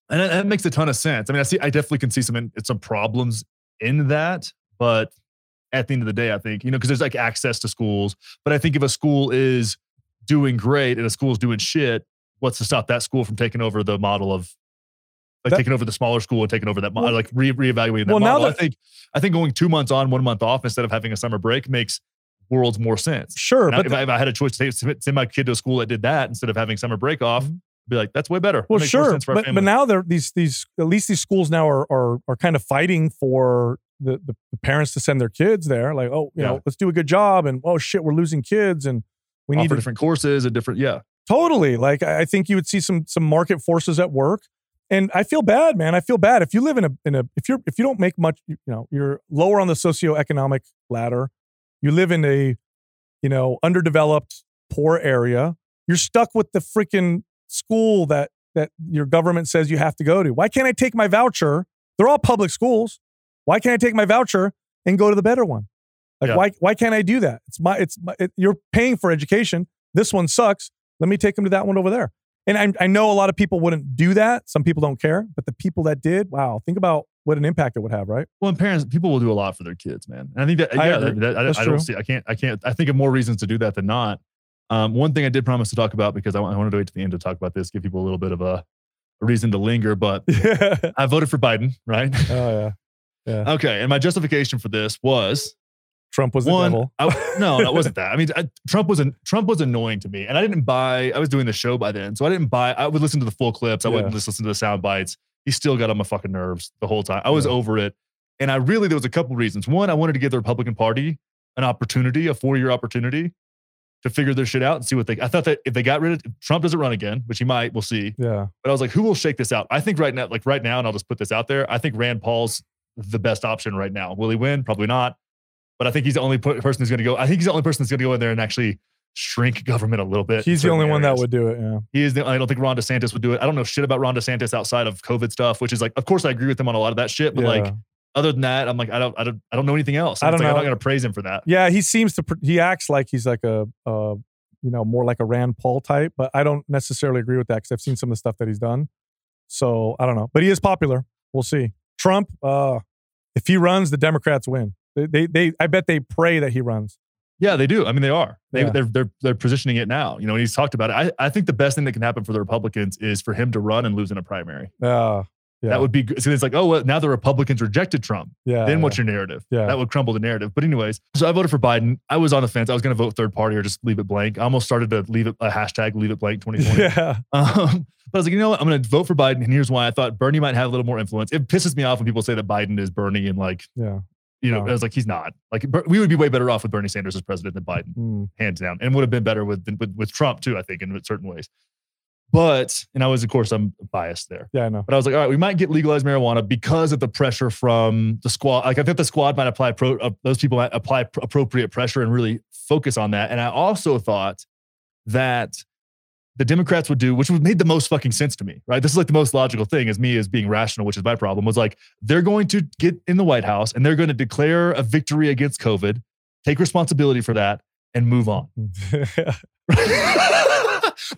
and that, makes a ton of sense. I mean, I see, I definitely can see some in, some problems in that, but at the end of the day, I think you know because there's like access to schools. But I think if a school is doing great and a school is doing shit, what's to stop that school from taking over the model of like That- taking over the smaller school and taking over that model, Well- like re- reevaluating that Well, now model? I think I think going two months on, one month off instead of having a summer break makes worlds more sense. sure, I- but if, I, if I had a choice to send send my kid to a school that did that instead of having summer break off, Mhm. Be like, that's way better. Well, sure, sense for but, but now they're these these at least these schools now are are are kind of fighting for the, the the parents to send their kids there. Like, oh, you Yeah. know, let's do a good job, and oh shit, we're losing kids, and we need offer to different courses and different, yeah. totally. Like, I I think you would see some some market forces at work, and I feel bad, man. I feel bad if you live in a in a if you're if you don't make much, you know, you're lower on the socioeconomic ladder, you live in a you know underdeveloped poor area, you're stuck with the freaking school that that your government says you have to go to. Why can't I take my voucher? They're all public schools. Why can't I take my voucher and go to the better one? Like Yeah. why why can't I do that? It's my it's my, it, you're paying for education. This one sucks. Let me take them to that one over there. And I, I know a lot of people wouldn't do that. Some people don't care, but the people that did, wow, think about what an impact it would have, right? Well, and parents, people will do a lot for their kids, man. And I think that, I yeah, that, that- I, That's I true. don't see, I can't, I can't, I think of more reasons to do that than not. Um, one thing I did promise to talk about because I, I wanted to wait to the end to talk about this, give people a little bit of a, a reason to linger, but. I voted for Biden, right? Oh yeah. yeah. okay. And my justification for this was Trump was the one, devil. I, no, that wasn't that. I mean, I, Trump was an, Trump was annoying to me, and I didn't buy. I was doing the show by then, so I didn't buy. I would listen to the full clips. I wouldn't just listen to the sound bites. He still got on my fucking nerves the whole time. I was Yeah. over it, and I really there was a couple reasons. One, I wanted to give the Republican Party an opportunity, a four year opportunity, to figure their shit out and see what they. I thought that if they got rid of Trump, doesn't run again, which he might. We'll see. Yeah. But I was like, who will shake this out? I think right now, like right now, and I'll just put this out there. I think Rand Paul's the best option right now. Will he win? Probably not. But I think he's the only person who's going to go. I think he's the only person that's going to go in there and actually shrink government a little bit. He's the only one that would do it. Yeah. He is. The, I don't think Ron DeSantis would do it. I don't know shit about Ron DeSantis outside of COVID stuff, which is like, of course, I agree with him on a lot of that shit. But yeah. like, other than that, I'm like, I don't, I don't, I don't know anything else. I don't like, I'm not going to praise him for that. Yeah, he seems to. He acts like he's like a, uh, you know, more like a Rand Paul type, but I don't necessarily agree with that because I've seen some of the stuff that he's done. So I don't know, but he is popular. We'll see. Trump, uh, if he runs, the Democrats win. They, they, I bet they pray that he runs. Yeah, they do. I mean, they are. They, Yeah. They're they're they're positioning it now. You know, and he's talked about it. I, I think the best thing that can happen for the Republicans is for him to run and lose in a primary. Uh, Yeah. That would be good. So it's like, oh, well, now the Republicans rejected Trump. yeah. then yeah. what's your narrative? Yeah. That would crumble the narrative. But anyways, so I voted for Biden. I was on the fence. I was going to vote third party or just leave it blank. I almost started to leave it a hashtag leave it blank 2020. Yeah. Um, but I was like, you know what? I'm going to vote for Biden. And here's why I thought Bernie might have a little more influence. It pisses me off when people say that Biden is Bernie and like, Yeah. You know, No. I was like, he's not. Like, we would be way better off with Bernie Sanders as president than Biden, Mm. hands down, and would have been better with, with with Trump too. I think in certain ways. But and I was, of course, I'm biased there. Yeah, I know. But I was like, all right, we might get legalized marijuana because of the pressure from the squad. Like, I think the squad might apply pro, uh, those people might apply pr- appropriate pressure and really focus on that. And I also thought that the Democrats would do, which would made the most fucking sense to me, right? This is like the most logical thing as me as being rational, which is my problem, was like, they're going to get in the White House and they're going to declare a victory against COVID, take responsibility for that, and move on.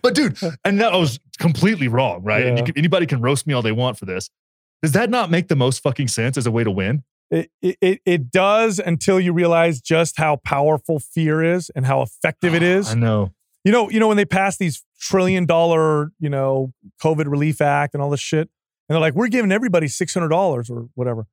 but dude, and that was completely wrong, right? And you can, anybody can roast me all they want for this. Does that not make the most fucking sense as a way to win? it, it, it- it does until you realize just how powerful fear is and how effective it is. I know. You know, you know when they pass these trillion dollar, you know, COVID relief act and all this shit, and they're like, we're giving everybody six hundred dollars or whatever.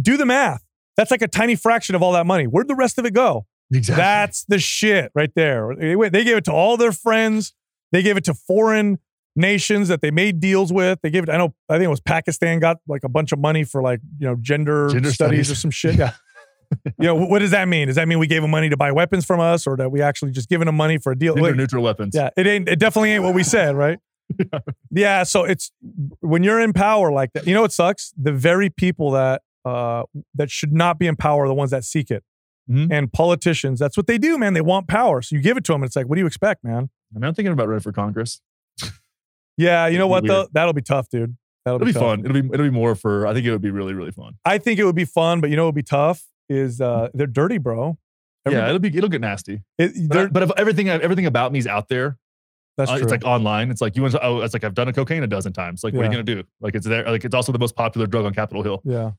Do the math. That's like a tiny fraction of all that money. Where'd the rest of it go? Exactly. That's the shit right there. They, went- they gave it to all their friends. They gave it to foreign nations that they made deals with. They gave it. I know. I think it was Pakistan got like a bunch of money for like you know gender, Gender studies, studies. or some shit. Yeah. you know what does that mean? Does that mean we gave them money to buy weapons from us, or that we actually just giving them money for a deal? Like, neutral weapons. yeah, it ain't. It definitely ain't what we said, right? yeah. So it's when you're in power like that. You know what sucks? The very people that uh that should not be in power are the ones that seek it. Mhm. And politicians, that's what they do, man. They want power, so you give it to them. and It's like, what do you expect, man? I mean, I'm thinking about running for Congress. Yeah, you know what be though? That'll be tough, dude. That'll It'll be tough. fun. It'll be it'll be more for. I think it would be really really fun. I think it would be fun, but you know it would be tough is uh they're dirty, bro. yeah, it'll be it'll get nasty. It, But, I- but if everything everything about me is out there, that's uh, true. it's like online. It's like you want to. Oh, it's like I've done a cocaine a dozen times. Like, what are you gonna do? Like, it's there. Like, it's also the most popular drug on Capitol Hill. yeah,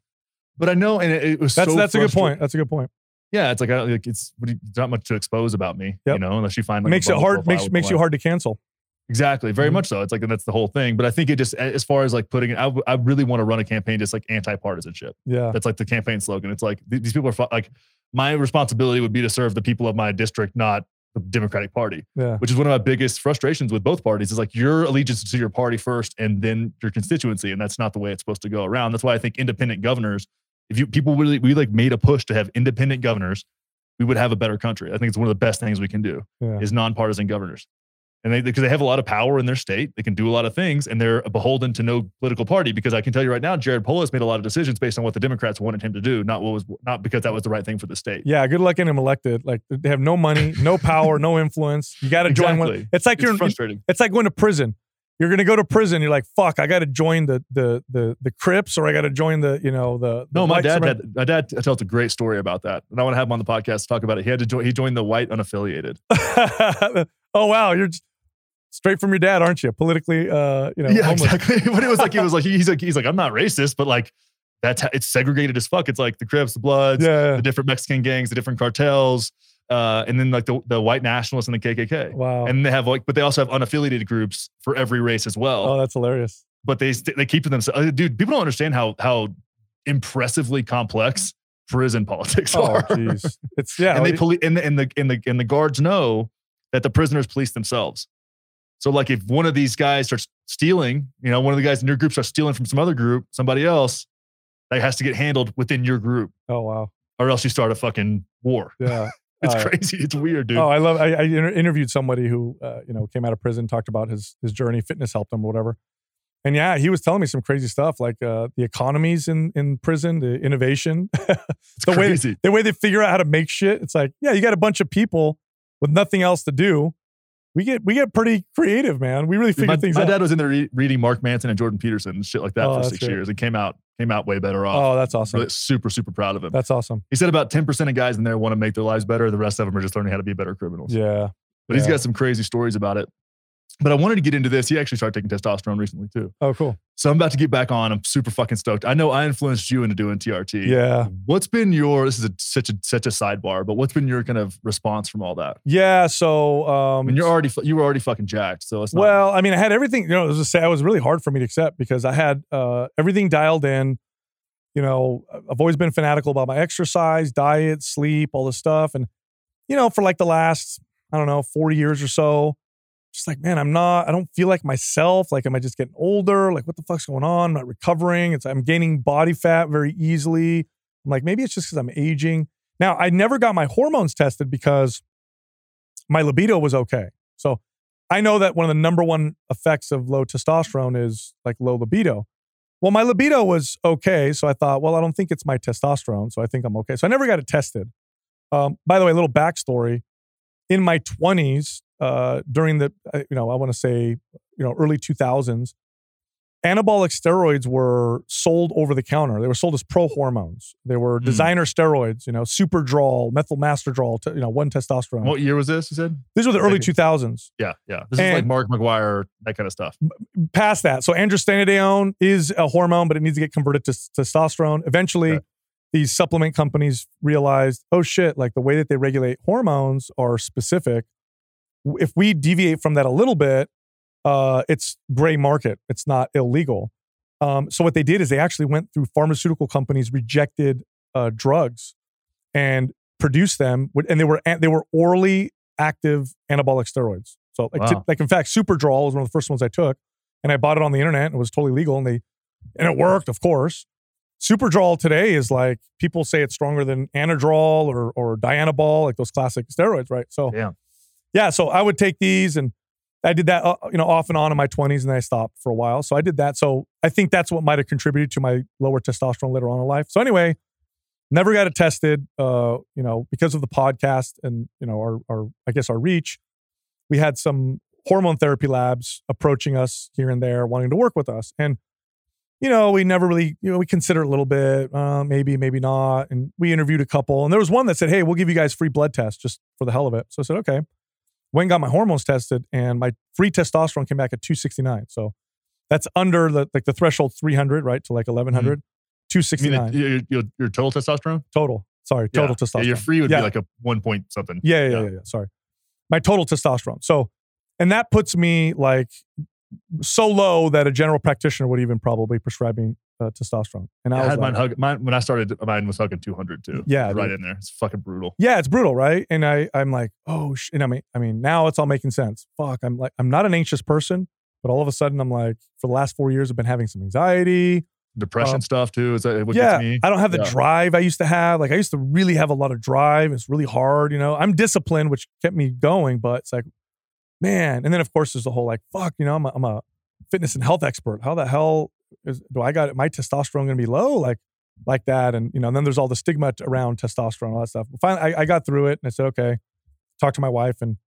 But I know, and it, it was that's so that's a good point. That's a good point. Yeah, it's like, I, like it's what do you- there's not much to expose about me, Yep. you know, unless you find like makes it hard. Makes makes you hard to cancel. Exactly, very Mhm. much so. It's like and that's the whole thing. But I think it just as far as like putting it, I, w- I really want to run a campaign just like anti-partisanship. Yeah, That's like the campaign slogan. It's like th- these people are fu- like my responsibility would be to serve the people of my district, not the Democratic Party, yeah, which is one of my biggest frustrations with both parties. Is like your allegiance to your party first, and then your constituency, and that's not the way it's supposed to go around. That's why I think independent governors. If you people really we like made a push to have independent governors, we would have a better country. I think it's one of the best things we can do yeah. is nonpartisan governors. And they because they have a lot of power in their state, they can do a lot of things, and they're beholden to no political party. Because I can tell you right now, Jared Polis made a lot of decisions based on what the Democrats wanted him to do, not what was not because that was the right thing for the state. Yeah, good luck getting him elected. Like they have no money, no power, no influence. You got to join one. It's like It's you're. frustrating. It's like going to prison. You're going to go to prison. You're like, fuck. I got to join the the the the Crips, or I got to join the you know the. the No, my dad had my dad tells a great story about that, and I want to have him on the podcast to talk about it. He had to join. He joined the white unaffiliated. oh wow, you're just straight from your dad, aren't you? Politically, uh, you know. yeah, homeless. exactly. but it was like he was like he's like he's like I'm not racist, but like that's how, it's segregated as fuck. It's like the Crips, the Bloods, Yeah. the different Mexican gangs, the different cartels, uh, and then like the, the white nationalists and the KKK. Wow. And they have like, but they also have unaffiliated groups for every race as well. oh, that's hilarious. but they they keep to themselves. uh, Dude, people don't understand how how impressively complex prison politics Oh, are. jeez. It's yeah. and they police and the and the and the and the guards know that the prisoners police themselves. So like if one of these guys starts stealing, you know, one of the guys in your group starts stealing from some other group, somebody else, that has to get handled within your group, oh wow. or else you start a fucking war. Yeah. It's Uh, crazy. It's weird, dude. Oh, I love. I, I inter- interviewed somebody who, uh, you know, came out of prison, talked about his his journey, fitness helped him, or whatever. And yeah, he was telling me some crazy stuff, like uh, the economies in in prison, the innovation, it's the way crazy. the way they figure out how to make shit. It's like, yeah, you got a bunch of people with nothing else to do. We get we get pretty creative, man. We really figure my, things my out. My dad was in there re- reading Mark Manson and Jordan Peterson and shit like that Oh, for six great. years and came out came out way better off. oh, that's awesome. Really super super proud of him. That's awesome. He said about ten percent of guys in there want to make their lives better. The rest of them are just learning how to be better criminals. Yeah. But he's got some crazy stories about it. But I wanted to get into this. He actually started taking testosterone recently too. Oh, cool. So I'm about to get back on. I'm super fucking stoked. I know I influenced you into doing TRT. Yeah. What's been your? This is a, such a such a sidebar, but what's been your kind of response from all that? Yeah. So, I um, mean, you're already you were already fucking jacked. So it's not, well, I mean, I had everything, you know, it was, just, it was really hard for me to accept because I had uh, everything dialed in. You know, I've always been fanatical about my exercise, diet, sleep, all this stuff. And, you know, for like the last, I don't know, 40 years or so, just like, man, I'm not, I don't feel like myself. Like, am I just getting older? Like, what the fuck's going on? I'm not recovering. It's, I'm gaining body fat very easily. I'm like, maybe it's just because I'm aging. Now, I never got my hormones tested because my libido was okay. So I know that one of the number one effects of low testosterone is like low libido. Well, my libido was okay. So I thought, well, I don't think it's my testosterone. So I think I'm okay. So I never got it tested. Um, by the way, a little backstory. In my 20s, uh, during the, uh, you know, I want to say, you know, early 2000s, anabolic steroids were sold over the counter. They were sold as pro hormones. They were Hmm. designer steroids, you know, Superdrol, methyl masterdrol, te- you know, one testosterone. what year was this? You said? These were the early 2000s. Yeah, yeah. This is like Mark McGwire, that kind of stuff. Past that, so androstenedione is a hormone, but it needs to get converted to testosterone. Eventually, Right. These supplement companies realized, oh shit, like the way that they regulate hormones are specific. If we deviate from that a little bit, uh, it's gray market. It's not illegal. Um, so what they did is they actually went through pharmaceutical companies rejected uh, drugs and produced them, and they were they were orally active anabolic steroids. So like, Wow. like in fact, Superdrol was one of the first ones I took, and I bought it on the internet and it was totally legal, and they and it worked, of course. Superdrol today is like people say it's stronger than Anadrol or or Dianabol, like those classic steroids, right? So yeah, yeah, so I would take these and I did that, uh, you know, off and on in my 20s, and then I stopped for a while. So I did that. So I think that's what might have contributed to my lower testosterone later on in life. So anyway, never got it tested, uh, you know, because of the podcast and you know our our I guess our reach. We had some hormone therapy labs approaching us here and there, wanting to work with us, and you know, we never really, you know, we considered a little bit, uh, maybe, maybe not. And we interviewed a couple, and there was one that said, "Hey, we'll give you guys free blood tests just for the hell of it." So I said, "Okay." Went got my hormones tested, and my free testosterone came back at 269. So that's under the like the threshold 300, right, to like 1100. I mean, 269 the- your, your, your total testosterone? total. Sorry, total yeah. testosterone. Yeah, your free would Yeah. be like a one point something. Yeah, Yeah. yeah, yeah, Sorry. My total testosterone. So, and that puts me like so low that a general practitioner would even probably prescribe me uh, testosterone. And I, I was had like, mine hug. Mine when I started, mine was hugging 200 too. Yeah, right dude. in there. It's fucking brutal. yeah, it's brutal, right? And I, I'm like, oh, sh-. and I mean, I mean, now it's all making sense. Fuck, I'm like, I'm not an anxious person, but all of a sudden, I'm like, for the last four years, I've been having some anxiety. Depression Um, stuff too. Is that what yeah, gets me? I don't have the Yeah. drive I used to have. Like I used to really have a lot of drive. It's really hard, you know. I'm disciplined, which kept me going, but it's like, man. And then of course there's the whole like, fuck, you know, I'm a, I'm a fitness and health expert. How the hell is do I got my testosterone going to be low? Like like that, and you know, and then there's all the stigma around testosterone, and all that stuff. But finally, I, I got through it, and I said, okay. talk to my wife, and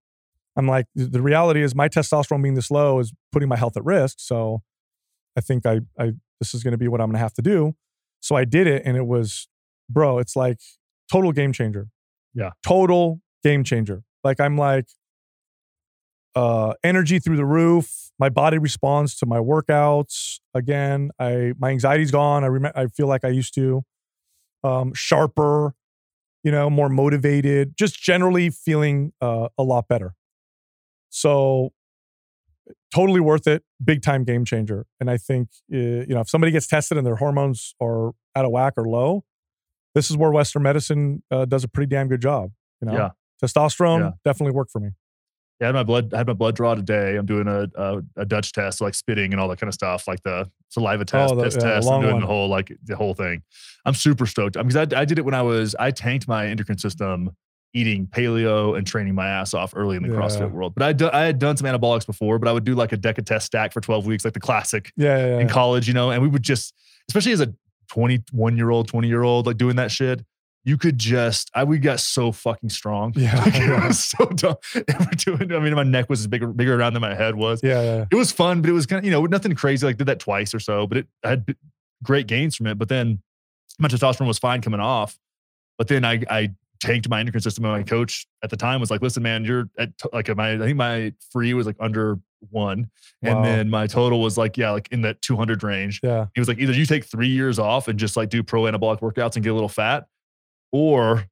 I'm like, the the reality is my testosterone being this low is putting my health at risk. So I think I I this is going to be what I'm going to have to do. So I did it and it was, bro, it's like total game changer. Yeah. Total game changer. Like I'm like, uh, energy through the roof. My body responds to my workouts again. I my anxiety's gone. I remember. I feel like I used to. Um, sharper, you know, more motivated. Just generally feeling uh, a lot better. So, totally worth it. Big time game changer. And I think uh, you know if somebody gets tested and their hormones are out of whack or low, this is where Western medicine uh, does a pretty damn good job. You know, Yeah. testosterone Yeah. definitely worked for me. Yeah, I had my blood. I had my blood draw today. I'm doing a a, a Dutch test, like spitting and all that kind of stuff, like the saliva oh, test, Oh, the- piss yeah, test. I'm doing one. the whole like the whole thing. I'm super stoked um, because I, I did it when I was I tanked my endocrine system eating paleo and training my ass off early in the Yeah. CrossFit world. But I do, I had done some anabolics before, but I would do like a DECA test stack for 12 weeks, like the classic Yeah, yeah, in college, you know, and we would just, especially as a 21 year old, 20 year old, like doing that shit, you could just, I, we got so fucking strong. Yeah, Like, it was so dumb. Doing, I mean, my neck was bigger, bigger around than my head was. yeah, yeah, yeah. It was fun, but it was kind of, you know, nothing crazy. Like did that twice or so, but it I had great gains from it. But then my testosterone was fine coming off. But then I, I tanked my endocrine system and my coach at the time was like, listen, man, you're at t- like my, I think my free was like under one, and Wow. then my total was like yeah, like in that 200 range. Yeah. He was like, either you take three years off and just like do pro anabolic workouts and get a little fat, or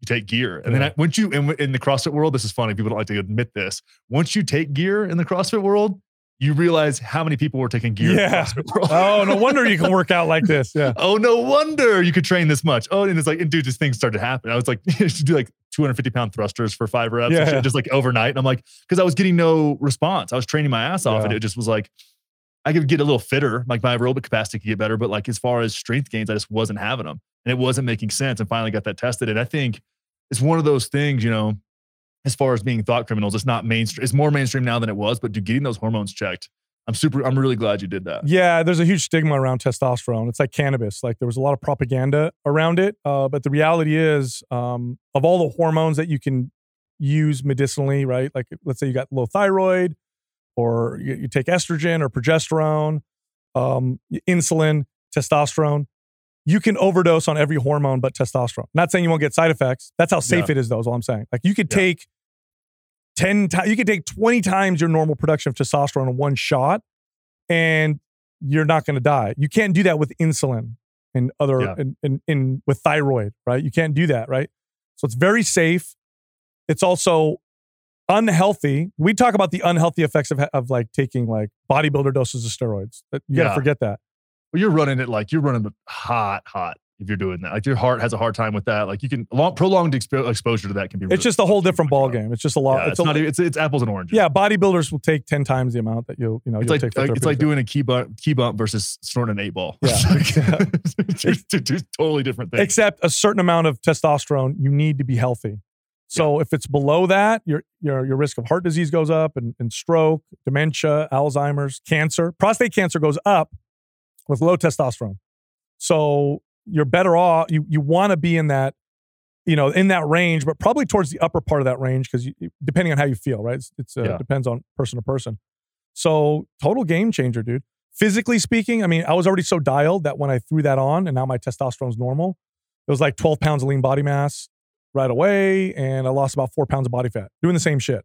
you take gear. And then I, once you in, in the CrossFit world, this is funny. People don't like to admit this. Once you take gear in the CrossFit world, you realize how many people were taking gear. Yeah. In the CrossFit world. Oh, no wonder you can work out like this. Yeah. oh, no wonder you could train this much. Oh, and it's like, and dude, this things started to happen. I was like, you should do like 250 pound thrusters for five reps, Yeah. shit, just like overnight. And I'm like, because I was getting no response. I was training my ass off, and it just was like, I could get a little fitter, like my aerobic capacity could get better, but like as far as strength gains, I just wasn't having them, and it wasn't making sense. And finally got that tested, and I think it's one of those things, you know, as far as being thought criminals, it's not mainstream. It's more mainstream now than it was, but dude, getting those hormones checked, I'm super. I'm really glad you did that. Yeah, there's a huge stigma around testosterone. It's like cannabis. Like there was a lot of propaganda around it, uh, but the reality is, um, of all the hormones that you can use medicinally, right? Like let's say you got low thyroid, or you, you take estrogen or progesterone, um, insulin, testosterone. You can overdose on every hormone but testosterone. Not saying you won't get side effects. That's how safe Yeah. it is, though. Is all I'm saying. Like you could Yeah. take ten times, you could take twenty times your normal production of testosterone in one shot, and you're not going to die. You can't do that with insulin and other Yeah. and, and, and with thyroid, right? You can't do that, right? So it's very safe. It's also unhealthy. We talk about the unhealthy effects of, of like taking like bodybuilder doses of steroids. You got to Yeah. forget that. Well, you're running it like you're running hot, hot. If you're doing that, like your heart has a hard time with that. Like you can long, prolonged expo- exposure to that can be. really It's just a whole different ball game. It's just a lot. Yeah, it's, it's, a, not. even- It's it's apples and oranges. yeah, bodybuilders will take ten times the amount that you'll you know It's you'll like, take. like it's like doing a key bump, key bump versus snorting an eight ball. Yeah. It's two, two- two totally different things. except a certain amount of testosterone you need to be healthy so if it's below that your your your risk of heart disease goes up and, and stroke dementia alzheimer's cancer prostate cancer goes up with low testosterone. So you're better off you you want to be in that you know in that range but probably towards the upper part of that range because depending on how you feel right? It's, it's uh, Yeah. depends on person to person. So total game changer dude. Physically speaking i mean i was already so dialed that when i threw that on and now my testosterone's normal it was like 12 pounds of lean body mass right away and i lost about four pounds of body fat doing the same shit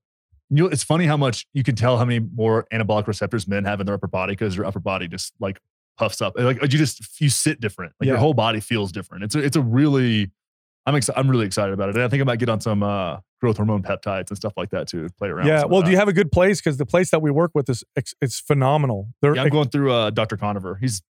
You know, it's funny how much you can tell how many more anabolic receptors men have in their upper body because your upper body just like puffs up. Like you just you sit different. Like your whole body feels different. It's a, it's a really I'm ex- I'm really excited about it. And I think I might get on some uh, growth hormone peptides and stuff like that too. Play around. yeah well do you have a good place because the place that we work with is it's phenomenal they're Yeah, I'm going through uh, Dr. Conover. He's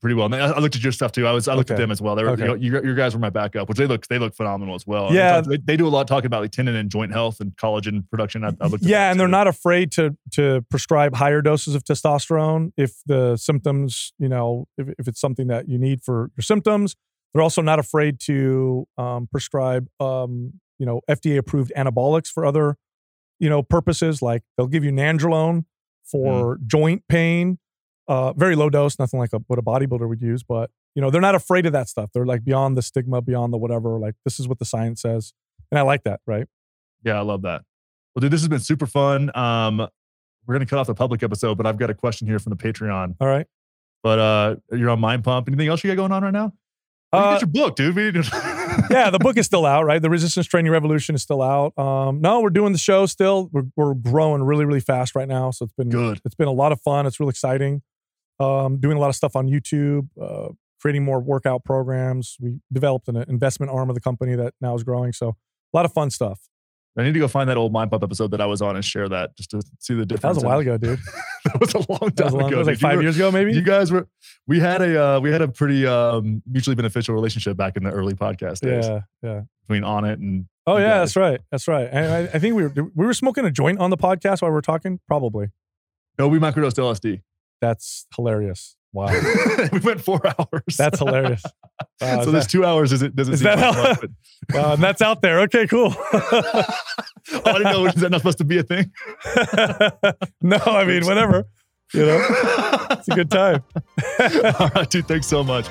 pretty well. I I looked at your stuff too. I was I looked at them as well. They were Okay. you know, your, your guys were my backup, which they look they look phenomenal as well. Yeah. they, they do a lot talking about like tendon and joint health and collagen production. I, I looked yeah and they're not afraid to to prescribe higher doses of testosterone if the symptoms you know if, if it's something that you need for your symptoms they're also not afraid to um, prescribe um, you know fda approved anabolics for other you know purposes like they'll give you nandrolone for joint pain uh, very low dose nothing like a, what a bodybuilder would use but you know they're not afraid of that stuff they're like beyond the stigma beyond the whatever like this is what the science says and i like that right Yeah, I love that. Well, dude, this has been super fun. Um, we're gonna cut off the public episode, but I've got a question here from the Patreon. all right But uh, you're on Mind Pump. Anything else you got going on right now? Uh, get your book, dude. Yeah, the book is still out, right? The Resistance Training Revolution is still out. Um, no, we're doing the show still. We're, we're growing really, really fast right now. So it's been Good. It's been a lot of fun. It's real exciting. Um, doing a lot of stuff on YouTube, uh, creating more workout programs. We developed an investment arm of the company that now is growing. So a lot of fun stuff. I need to go find that old Mind Pump episode that I was on and share that just to see the difference. That was a while ago, dude. that was a long time a long, ago. that was like dude. Five were- years ago, maybe. You guys were. We had a uh, we had a pretty um, mutually beneficial relationship back in the early podcast days yeah, yeah. between on it and Oh yeah, guys. that's right. That's right. And I, I think we were we were smoking a joint on the podcast while we were talking. Probably. no, we microdosed LSD. That's hilarious. Wow, we went four hours. that's hilarious. Wow, so is this that- two hours isn't doesn't is seem that how- much, but- Wow, and that's out there. Okay, cool. oh, I didn't know. Is that not supposed to be a thing? no, I mean, whatever. You know, it's a good time. All right, dude. Thanks so much.